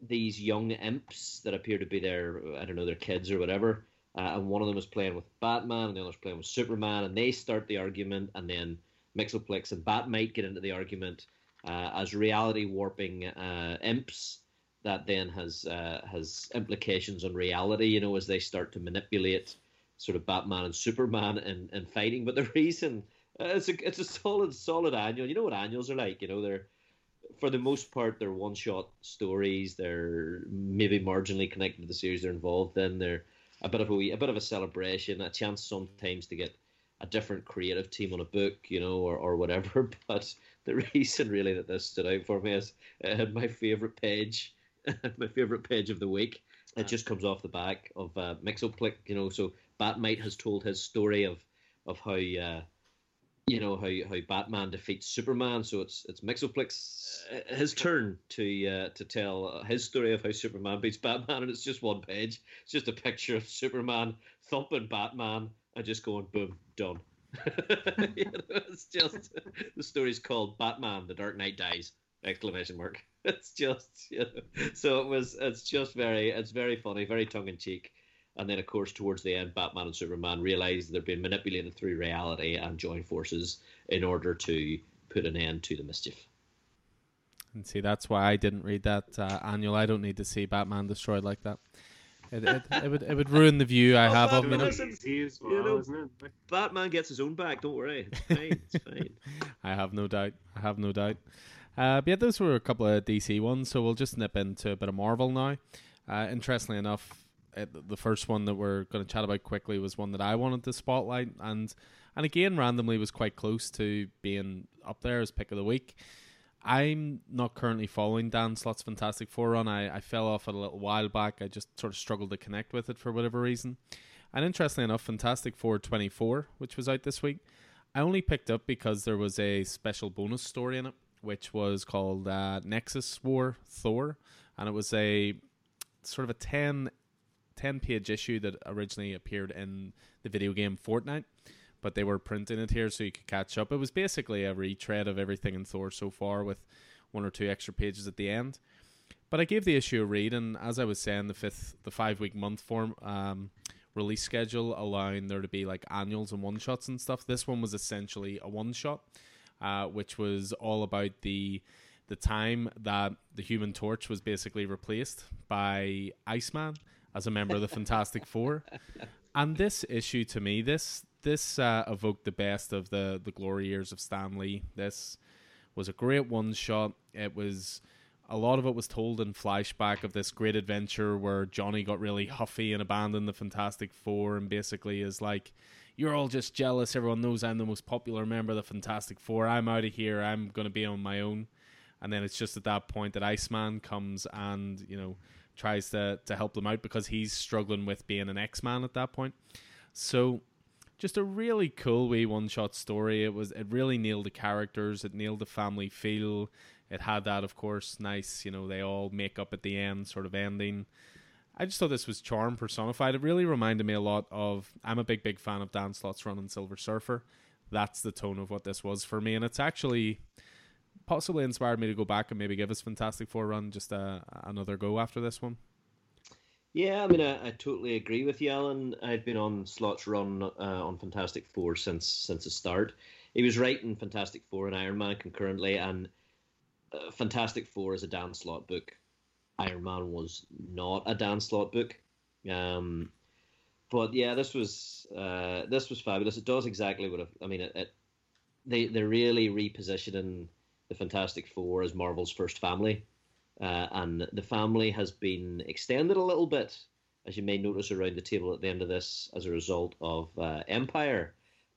these young imps that appear to be their I don't know their kids or whatever. Uh, and one of them is playing with Batman, and the other's playing with Superman, and they start the argument, and then Mixoplex and Batmite get into the argument uh, as reality warping uh, imps. That then has uh, has implications on reality, you know, as they start to manipulate sort of Batman and Superman and, and fighting. But the reason uh, it's a it's a solid solid annual. You know what annuals are like, you know, they're for the most part they're one shot stories. They're maybe marginally connected to the series they're involved in. They're a bit of a wee, a bit of a celebration, a chance sometimes to get a different creative team on a book, you know, or, or whatever. But the reason really that this stood out for me is uh, my favorite page, my favorite page of the week. It just comes off the back of uh, Mixoplex, you know. So Batmite has told his story of of how uh, you know how how Batman defeats Superman. So it's it's Mixoplex uh, his turn to uh, to tell his story of how Superman beats Batman, and it's just one page. It's just a picture of Superman thumping Batman and just going boom done. you know, it's just the story's called Batman: The Dark Knight Dies! Exclamation mark. It's just you know, so it was. It's just very. It's very funny, very tongue in cheek. And then, of course, towards the end, Batman and Superman realize they're being manipulated through reality and join forces in order to put an end to the mischief. And see, that's why I didn't read that uh, annual. I don't need to see Batman destroyed like that. It, it, it would it would ruin the view I Oh, have of Batman you know. listen, Easy as well, you know. Batman gets his own back. Don't worry, it's fine. It's fine. I have no doubt. I have no doubt. Uh, but yeah, those were a couple of DC ones, so we'll just nip into a bit of Marvel now. Uh, interestingly enough, it, the first one that we're going to chat about quickly was one that I wanted to spotlight, and and again randomly was quite close to being up there as pick of the week. I'm not currently following Dan Slott's Fantastic Four run. I, I fell off it a little while back. I just sort of struggled to connect with it for whatever reason. And interestingly enough, Fantastic Four 24, which was out this week, I only picked up because there was a special bonus story in it, which was called uh, Nexus War Thor. And it was a sort of a 10, 10 page issue that originally appeared in the video game Fortnite but they were printing it here so you could catch up. It was basically a retread of everything in Thor so far with one or two extra pages at the end. But I gave the issue a read, and as I was saying, the fifth, the five week month form um, release schedule allowing there to be like annuals and one shots and stuff. This one was essentially a one shot, uh, which was all about the the time that the Human Torch was basically replaced by Iceman as a member of the Fantastic Four. And this issue to me, this this uh, evoked the best of the the glory years of Stan Lee. This was a great one shot. It was a lot of it was told in flashback of this great adventure where Johnny got really huffy and abandoned the Fantastic Four and basically is like, You're all just jealous. Everyone knows I'm the most popular member of the Fantastic Four. I'm out of here. I'm gonna be on my own. And then it's just at that point that Iceman comes and, you know, tries to, to help them out because he's struggling with being an X Man at that point. So just a really cool wee one shot story. It was it really nailed the characters, it nailed the family feel. It had that of course nice, you know, they all make up at the end sort of ending. I just thought this was charm personified. It really reminded me a lot of I'm a big, big fan of Dan Slott's run on Silver Surfer. That's the tone of what this was for me, and it's actually possibly inspired me to go back and maybe give his Fantastic Four run just a, another go after this one. Yeah, I mean, I, I totally agree with you, Alan. I've been on Slott's run uh, on Fantastic Four since since the start. He was writing Fantastic Four and Iron Man concurrently, and uh, Fantastic Four is a Dan Slott book. Iron Man was not a Dan Slott book. Um, but yeah, this was uh, this was fabulous. It does exactly what I mean. It, it they they're really repositioning the Fantastic Four as Marvel's first family. Uh, and the family has been extended a little bit, as you may notice around the table at the end of this, as a result of uh, Empire,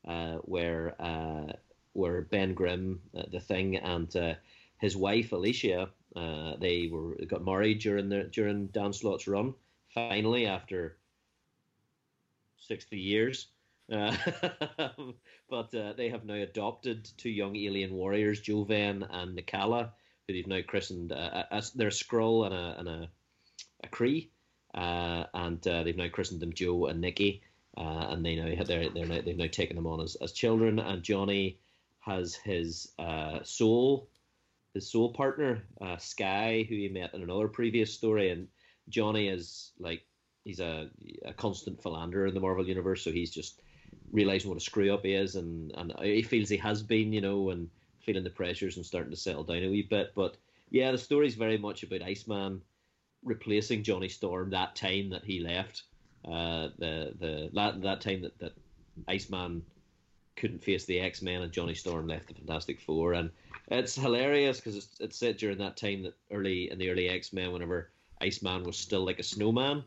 uh, where uh, where Ben Grimm, uh, the Thing, and uh, his wife Alicia, they were got married during the during Dan Slott's run. Finally, after sixty years. but they have now adopted two young alien warriors, Jovan and Nikala, who they've now christened uh, as their Skrull and a and a, a Kree, uh, and uh, they've now christened them Joe and Nikki, uh, and they now they're they're now, they've now taken them on as, as children. And Johnny has his uh, soul, his soul partner uh, Sky, who he met in another previous story, and Johnny is like he's a a constant philanderer in the Marvel universe, so he's just realizing what a screw up he is, and and he feels he has been, you know, and feeling the pressures and starting to settle down a wee bit. But yeah, the story's very much about Iceman replacing Johnny Storm that time that he left. Uh, the the that, that time that, that Iceman couldn't face the X Men and Johnny Storm left the Fantastic Four, and it's hilarious because it's, it's set during that time that early in the early X Men, whenever Iceman was still like a snowman.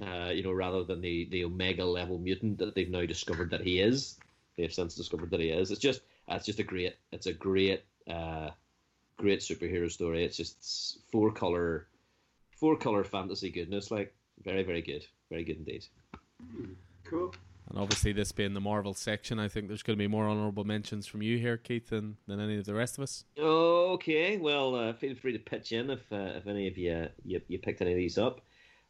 Uh, you know, rather than the, the Omega level mutant that they've now discovered that he is, they've since discovered that he is. It's just it's just a great it's a great uh, great superhero story it's just four color four color fantasy goodness like very very good very good indeed Cool. And obviously, this being the Marvel section, I think there's going to be more honourable mentions from you here, Keith, than, than any of the rest of us. okay well uh, feel free to pitch in if uh, if any of you, you you picked any of these up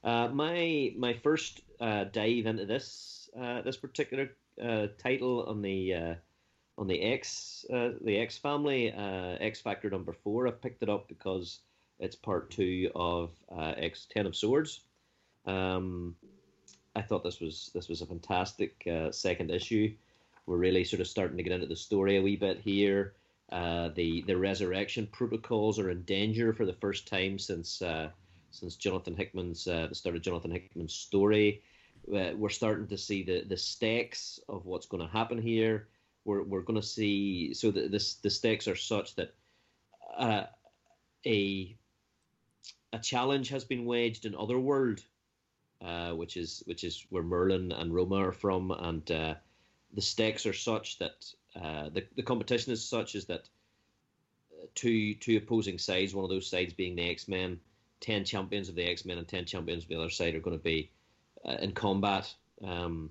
uh, my my first uh, dive into this uh, this particular uh, title on the uh, on the X the X family X Factor number four. I've picked it up because it's part two of X Ten of Swords. Um, I thought this was this was a fantastic second issue. We're really sort of starting to get into the story a wee bit here. Uh, the the resurrection protocols are in danger for the first time since uh, since Jonathan Hickman's uh, the start of Jonathan Hickman's story. Uh, we're starting to see the, the stakes of what's going to happen here. We're, we're going to see so the this the stakes are such that uh, a a challenge has been waged in Otherworld, uh, which is which is where Merlin and Roma are from, and uh, the stakes are such that uh, the the competition is such is that uh, two two opposing sides, one of those sides being the X Men, ten champions of the X Men and ten champions of the other side are going to be uh, in combat. Um,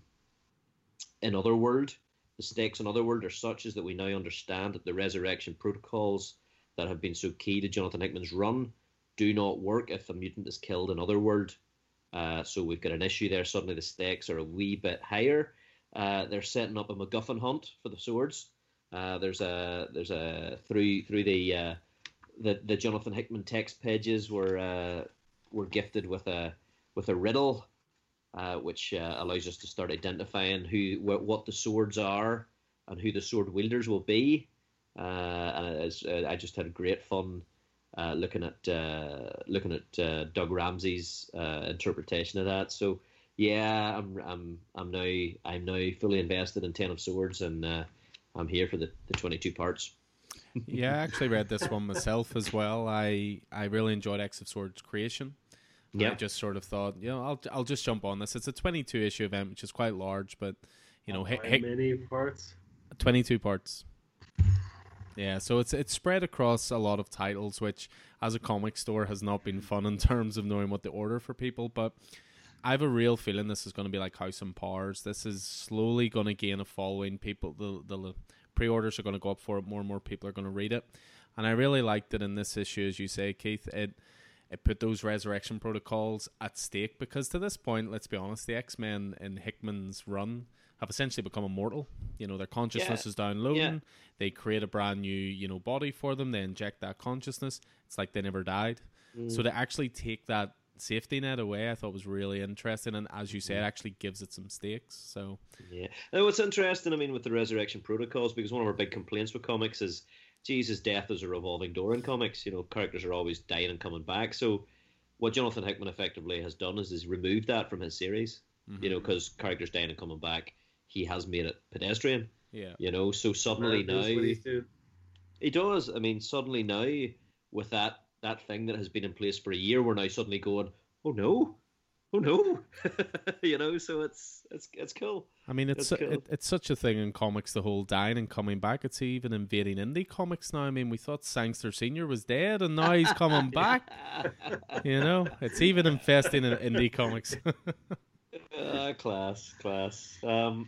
in Otherworld, the stakes in Otherworld are such as that we now understand that the resurrection protocols that have been so key to Jonathan Hickman's run do not work if a mutant is killed in Otherworld. Uh, so we've got an issue there. Suddenly the stakes are a wee bit higher. Uh, they're setting up a MacGuffin hunt for the swords. Uh, there's a there's a through through the uh, the the Jonathan Hickman text pages were uh, were gifted with a with a riddle, uh, which uh, allows us to start identifying who wh- what the swords are and who the sword wielders will be. Uh, and uh, I just had great fun uh, looking at looking at Doug Ramsey's interpretation of that. So yeah, I'm I'm I'm now I'm now fully invested in Ten of Swords, and I'm here for the, the 22 parts. Yeah, I actually read this one myself as well. I I really enjoyed X of Swords creation. Yeah. I just sort of thought, you know, I'll I'll just jump on this. It's a 22 issue event, which is quite large, but you know, How many parts? 22 parts. Yeah, so it's it's spread across a lot of titles, which as a comic store has not been fun in terms of knowing what to order for people. But I have a real feeling this is going to be like House and Powers. This is slowly going to gain a following. People, the the pre-orders are going to go up for it. More and more people are going to read it, and I really liked it in this issue, as you say, Keith. It it put those resurrection protocols at stake because to this point, let's be honest, the X Men in Hickman's run have essentially become immortal. You know, their consciousness Yeah. is downloading. Yeah. They create a brand new, you know, body for them. They inject that consciousness. It's like they never died. Mm. So to actually take that safety net away, I thought was really interesting. And as you said, it actually gives it some stakes. So Yeah. Now, what's interesting, I mean, with the resurrection protocols, because one of our big complaints with comics is, Jesus, death is a revolving door in comics. You know, characters are always dying and coming back. So, what Jonathan Hickman effectively has done is, is removed that from his series. mhm. You know, because characters dying and coming back, he has made it pedestrian. yeah, You know, so suddenly now what he's doing. he does. I mean, suddenly now with that that thing that has been in place for a year, we're now suddenly going, oh no, oh no, you know. So it's it's it's cool. I mean, it's That's cool. it, it's such a thing in comics, the whole dying and coming back. It's even invading indie comics now. I mean, we thought Sangster Senior was dead, and now he's coming back. You know, it's even infesting in indie comics. Uh, class, class. Um,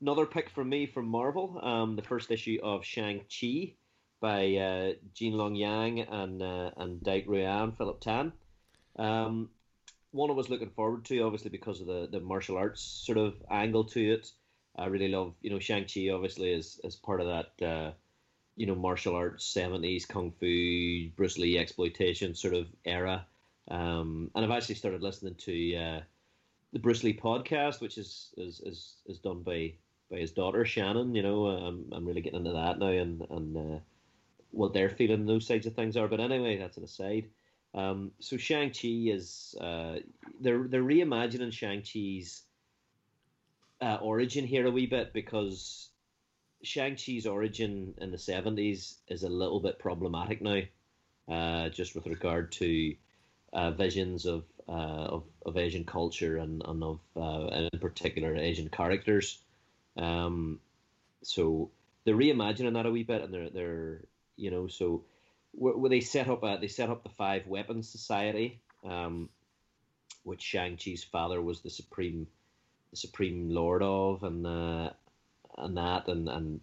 another pick from me from Marvel. Um, the first issue of Shang Chi by uh, Gene Luen Yang and uh, and Dike Ruan, Philip Tan. Um, one I was looking forward to, obviously because of the, the martial arts sort of angle to it. I really love, you know, Shang Chi obviously is is part of that, uh, you know, martial arts seventies kung fu Bruce Lee exploitation sort of era. Um, and I've actually started listening to. Uh, the Bruce Lee podcast, which is is is, is done by by his daughter Shannon. You know, I'm I'm really getting into that now, and and uh, what they're feeling those sides of things are. But anyway, that's an aside. Um, so Shang Chi is uh, they're they're reimagining Shang Chi's uh, origin here a wee bit because Shang Chi's origin in the seventies is a little bit problematic now, uh, just with regard to uh, visions of, uh, of of Asian culture and, and of uh, in particular Asian characters. Um, so they're reimagining that a wee bit, and they're they're you know so where, they set up a, they set up the Five Weapons Society, um, which Shang Chi's father was the supreme the supreme lord of, and uh, and that and and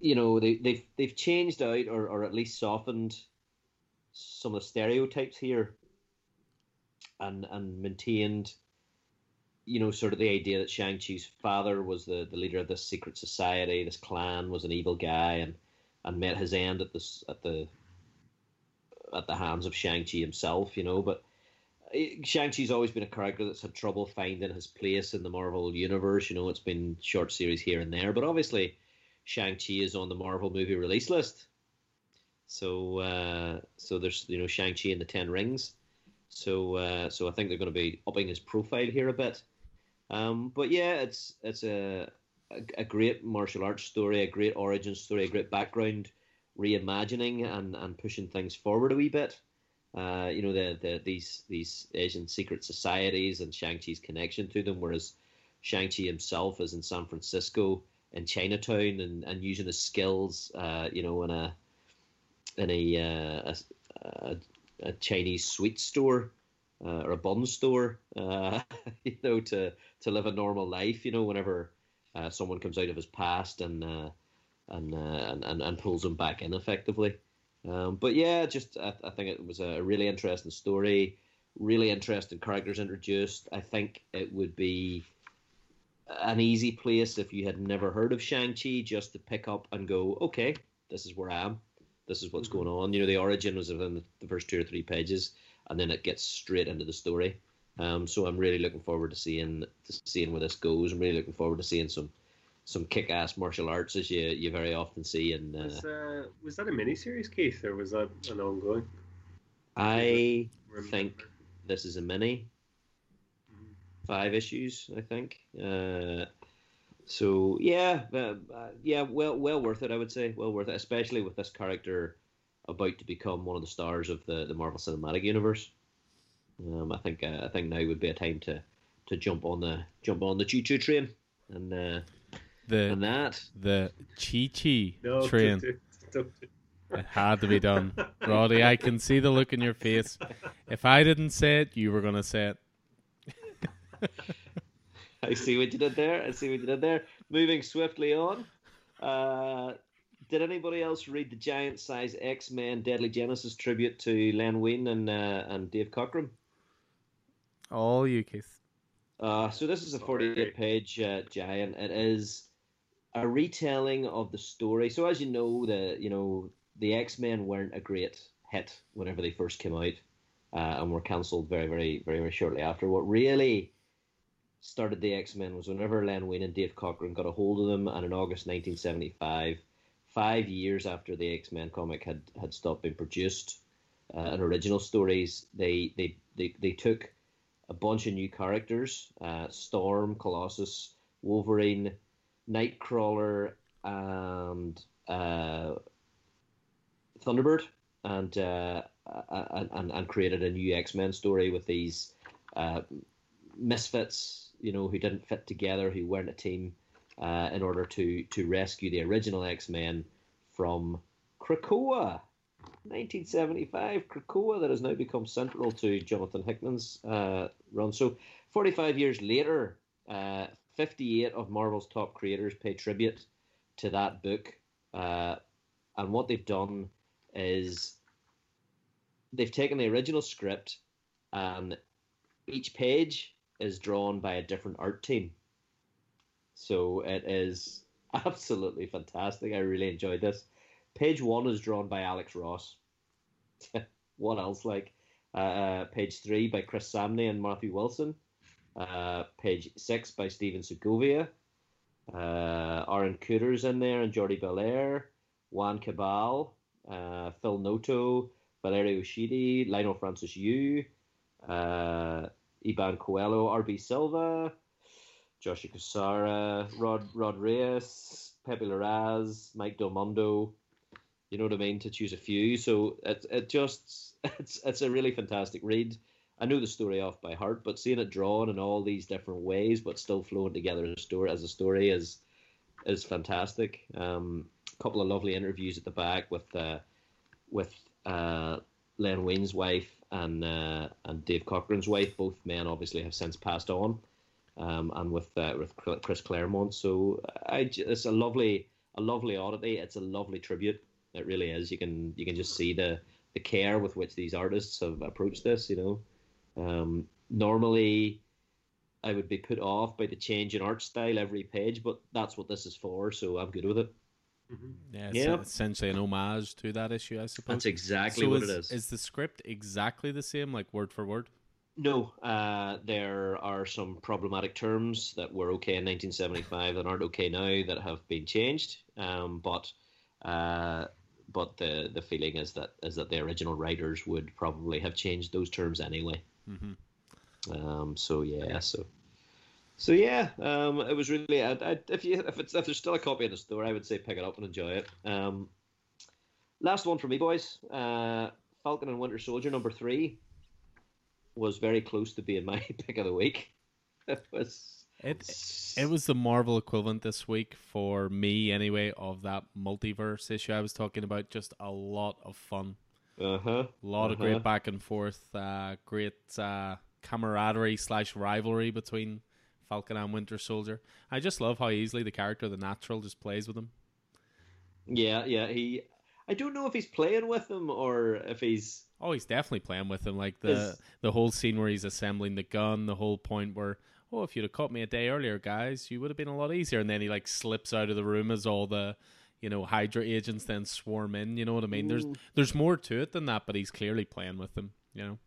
you know they they've they've changed out or, or at least softened some of the stereotypes here and and maintained you know, sort of the idea that Shang Chi's father was the, the leader of this secret society, this clan was an evil guy, and and met his end at this at the at the hands of Shang Chi himself, you know. But eh, Shang Chi's always been a character that's had trouble finding his place in the Marvel universe. You know, it's been short series here and there, but obviously Shang Chi is on the Marvel movie release list. So uh, so there's you know Shang Chi and the Ten Rings. So uh, so I think they're going to be upping his profile here a bit. Um, but yeah, it's it's a, a, great martial arts story, a great origin story, a great background reimagining and, and pushing things forward a wee bit. Uh, you know the, the these these Asian secret societies and Shang Chi's connection to them, whereas Shang Chi himself is in San Francisco in Chinatown and, and using his skills, uh, you know, in a in a, uh, a, a Chinese sweet store uh, or a bun store, uh, you know, to to live a normal life. You know, whenever uh, someone comes out of his past and uh, and, uh, and, and and pulls him back in effectively. Um, but yeah, just I, I, think it was a really interesting story, really interesting characters introduced. I think it would be an easy place if you had never heard of Shang Chi just to pick up and go, okay, this is where I am. This is what's mm-hmm. going on. You know, the origin was within the first two or three pages and then it gets straight into the story. Um, so I'm really looking forward to seeing to seeing where this goes. I'm really looking forward to seeing some some kick-ass martial arts as you you very often see. And uh, was, uh, was that a mini-series, Keith, or was that an ongoing? I think this is a mini, mm-hmm. five issues, I think. Uh, so yeah, uh, uh, yeah, well, well worth it. I would say, well worth it, especially with this character about to become one of the stars of the, the Marvel Cinematic Universe. Um, I think uh, I think now would be a time to, to jump on the jump on the choo choo train and uh, the and that the chi chi no, train. it had to be done, Roddy. I can see the look in your face. If I didn't say it, you were gonna say it. I see what you did there. I see what you did there. Moving swiftly on. Uh, did anybody else read the giant size X Men Deadly Genesis tribute to Len Wein and uh, and Dave Cockrum? All you, Keith. Uh, so this is a 48 page uh, giant. It is a retelling of the story. So as you know, the you know the X Men weren't a great hit whenever they first came out, uh, and were cancelled very, very, very, very shortly after. What really started the X Men was whenever Len Wein and Dave Cockrum got a hold of them, and in August 1975 five years after the X Men comic had, had stopped being produced uh, and original stories, they, they, they, they took a bunch of new characters uh, Storm, Colossus, Wolverine, Nightcrawler, and uh, Thunderbird, and, uh, and, and created a new X Men story with these uh, misfits, you know, who didn't fit together, who weren't a team uh, in order to to rescue the original X Men from Krakoa. 1975, Krakoa, that has now become central to Jonathan Hickman's uh, run. So, 45 years later, uh, 58 of Marvel's top creators pay tribute to that book. Uh, and what they've done is they've taken the original script and each page is drawn by a different art team. So it is absolutely fantastic. I really enjoyed this. Page one is drawn by Alex Ross. what else? Like uh, uh, page three by Chris Samnee and Matthew Wilson. Uh, page six by Stephen Segovia. Uh, Aaron Kuder's in there and Jordie Bellaire, Juan Cabal. Uh, Phil Noto. Valerio Schiti, Leinil Francis Yu. Uh, Iban Coello. RB Silva. Joshua Cassara, Rod Rod Reyes, Pepe Larraz, Mike Del. You know what I mean? To choose a few. So it it just it's it's a really fantastic read. I know the story off by heart, but seeing it drawn in all these different ways, but still flowing together as a story as a story is is fantastic. Um, a couple of lovely interviews at the back with uh, with uh, Len Wein's wife and uh, and Dave Cockrum's wife. Both men obviously have since passed on um, and with uh, with Chris Claremont. So I, it's a lovely a lovely oddity. It's a lovely tribute. It really is. You can you can just see the the care with which these artists have approached this. You know, um, normally I would be put off by the change in art style every page, but that's what this is for, so I'm good with it. Mm-hmm. Yeah, it's Yeah. essentially an homage to that issue, I suppose. That's exactly so what is, it is. Is the script exactly the same, like word for word? No, uh, there are some problematic terms that were okay in 1975 that aren't okay now that have been changed. Um, but uh, but the the feeling is that is that the original writers would probably have changed those terms anyway. Mm-hmm. Um, so yeah, so so yeah, um, it was really. I, I, if you if it's if there's still a copy in the store, I would say pick it up and enjoy it. Um, last one for me, boys. Uh, Falcon and Winter Soldier number three was very close to being my pick of the week. It was. It it was the Marvel equivalent this week for me, anyway, of that multiverse issue I was talking about. Just a lot of fun, Uh huh. a lot of Uh-huh. great back and forth, uh, great uh, camaraderie slash rivalry between Falcon and Winter Soldier. I just love how easily the character, the Natural, just plays with him. Yeah, yeah. He. I don't know if he's playing with him or if he's. Oh, he's definitely playing with him. Like the Is- the whole scene where he's assembling the gun, the whole point where, oh, if you'd have caught me a day earlier, guys, you would have been a lot easier. And then he like slips out of the room as all the, you know, Hydra agents then swarm in. You know what I mean? There's Mm. there's more to it than that, but he's clearly playing with them. You know?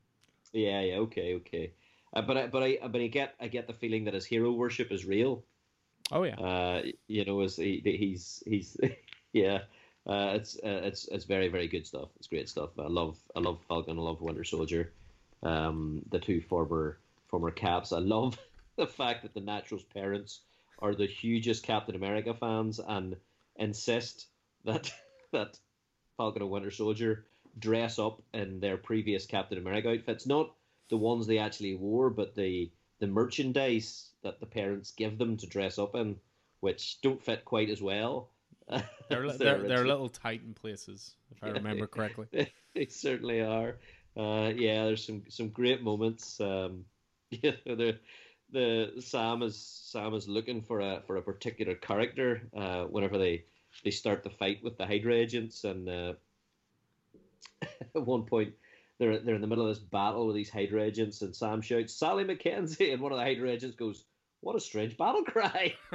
Yeah, yeah. Okay, okay. Uh, but I, but I, but I get, I get the feeling that his hero worship is real. Oh yeah. Uh, you know, as he, he's he's yeah, uh, it's uh, it's it's very very good stuff. It's great stuff. I love I love Falcon. I love Winter Soldier. Um, the two former former Caps. I love the fact that the Naturals' parents are the hugest Captain America fans and insist that that Falcon and Winter Soldier dress up in their previous Captain America outfits, not the ones they actually wore, but the the merchandise that the parents give them to dress up in, which don't fit quite as well. They're, they're, they're a little tight in places, if I remember correctly. they certainly are. Uh, yeah, there's some some great moments. Um, yeah, the the Sam is Sam is looking for a for a particular character. Uh, whenever they they start the fight with the Hydra agents, and uh, at one point they're they're in the middle of this battle with these Hydra agents, and Sam shouts Sally McKenzie, and one of the Hydra agents goes, "What a strange battle cry."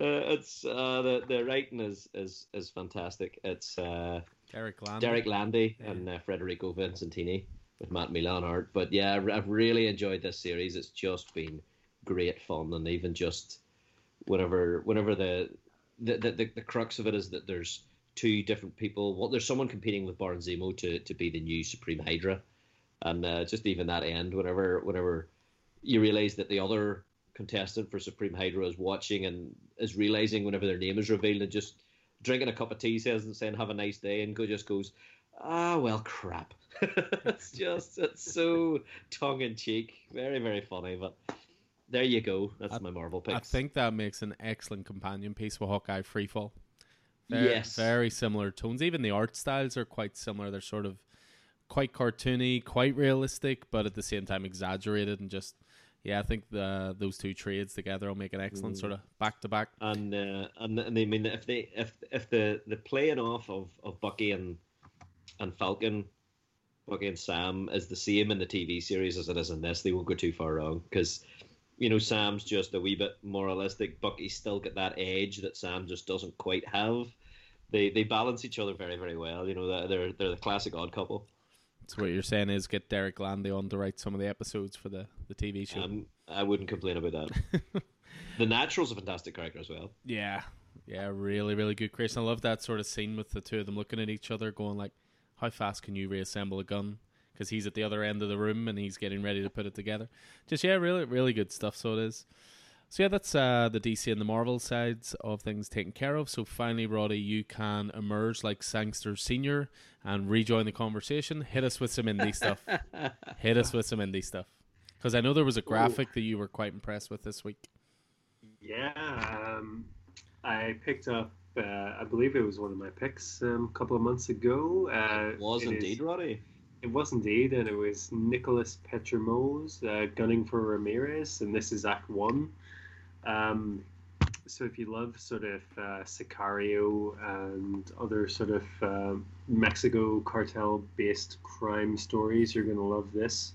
Uh, it's uh, the the writing is is is fantastic. It's uh, Derek Landy. Derek Landy Yeah. and uh, Federico Vicentini with Matt Milla art. But yeah, I've- I've really enjoyed this series. It's just been great fun, and even just whenever whenever the the the, the, the crux of it is that there's two different people. Well, there's someone competing with Baron Zemo to to be the new Supreme Hydra, and uh, just even that end, whenever whenever you realize that the other contestant for Supreme Hydra is watching and is realizing whenever their name is revealed and just drinking a cup of tea says and saying have a nice day and go just goes ah well crap it's just it's so tongue in cheek very very funny but there you go that's I- my Marvel pick. I think that makes an excellent companion piece with Hawkeye Freefall. Very, yes Very similar tones. Even the art styles are quite similar. They're sort of quite cartoony, quite realistic, but at the same time exaggerated and just yeah, I think the those two trades together will make an excellent Mm. sort of back to back. and uh, and and I mean if they if if the the playing off of, of Bucky and and Falcon, Bucky and Sam is the same in the TV series as it is in this, they won't go too far wrong because you know Sam's just a wee bit moralistic. Bucky's still got that edge that Sam just doesn't quite have. They they balance each other very very well. You know they're they're, they're the classic odd couple. So what you're saying is get Derek Landy on to write some of the episodes for the, the TV show. Um, I wouldn't complain about that. the Natural's a fantastic character as well. Yeah, yeah, really, really good creation. I love that sort of scene with the two of them looking at each other, going like, "How fast can you reassemble a gun?" Because he's at the other end of the room and he's getting ready to put it together. Just yeah, really, really good stuff. So it is. So yeah, that's uh, the DC and the Marvel sides of things taken care of. So finally, Roddy, you can emerge like Sangster Senior and rejoin the conversation. Hit us with some indie stuff. Hit us with some indie stuff. Because I know there was a graphic that you were quite impressed with this week. Yeah, um, I picked up. Uh, I believe it was one of my picks um, a couple of months ago. Uh, It was it is- indeed, Roddy. It was indeed, and it was Nicolas Petrimaux uh, gunning for Ramirez, and this is Act One. Um, so if you love sort of uh, Sicario and other sort of um Mexico cartel-based crime stories, you're going to love this.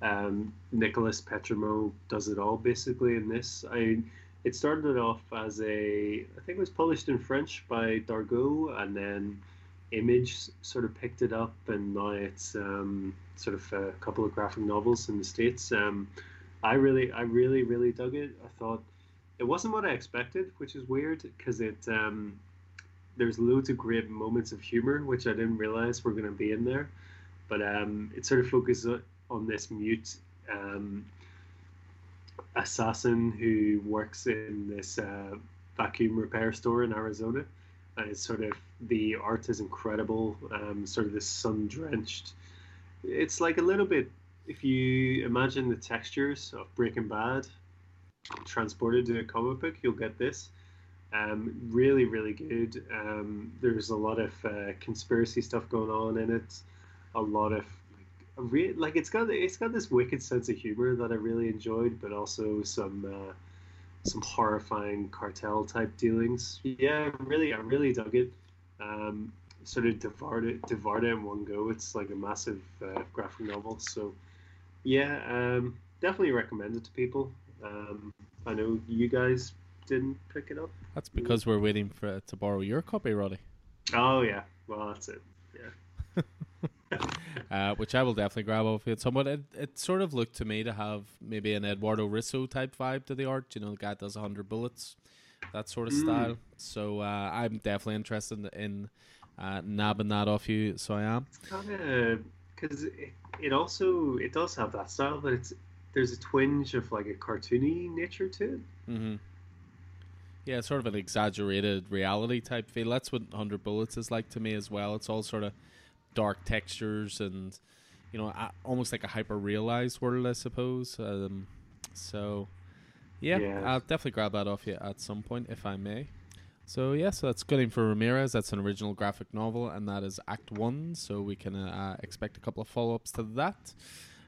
Um, Nicolas Petrimaux does it all basically in this. I it started off as a I think it was published in French by Dargaud, and then Image sort of picked it up, and now it's um, sort of a couple of graphic novels in the states. Um, I really, I really, really dug it. I thought it wasn't what I expected, which is weird because it um, there's loads of great moments of humor which I didn't realize were going to be in there, but um, it sort of focuses on this mute um, assassin who works in this uh, vacuum repair store in Arizona, and it's sort of the art is incredible, um, sort of this sun drenched. It's like a little bit if you imagine the textures of Breaking Bad transported to a comic book, you'll get this. Um, really, really good. Um, there's a lot of uh, conspiracy stuff going on in it. A lot of re- like it's got it's got this wicked sense of humor that I really enjoyed, but also some uh, some horrifying cartel type dealings. Yeah, really, I really dug it. Um, sort of devoured it, devoured it in one go. It's like a massive uh, graphic novel. So yeah, um, definitely recommend it to people. Um, I know you guys didn't pick it up. That's because we're waiting for to borrow your copy, Roddy. Oh yeah, well that's it. Uh, which I will definitely grab off it. Somewhat, it, it sort of looked to me to have maybe an Eduardo Risso type vibe to the art. You know, the guy does hundred bullets, that sort of mm. style. So uh, I'm definitely interested in uh, nabbing that off you. So I am. It's kind of because it, it also it does have that style, but it's there's a twinge of like a cartoony nature to it. Mm-hmm. Yeah, sort of an exaggerated reality type feel. That's what Hundred Bullets is like to me as well. It's all sort of dark textures and you know almost like a hyper realized world, I suppose. Um, so yeah, I'll definitely grab that off you at some point if I may. So yeah, so that's Gunning for Ramirez. That's an original graphic novel, and that is Act One. So we can uh, expect a couple of follow ups to that.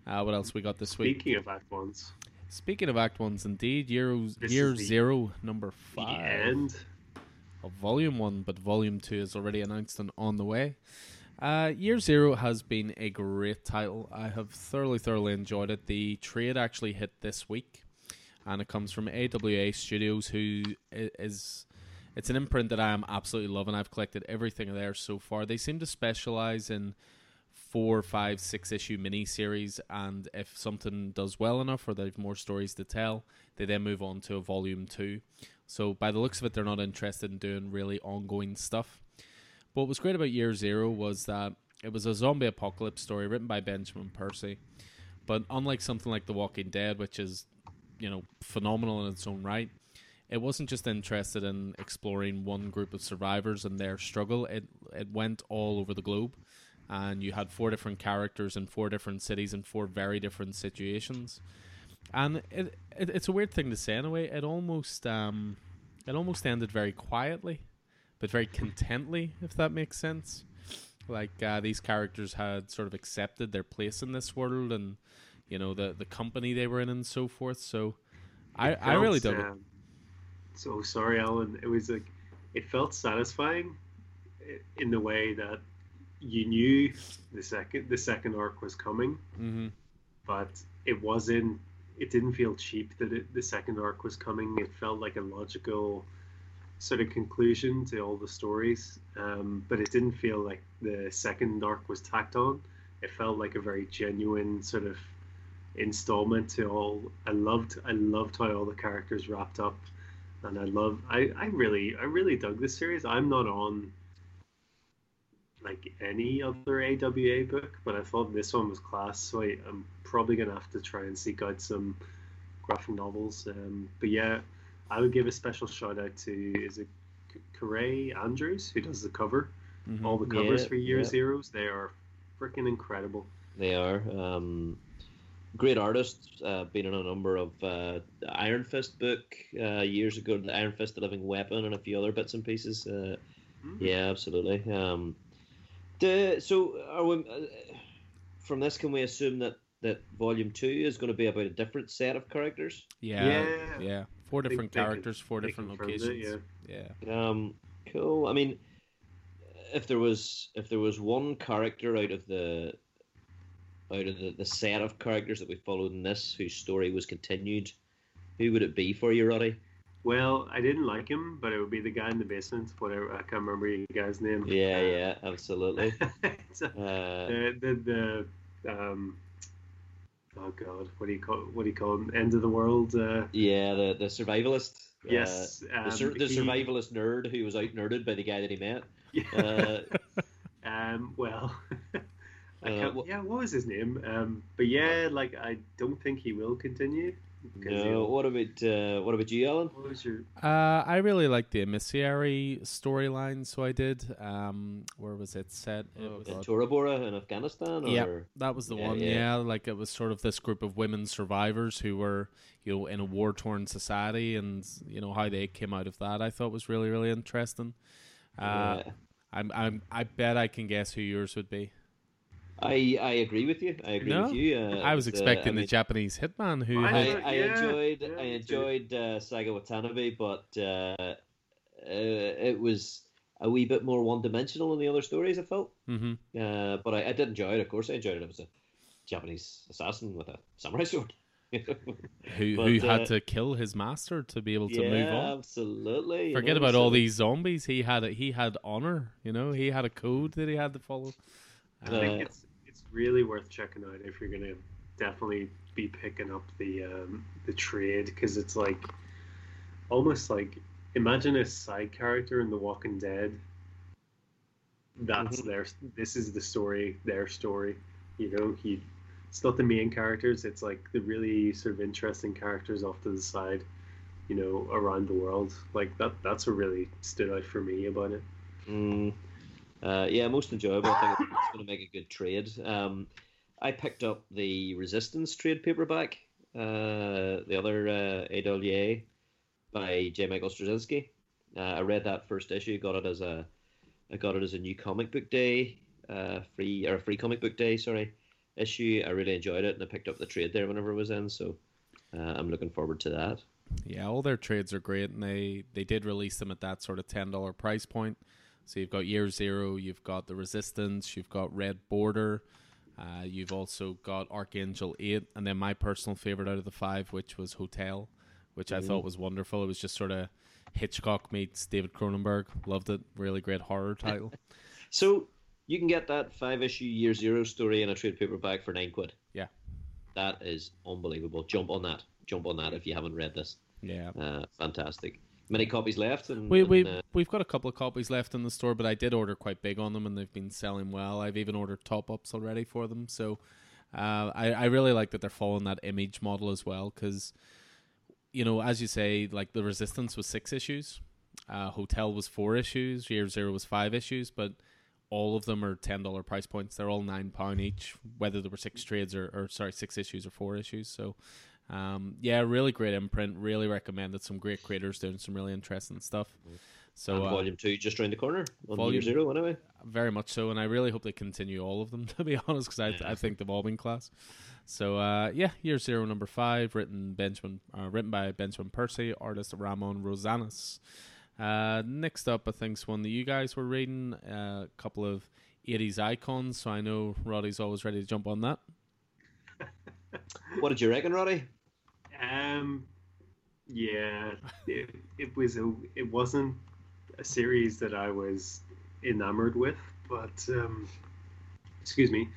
Uh, what else we got this week? Speaking of Act Ones. Speaking of Act Ones, indeed, Year Year Zero, number five. The end. Of Volume One, but Volume Two is already announced and on the way. Uh, Year Zero has been a great title. I have thoroughly, thoroughly enjoyed it. The trade actually hit this week, and it comes from AWA Studios, who is it's an imprint that I am absolutely loving. I've collected everything there so far. They seem to specialize in four, five, six issue mini series, and if something does well enough or they have more stories to tell, they then move on to a volume two. So by the looks of it, they're not interested in doing really ongoing stuff. What was great about Year Zero was that it was a zombie apocalypse story written by Benjamin Percy. But unlike something like The Walking Dead, which is, you know, phenomenal in its own right, it wasn't just interested in exploring one group of survivors and their struggle. It it went all over the globe, and you had four different characters in four different cities in four very different situations. And it, it it's a weird thing to say in a way. It almost um it almost ended very quietly, but very contently, if that makes sense. Like uh, these characters had sort of accepted their place in this world, and you know the the company they were in, and so forth. So. I, I really dug it so sorry, Alan. It was like it felt satisfying in the way that you knew the second the second arc was coming, mm-hmm. but it wasn't. It didn't feel cheap that it, the second arc was coming. It felt like a logical sort of conclusion to all the stories, um, but it didn't feel like the second arc was tacked on. It felt like a very genuine sort of installment to all. I loved. I loved how all the characters wrapped up and I love I, I really I really dug this series. I'm not on like any other AWA book, but I thought this one was class, so I, am probably gonna have to try and seek out some graphic novels. Um, but yeah, I would give a special shout out to is it Kaare Andrews who does the cover, mm-hmm. all the covers yeah, for Year yeah. Zeros. They are freaking incredible. They are. Um, great artists. uh, been in a number of uh, Iron Fist book uh, years ago, the Iron Fist, the Living Weapon, and a few other bits and pieces. Uh, mm. Yeah, absolutely. Um, the, so, are we, uh, from this, can we assume that that Volume Two is going to be about a different set of characters? Yeah, yeah, yeah. Four different characters, four different locations. It, yeah, yeah. Um, cool. I mean, if there was if there was one character out of the out of the, the set of characters that we followed in this, whose story was continued, who would it be for you, Roddy? Well, I didn't like him, but it would be the guy in the basement. Whatever, I can't remember the guy's name. Yeah, Uh, yeah, absolutely. so, Uh, the the, the um, oh god, what do you call what do you call him? End of the world. Uh, yeah, the the survivalist. Uh, yes, the, um, sur- the he- survivalist nerd who was out nerded by the guy that he met. Yeah. Uh, um, well, I Uh, yeah, what was his name? Um, but yeah, like I don't think he will continue. 'Cause no, what about uh, what about you, Alan? What was your? Uh, I really liked the emissary storyline, so I did. Um, where was it set? It In was- Tora Bora in Afghanistan? Or... Yep. That was the Yeah, one, yeah. yeah. Like it was sort of this group of women survivors who were, you know, in a war torn society, and you know how they came out of that. I thought was really, really interesting. Uh, Yeah. I'm, I'm, I bet I can guess who yours would be. I I agree with you. I agree No, with you. Uh, I was it uh, expecting I the Japanese hitman who I I, had, thought- I yeah, enjoyed yeah, I enjoyed uh, Saga Watanabe, but uh, uh, it was a wee bit more one dimensional than the other stories. I felt, Mhm. uh, but I, I did enjoy it. Of course, I enjoyed it. It was a Japanese assassin with a samurai sword. who, But, who uh, had to kill his master to be able to yeah, move on. absolutely. you Forget know, about all these zombies. He had a, he had honor. You know, he had a code that he had to follow. I think Uh, it's it's really worth checking out if you're gonna definitely be picking up the um, the trade because it's like almost like imagine a side character in The Walking Dead. That's Mhm. their. This is the story. Their story. You know, he. It's not the main characters. It's like the really sort of interesting characters off to the side. You know, around the world. Like that. That's what really stood out for me about it. Mm, uh, yeah, most enjoyable. I think it's going to make a good trade. Um, I picked up the Resistance trade paperback, uh, the other uh, AWA by J. Michael Straczynski. Uh, I read that first issue. Got it as a, I got it as a new comic book day, uh, free or a free comic book day. Sorry, issue. I really enjoyed it, and I picked up the trade there whenever it was in. So uh, I'm looking forward to that. Yeah, all their trades are great, and they they did release them at that sort of ten dollar price point. So you've got Year Zero, you've got the Resistance, you've got Red Border, uh, you've also got Archangel Eight, and then my personal favorite out of the five, which was Hotel, which I thought was wonderful. It was just sort of Hitchcock meets David Cronenberg. Loved it. Really great horror title. So you can get that five issue year zero story in a trade paperback for nine quid. Yeah. That is unbelievable. Jump on that. Jump on that if you haven't read this. yeah. Uh, fantastic. Many copies left. And, We and, we uh, we've got a couple of copies left in the store, but I did order quite big on them, and they've been selling well. I've even ordered top ups already for them, so uh, I I really like that they're following that image model as well, because you know, as you say, like the Resistance was six issues, uh, Hotel was four issues, Year Zero was five issues, but all of them are ten dollar price points. They're all nine pound each, whether there were six trades or, or sorry six issues or four issues. So um, yeah, really great imprint. Really recommended. Some great creators doing some really interesting stuff. So and uh, volume two just around the corner on volume- year zero anyway. very much so, and I really hope they continue all of them. To be honest, because I, Yeah. I think they've all been class. So uh, yeah, year zero, number five, written Benjamin, uh, written by Benjamin Percy, artist Ramon Rosanas. Uh, next up, I think think's one that you guys were reading. uh, A couple of '80s icons. So I know Roddy's always ready to jump on that. What did you reckon, Roddy? Um, yeah, it, it was a, it wasn't a series that I was enamored with, but um, excuse me,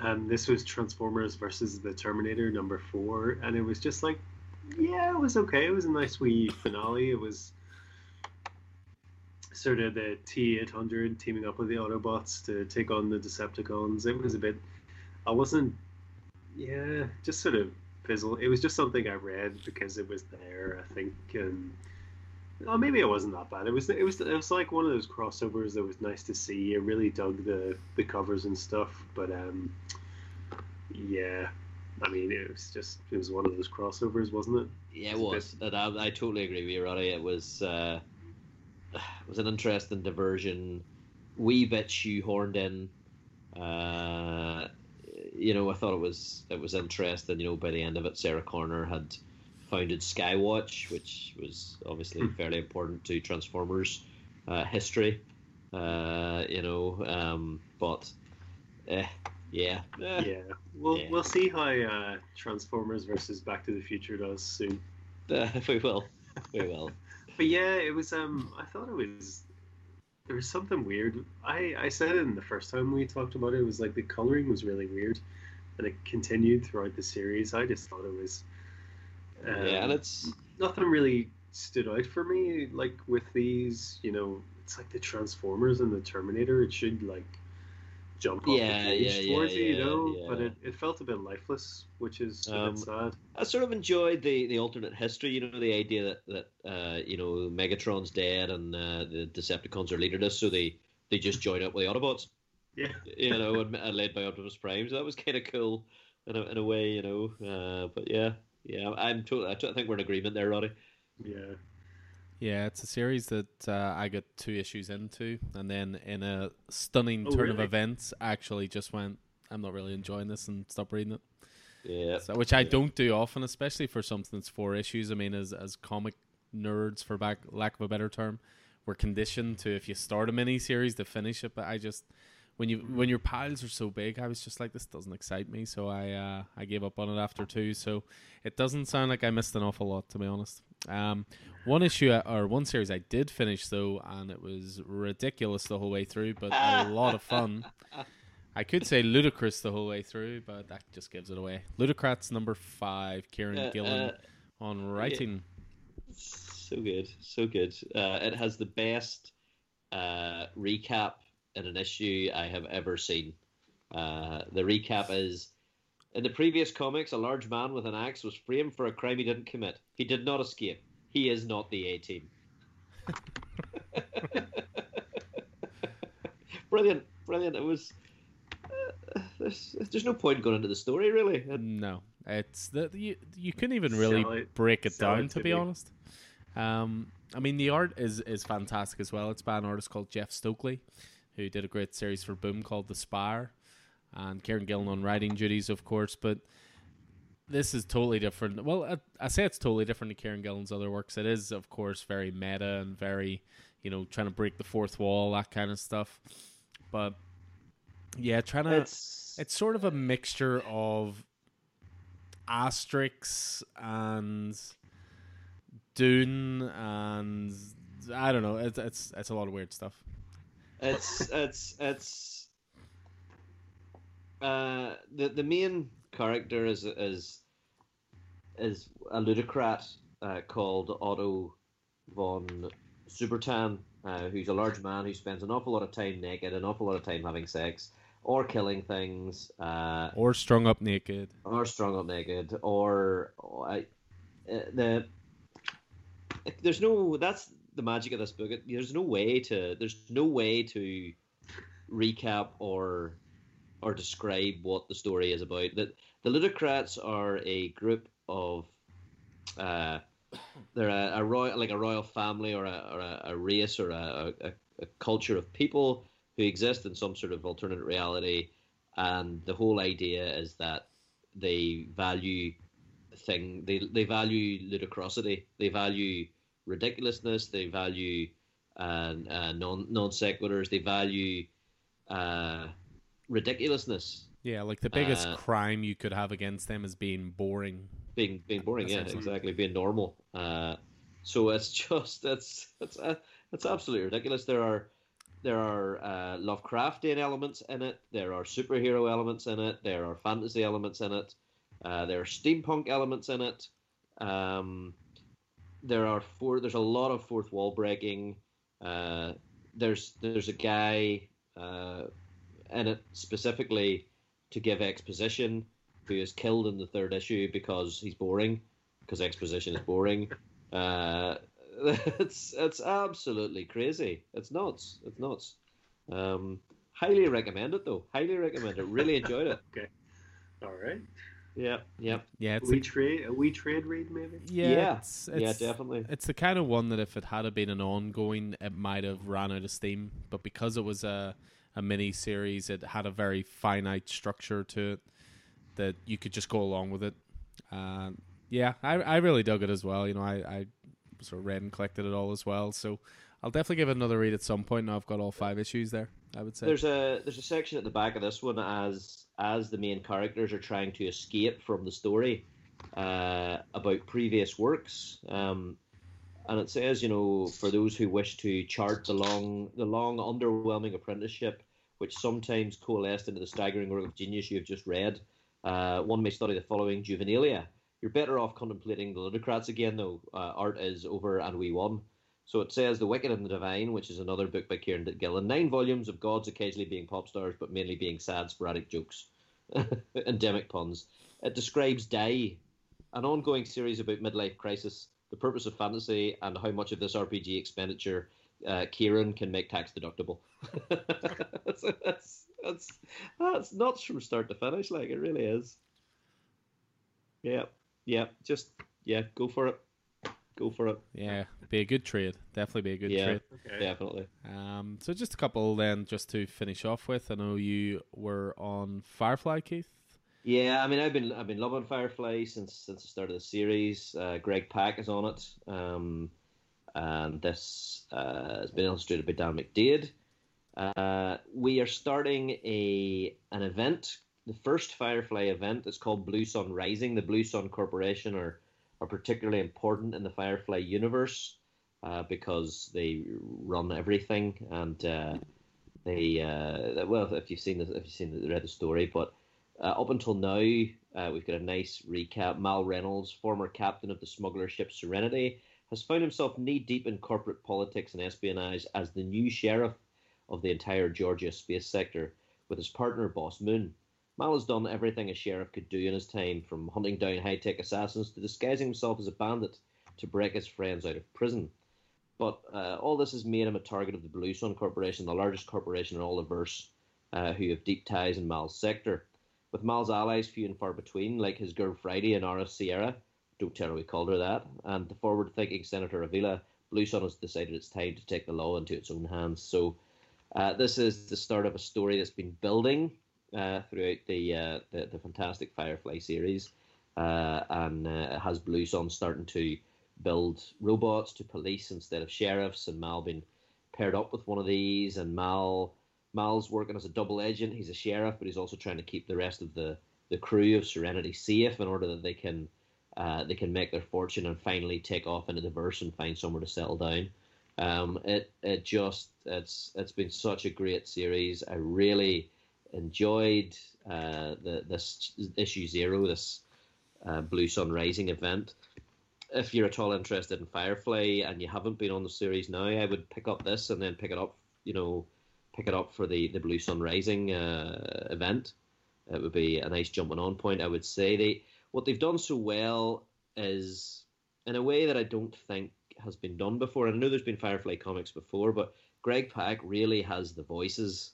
um, this was Transformers versus the Terminator number four, and it was just like, yeah, it was okay. It was a nice wee finale. It was sort of the T eight hundred teaming up with the Autobots to take on the Decepticons. It was a bit. I wasn't. Yeah, just sort of fizzle. It was just something I read because it was there. I think, and oh, maybe it wasn't that bad. It was. It was. It was like one of those crossovers that was nice to see. I really dug the the covers and stuff, but um, yeah. I mean, it was just it was one of those crossovers, wasn't it? Yeah, it was. And I, I totally agree with you, Roddy. It was uh, it was an interesting diversion, wee bit shoehorned in. Uh, you know, I thought it was it was interesting. You know, by the end of it, Sarah Connor had founded Skywatch, which was obviously Hmm. fairly important to Transformers uh, history. Uh, you know, um, but eh, Yeah. Yeah, we'll Yeah. we'll see how uh, Transformers versus Back to the Future does soon. Uh, we will. We will. But yeah, it was. Um, I thought it was. There was something weird. I I said it in the first time we talked about it. It was like the coloring was really weird, and it continued throughout the series. I just thought it was. Um, yeah, and it's nothing really stood out for me. Like with these, you know, it's like the Transformers and the Terminator. It should like jump off Yeah, the page yeah, yeah, towards you, you yeah, know. yeah. But it, it felt a bit lifeless, which is a Um, bit sad. I sort of enjoyed the, the alternate history. You know, the idea that that uh, you know Megatron's dead and uh, the Decepticons are leaderless, so they they just join up with the Autobots. Yeah. You know, and, and led by Optimus Prime. So that was kind of cool in a, in a way. You know, uh, but yeah, yeah, I'm totally. I think we're in agreement there, Roddy. Yeah. Yeah, it's a series that uh, I got two issues into, and then in a stunning Oh, turn of really? events, actually just went, I'm not really enjoying this and stopped reading it. Yeah, So, which I Yeah. don't do often, especially for something that's four issues. I mean, as as comic nerds, for back lack of a better term, we're conditioned to if you start a mini series to finish it. But I just when you when your piles are so big, I was just like, this doesn't excite me. So I uh, I gave up on it after two. So it doesn't sound like I missed an awful lot, to be honest. Um, one issue uh, or one series I did finish though, and it was ridiculous the whole way through, but a lot of fun. I could say ludicrous the whole way through, but that just gives it away. Ludocrats number five, Kieron Uh, Gillen uh, on writing. so good, so good. Uh, it has the best uh, recap in an issue I have ever seen. Uh, the recap is in the previous comics, a large man with an axe was framed for a crime he didn't commit. He did not escape. He is not the A team. brilliant, brilliant. It was. Uh, there's, there's no point going into the story, really. It- No, it's the you, you couldn't even really Sell it- break it sell down it to to be me. honest. Um, I mean the art is is fantastic as well. It's by an artist called Jeff Stokely, who did a great series for Boom called The Spire, and Kieron Gillen on writing duties, of course. But this is totally different. Well, I, I say it's totally different to Kieron Gillen's other works. It is, of course, very meta and very, you know, trying to break the fourth wall, that kind of stuff. But yeah, trying to it's it's sort of a mixture of Asterix and Dune and I don't know. It's it's it's a lot of weird stuff. it's it's it's uh the the main character is is is a ludocrat uh, called Otto von Subertan, uh, who's a large man who spends an awful lot of time naked, an awful lot of time having sex, or killing things, uh, Or strung up naked. or strung up naked, or, or I, uh, the there's no that's the magic of this book. There's no way to there's no way to recap or or describe what the story is about. That the Ludocrats are a group of uh, they're a, a royal like a royal family or a or a, a race or a, culture of people who exist in some sort of alternate reality, and the whole idea is that they value thing they they value ludicrosity. They value ridiculousness. They value uh, uh, non non sequiturs they value uh, ridiculousness Yeah, like the biggest Uh, crime you could have against them is being boring. being being boring yeah exactly being normal uh, so it's just it's it's uh, it's absolutely ridiculous there are there are uh, Lovecraftian elements in it. There are superhero elements in it. There are fantasy elements in it. Uh, there are steampunk elements in it. Um, there are four. There's a lot of fourth wall breaking. Uh, there's there's a guy uh, in it specifically to give exposition who is killed in the third issue because he's boring because exposition is boring. Uh, it's it's absolutely crazy. It's nuts. It's nuts. Um, highly recommend it though. Highly recommend it. Really enjoyed it. Okay. All right. Yeah, yeah, Yeah, it's we a, trade a wee trade read maybe. yeah, yeah, it's, yeah, definitely. It's the kind of one that if it had been an ongoing, it might have ran out of steam. But because it was a a mini series, it had a very finite structure to it that you could just go along with it. Uh, yeah, I I really dug it as well. You know, I I sort of read and collected it all as well. So I'll definitely give it another read at some point. Now I've got all five issues there. I would say there's a there's a section at the back of this one as as the main characters are trying to escape from the story uh, about previous works. Um, and it says, you know, for those who wish to chart the long, the long, underwhelming apprenticeship, which sometimes coalesced into the staggering work of genius you have just read, uh, one may study the following juvenilia. You're better off contemplating the ludocrats again, though. Uh, art is over and we won. So it says The Wicked and the Divine, which is another book by Kieron Gillen. Nine volumes of gods occasionally being pop stars, but mainly being sad, sporadic jokes, endemic puns. It describes Die, an ongoing series about midlife crisis the purpose of fantasy and how much of this RPG expenditure uh, Kieron can make tax deductible. that's, that's, that's, that's nuts from start to finish. Like it really is. Yeah, yeah. Just yeah, go for it. Go for it. Yeah, be a good trade. Definitely be a good yeah, trade. Okay. Definitely. Um, so just a couple then, just to finish off with. I know you were on Firefly, Keith. Yeah, I mean, I've been I've been loving Firefly since since the start of the series. Uh, Greg Pak is on it, um, and this uh, has been illustrated by Dan McDaid. Uh, we are starting a an event, the first Firefly event. It's called Blue Sun Rising. The Blue Sun Corporation are are particularly important in the Firefly universe uh, because they run everything, and uh, they uh, well, if you've seen the, if you've seen the, read the story, but up until now, uh, we've got a nice recap. Mal Reynolds, former captain of the smuggler ship Serenity, has found himself knee deep in corporate politics and espionage as the new sheriff of the entire Georgia space sector with his partner, Boss Moon. Mal has done everything a sheriff could do in his time, from hunting down high tech assassins to disguising himself as a bandit to break his friends out of prison. But uh, all this has made him a target of the Blue Sun Corporation, the largest corporation in all the verse, uh, who have deep ties in Mal's sector. With Mal's allies few and far between, like his girl Friday and Aura Sierra, don't tell her we called her that, and the forward thinking Senator Avila, Blue Sun has decided it's time to take the law into its own hands. So, uh, this is the start of a story that's been building uh, throughout the, uh, the, the fantastic Firefly series, uh, and uh, has Blue Sun starting to build robots to police instead of sheriffs, and Mal being paired up with one of these, and Mal Mal's working as a double agent. He's a sheriff, but he's also trying to keep the rest of the, the crew of Serenity safe in order that they can uh, they can make their fortune and finally take off into the verse and find somewhere to settle down. Um, it it just it's it's been such a great series. I really enjoyed uh, the this issue zero, this uh, Blue Sun Rising event. If you're at all interested in Firefly and you haven't been on the series now, I would pick up this and then pick it up. You know, pick it up for the, the Blue Sun Rising uh, event. It would be a nice jumping on point, I would say. They what they've done so well is in a way that I don't think has been done before. And I know there's been Firefly comics before, but Greg Pak really has the voices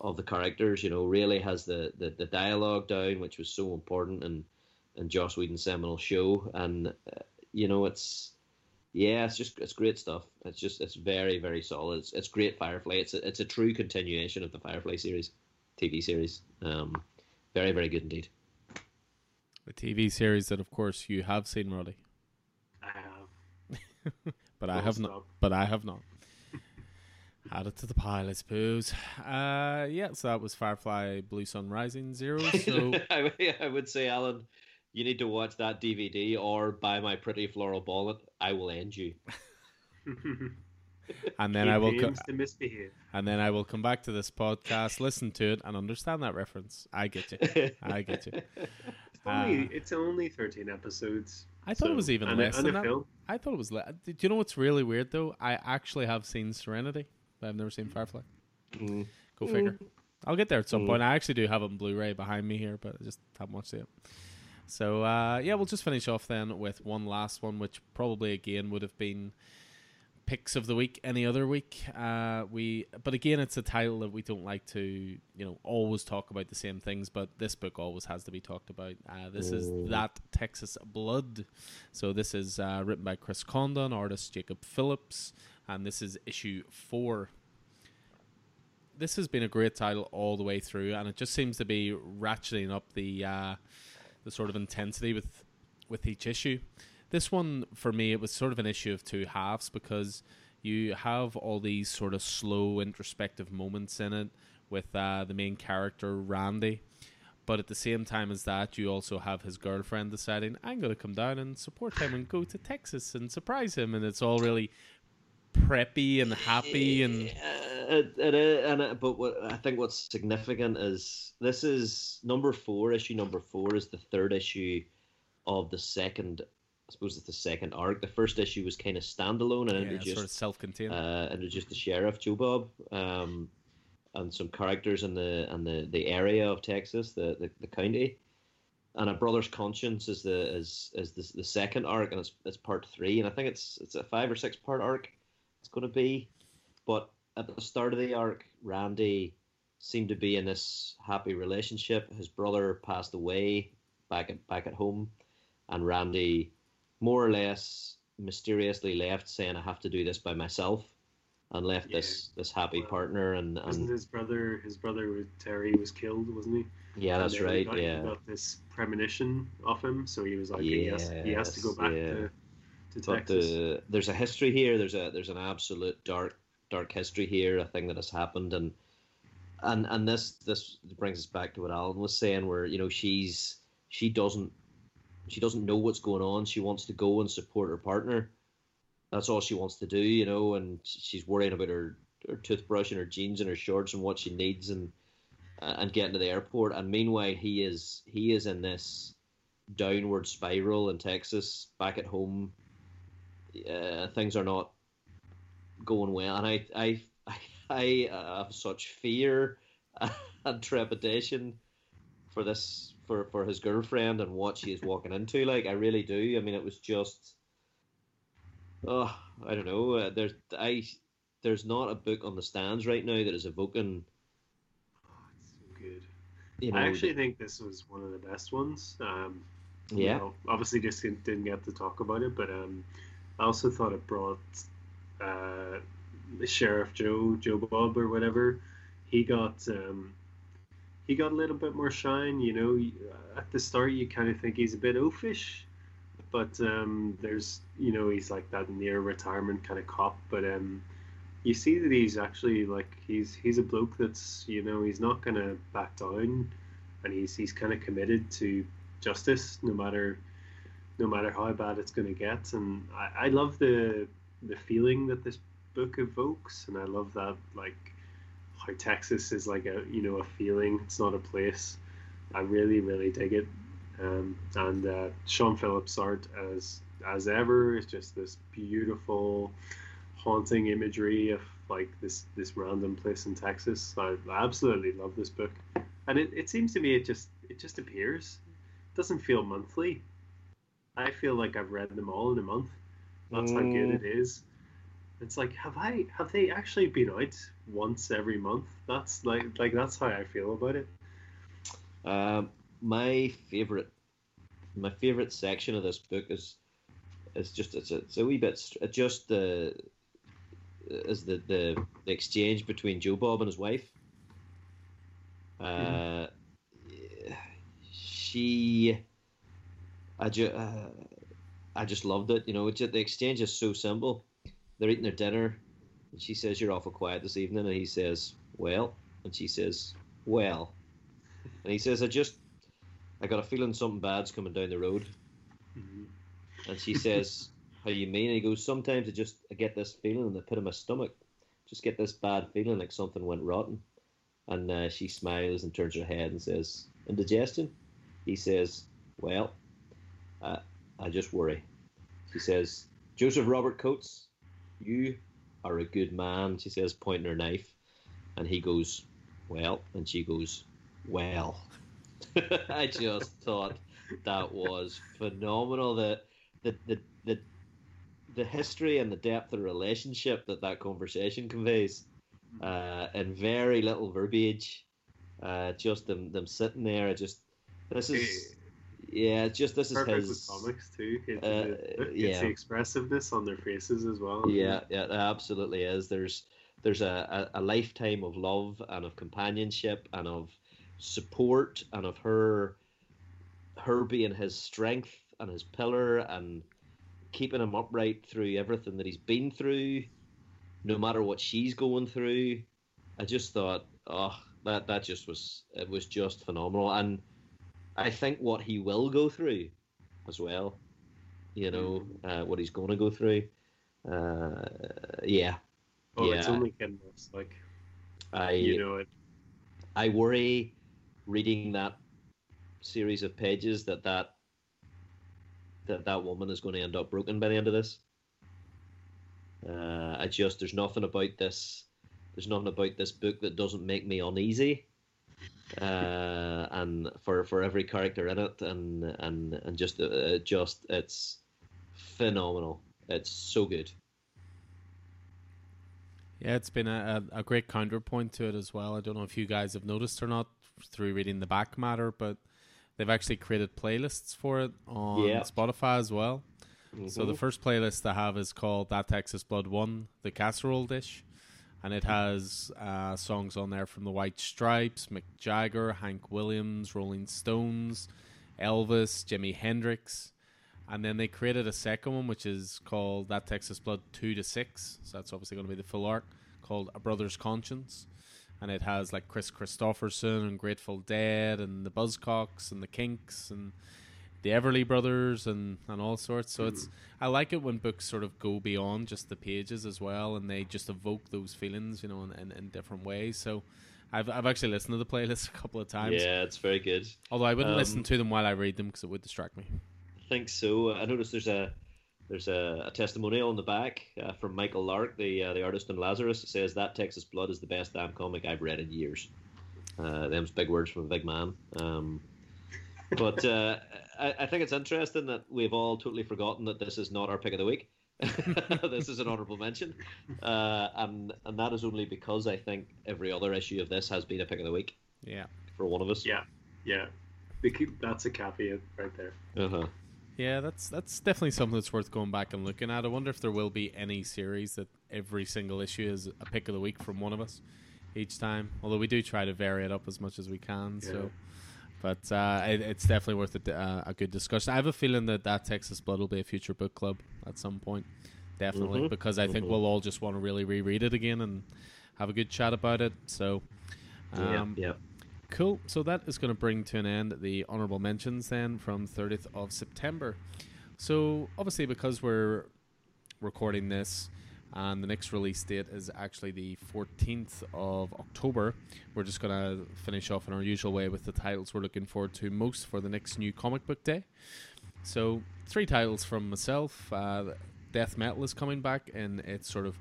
of the characters. You know, really has the, the, the dialogue down, which was so important in in Joss Whedon's seminal show. And uh, you know, it's yeah, it's just it's great stuff. It's just it's very very solid. It's, it's great Firefly. It's a, it's a true continuation of the Firefly series, TV series. Um, very very good indeed. The TV series that, of course, you have seen, Roddy. I have. but I have not. But I have not. Add it to the pile, I suppose. Uh, yeah, so that was Firefly Blue Sun Rising Zero. So I would say, Alan, you need to watch that DVD or buy my pretty floral bonnet. I will end you. and then I will co- to misbehave. And then I will come back to this podcast, listen to it, and understand that reference. I get you. I get you. It's only, uh, it's only thirteen episodes. I thought so, it was even less than that. Film. I thought it was. Le- Do you know what's really weird though? I actually have seen Serenity, but I've never seen Firefly. Mm. Go figure. Mm. I'll get there at some mm. point. I actually do have it on Blu-ray behind me here, but I just haven't watched it. So uh, yeah, we'll just finish off then with one last one, which probably again would have been picks of the week any other week. Uh, we, but again, it's a title that we don't like to, you know, always talk about the same things. But this book always has to be talked about. Uh, this is oh. that Texas Blood. So this is uh, written by Chris Condon, artist Jacob Phillips, and this is issue four. This has been a great title all the way through, and it just seems to be ratcheting up the uh, the sort of intensity with with each issue. This one for me, it was sort of an issue of two halves because you have all these sort of slow introspective moments in it with uh, the main character Randy. But at the same time as that, you also have his girlfriend deciding, I'm going to come down and support him and go to Texas and surprise him. And it's all really preppy and happy and it, it, and it, but what I think what's significant is this is number four issue number four is the third issue of the second I suppose it's the second arc. The first issue was kind of standalone and yeah, introduced sort of self-contained. uh, introduced the sheriff Joe Bob um, and some characters in the in the, the area of Texas, the, the, the county. And a brother's conscience is the is is the, the second arc, and it's it's part three, and I think it's it's a five or six part arc. It's going to be, but at the start of the arc, Randy seemed to be in this happy relationship. His brother passed away back at back at home, and Randy more or less mysteriously left, saying, "I have to do this by myself," and left Yeah. this this happy Well, partner. And, Wasn't and his brother? His brother was Terry was killed, wasn't he? yeah, that's right. got, He Yeah, got this premonition of him, so he was like, he, has, he has to go back yeah. to, to but uh, Texas. the, there's a history here. There's a there's an absolute dark dark history here. A thing that has happened, and and and this this brings us back to what Alan was saying, where you know she's she doesn't she doesn't know what's going on. She wants to go and support her partner. That's all she wants to do, you know, and she's worrying about her her toothbrush and her jeans and her shorts and what she needs and and getting to the airport. And meanwhile, he is he is in this downward spiral in Texas. Back at home, uh, things are not going well, and I I I, I uh, have such fear and trepidation for this for for his girlfriend and what she is walking into. Like I really do. I mean, it was just. Oh, I don't know. Uh, there's I there's not a book on the stands right now that is evoking. Oh, it's so good. You know, I actually think this was one of the best ones. Um, you yeah, know, obviously, just didn't didn't get to talk about it, but um, I also thought it brought uh, Sheriff Joe, Joe Bob, or whatever. He got um, he got a little bit more shine. You know, at the start, you kind of think he's a bit oafish, but um, there's you know he's like that near retirement kind of cop, but um, you see that he's actually like he's he's a bloke that's you know he's not gonna back down, and he's he's kind of committed to justice no matter no matter how bad it's going to get and I, I love the the feeling that this book evokes and i love that like how texas is like a you know a feeling. It's not a place. I really really dig it. Um, and uh, sean phillips art as as ever is just this beautiful haunting imagery of like this this random place in texas. I, I absolutely love this book. And it, it seems to me it just it just appears. Doesn't feel monthly. I feel like I've read them all in a month. That's how good Mm. it is. It's like have I have they actually been out once every month? That's like like that's how I feel about it. Um, my favorite, my favorite section of this book is, is just it's a, it's a wee bit str- just the, is the, the the exchange between Joe Bob and his wife. Uh, she, I just, uh, I just loved it. You know, it's just, the exchange is so simple. They're eating their dinner, and she says, "You're awful quiet this evening," and he says, "Well," and she says, "Well." And he says, I just, I got a feeling something bad's coming down the road. And she says, How you mean? And he goes, Sometimes I just, I get this feeling in the pit of my stomach. Just get this bad feeling like something went rotten. And uh, she smiles and turns her head and says, Indigestion? He says, Well, uh, I just worry. She says, Joseph Robert Coates, you are a good man, she says, pointing her knife. And he goes, Well, and she goes, Well. I just thought that was phenomenal. The, the, the, the, the history and the depth of relationship that that conversation conveys, uh, and very little verbiage. Uh, just them, them sitting there. Just this is, yeah, just this is Perfect his. with comics too. It, uh, it's yeah. the expressiveness on their faces as well. Yeah, yeah, it absolutely is. There's there's a, a, a lifetime of love and of companionship and of support and of her her being his strength and his pillar and keeping him upright through everything that he's been through. no matter what she's going through. I just thought, oh, that that just was it was just phenomenal, and I think what he will go through as well, you know, uh, what he's going to go through. Uh, yeah, Oh, Yeah. it's only worse. Like I you know it. I worry reading that series of pages that that that that woman is going to end up broken by the end of this. Uh, I just there's nothing about this there's nothing about this book that doesn't make me uneasy. Uh, and for for every character in it, and and and just uh, just it's phenomenal. It's so good. Yeah, it's been a, a, great counterpoint to it as well. I don't know if you guys have noticed or not through reading the back matter, but they've actually created playlists for it on Yeah. Spotify as well. So the Mhm. first playlist I have is called That Texas Blood One, the casserole dish, and it has uh, songs on there from the White Stripes, Mick Jagger, Hank Williams, Rolling Stones, Elvis, Jimi Hendrix, and then they created a second one which is called That Texas Blood Two to Six. So that's obviously going to be the full arc called A Brother's Conscience, and it has like Kris Kristofferson and Grateful Dead and the Buzzcocks and the Kinks and the Everly Brothers and, and all sorts. So it's I like it when books sort of go beyond just the pages as well, and they just evoke those feelings, you know, in, in, in different ways. So I've I've actually listened to the playlist a couple of times. Yeah, it's very good. Although I wouldn't Um, listen to them while I read them because it would distract me. I think so. I noticed there's a there's a, a testimonial on the back uh, from Michael Lark, the uh, the artist in Lazarus. It says that Texas Blood is the best damn comic I've read in years. Uh, them's big words from a big man. Um, but uh, I, I think it's interesting that we've all totally forgotten that this is not our pick of the week. this is an honourable mention, uh, and and that is only because I think every other issue of this has been a pick of the week Yeah. for one of us. Yeah, yeah. The ca- That's a caveat right there. Uh-huh. Yeah, that's that's definitely something that's worth going back and looking at. I wonder if there will be any series that every single issue is a pick of the week from one of us each time. Although we do try to vary it up as much as we can. Yeah. So, but uh, it, it's definitely worth a, uh, a good discussion. I have a feeling that that Texas Blood will be a future book club at some point, definitely, Mhm, because I think mhm. we'll all just want to really reread it again and have a good chat about it. So, um, yeah, yeah. Cool. So that is going to bring to an end the honorable mentions then from 30th of September. So obviously, because we're recording this and the next release date is actually the 14th of October, we're just going to finish off in our usual way with the titles we're looking forward to most for the next new comic book day. So three titles from myself. Uh, Death Metal is coming back in its sort of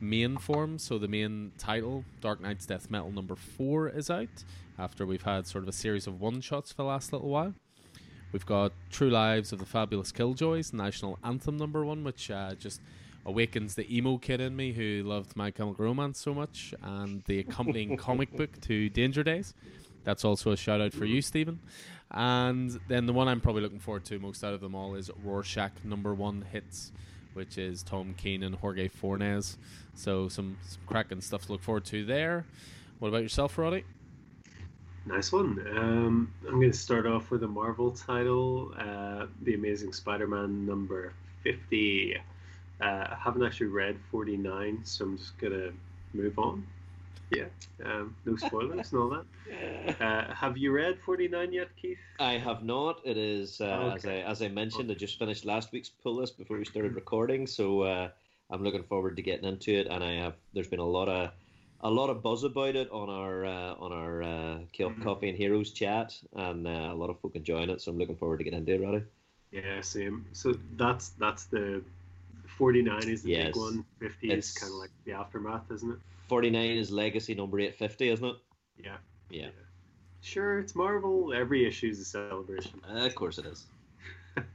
main form. So the main title, Dark Nights Death Metal number four, is out after we've had sort of a series of one shots for the last little while. We've got True Lives of the Fabulous Killjoys, National Anthem number one, which uh, just awakens the emo kid in me who loved My Chemical Romance so much, and the accompanying comic book to Danger Days. That's also a shout out for you, Stephen. And then the one I'm probably looking forward to most out of them all is Rorschach number one hits, which is Tom King and Jorge Fornes. So some, some cracking stuff to look forward to there. What about yourself, Roddy? Nice one. Um, I'm going to start off with a Marvel title, uh, The Amazing Spider-Man number 50. Uh, I haven't actually read 49, so I'm just going to move on. Yeah, um, no spoilers and all that. Uh, have you read 49 yet, Keith? I have not. It is uh, as I as I mentioned. I just finished last week's pull list before we started recording, so uh, I'm looking forward to getting into it. And I have there's been a lot of a lot of buzz about it on our uh, on our uh, Kill Mhm. Coffee and Heroes chat, and uh, a lot of folk enjoying it. So I'm looking forward to getting into it, Roddy. Yeah, same. So that's that's the 49 is the Yes. big one. 50 It's- is kind of like the aftermath, isn't it? 49 is Legacy number 850, isn't it? Yeah. Yeah, Sure, it's Marvel. Every issue is a celebration. uh, of course it is.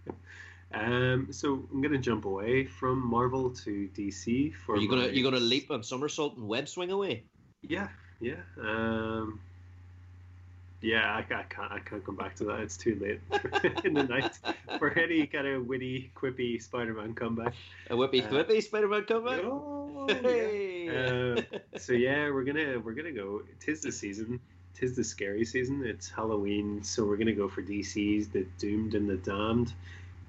Um, so I'm gonna jump away from Marvel to DC for. Are you gonna my- you gonna leap and somersault and web swing away? Yeah, yeah. Um, yeah, I, I can't. I can't come back to that. It's too late in the night for any kind of witty, quippy Spider-Man comeback. A whippy Uh, whippy Spider-Man comeback. Oh, yeah. Uh, so yeah, we're gonna we're gonna go. Tis the season. Tis the scary season. It's Halloween, so we're gonna go for DC's The Doomed and the Damned.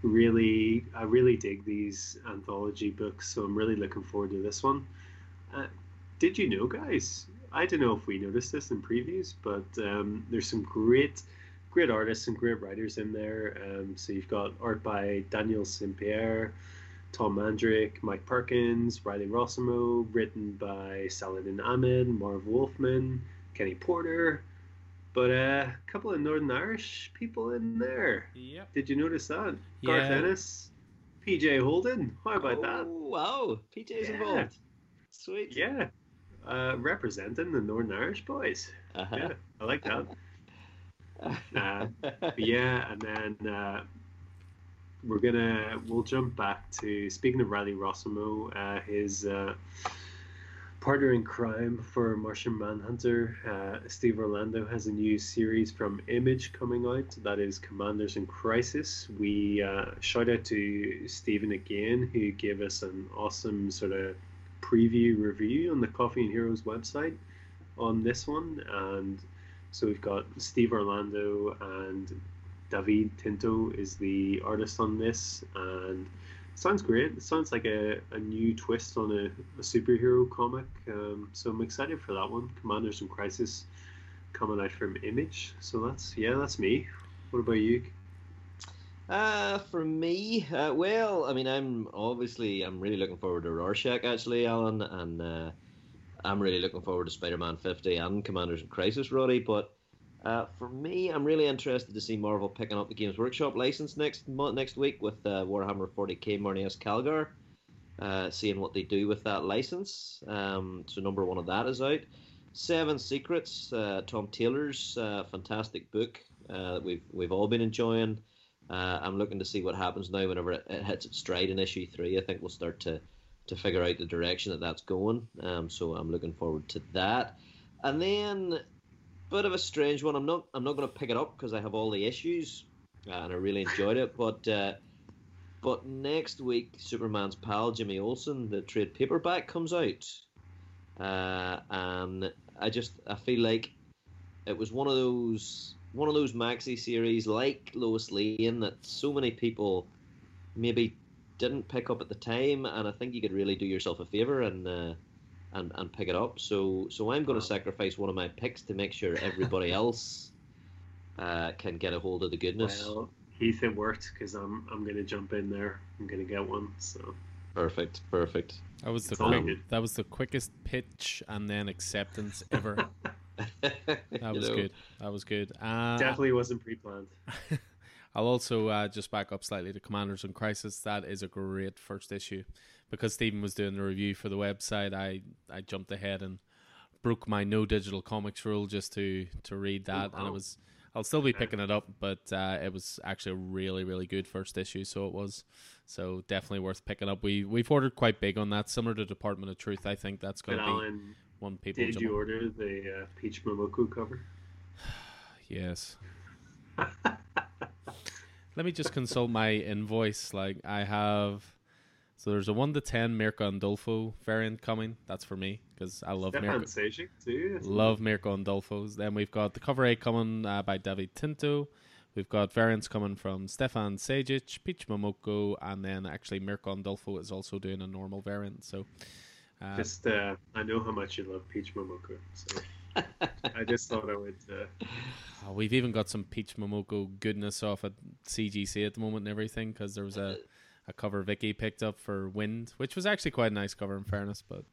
Really, I really dig these anthology books, so I'm really looking forward to this one. Uh, did you know, guys? I don't know if we noticed this in previews, but um, there's some great, great artists and great writers in there. Um, so you've got art by Daniel St. Tom Mandrake, Mike Perkins, Riley Rossmo, written by Saladin Ahmed, Marv Wolfman, Kenny Porter, but uh, a couple of Northern Irish people in there. Yep. Did you notice that? Yeah. Garth Ennis, PJ Holden. How about that? Oh, Wow, PJ's Yeah. involved. Sweet. Yeah, uh, representing the Northern Irish boys. Uh-huh. Yeah, I like that. Uh, yeah, and then uh, we're gonna we'll jump back to speaking of Riley Rossmo, uh, his uh, partner in crime for Martian Manhunter. Uh, Steve Orlando has a new series from Image coming out. That is Commanders in Crisis. We uh, shout out to Stephen again, who gave us an awesome sort of preview review on the Coffee and Heroes website on this one, and so we've got Steve Orlando and David Tinto is the artist on this, and sounds great. It sounds like a, a new twist on a, a superhero comic. Um, so I'm excited for that one. Commanders in Crisis coming out from Image. So that's yeah, that's me. What about you? Uh, for me, uh, well, I mean, I'm obviously I'm really looking forward to Rorschach actually, Alan, and uh, I'm really looking forward to Spider-Man 50 and Commanders in Crisis, Roddy. But uh, for me, I'm really interested to see Marvel picking up the Games Workshop license next month, next week with uh, Warhammer 40k Marneus Calgar. Uh, seeing what they do with that license. Um, so number one of that is out. Seven Secrets, uh, Tom Taylor's fantastic book that we've we've all been enjoying. Uh, I'm looking to see what happens now whenever it, it hits its stride in issue three. I think we'll start to to figure out the direction that that's going. Um, so I'm looking forward to that. And then, bit of a strange one. I'm not I'm not going to pick it up because I have all the issues, uh, and I really enjoyed it. But uh, but next week, Superman's pal Jimmy Olsen, the trade paperback comes out, uh, and I just I feel like it was one of those one of those maxi series like Lois Lane that so many people maybe didn't pick up at the time, and I think you could really do yourself a favor and uh, and and pick it up. So so I'm going to Wow. sacrifice one of my picks to make sure everybody else uh, can get a hold of the goodness. Well, Heath, it worked because I'm I'm gonna jump in there. I'm gonna get one. So Perfect, perfect. That was the It's all quick, that was the quickest pitch and then acceptance ever. That was know, good. That was good. Uh, definitely wasn't pre-planned. I'll also uh, just back up slightly to Commanders in Crisis. That is a great first issue. Because Stephen was doing the review for the website, I, I jumped ahead and broke my no digital comics rule just to, to read that. And wow. it was, I'll still be picking it up, but uh, it was actually a really, really good first issue. So it was. So definitely worth picking up. We, we've ordered quite big on that, similar to Department of Truth. I think that's going to be Alan, one people did you order the uh, Peach Momoko cover? Yes. Let me just consult my invoice. Like I have, so there's a one to ten Mirka Andolfo variant coming. That's for me because I love Stefan Mirko. Sejic too. Love Mirka Andolfo's. Then we've got the cover A coming uh, by David Tinto. We've got variants coming from Stefan Sejic, Peach Momoko, and then actually Mirka Andolfo is also doing a normal variant. So, it? Just uh, I know how much you love Peach Momoko, so I just thought I would. Uh, oh, we've even got some Peach Momoko goodness off at CGC at the moment and everything because there was a, a cover Vicky picked up for Wynd, which was actually quite a nice cover in fairness. But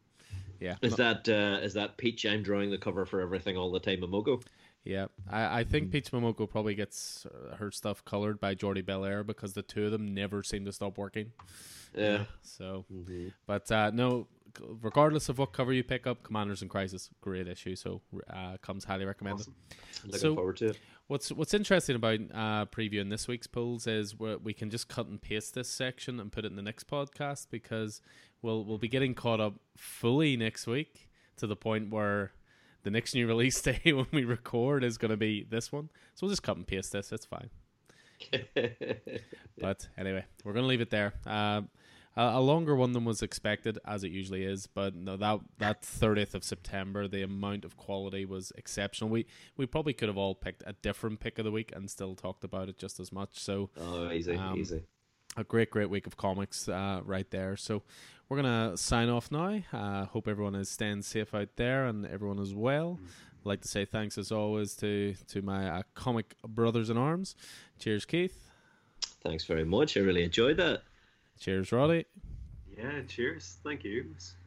yeah, Is no- that uh, is that Peach? I'm drawing the cover for everything all the time. Momoko. Yeah, I, I think Peach Momoko probably gets uh, her stuff colored by Jordie Bellaire because the two of them never seem to stop working. Yeah. So, Mhm. but uh, no, c- regardless of what cover you pick up, Commanders in Crisis, great issue. So, uh, comes highly recommended. awesome. Looking So- forward to it. What's What's interesting about uh, previewing this week's polls is we we can just cut and paste this section and put it in the next podcast because we'll we'll be getting caught up fully next week to the point where the next new release day when we record is going to be this one. So we'll just cut and paste this. It's fine. But anyway, we're going to leave it there. Um, a, a longer one than was expected, as it usually is. But no, that that thirtieth of September, the amount of quality was exceptional. We we probably could have all picked a different pick of the week and still talked about it just as much. So oh, easy, Um, easy. a great, great week of comics uh, right there. So we're gonna sign off now. Uh, hope everyone is staying safe out there and everyone is well. I'd like to say thanks as always to to my uh, comic brothers in arms. Cheers, Keith. Thanks very much. I really enjoyed that. Cheers, Roddy. Yeah, cheers. Thank you.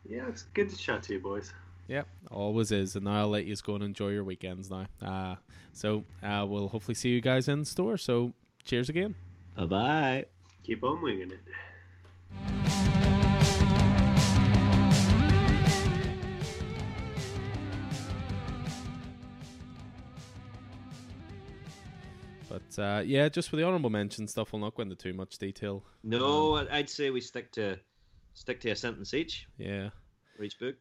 Yeah, it's good to chat to you, boys. Yep, always is. And now I'll let you go and enjoy your weekends now. Uh, so uh, we'll hopefully see you guys in store. So cheers again. Bye bye. Keep on winging it. But uh, yeah, just for the honourable mention stuff, we'll not go into too much detail. No, I'd say we stick to stick to a sentence each Yeah. for each book.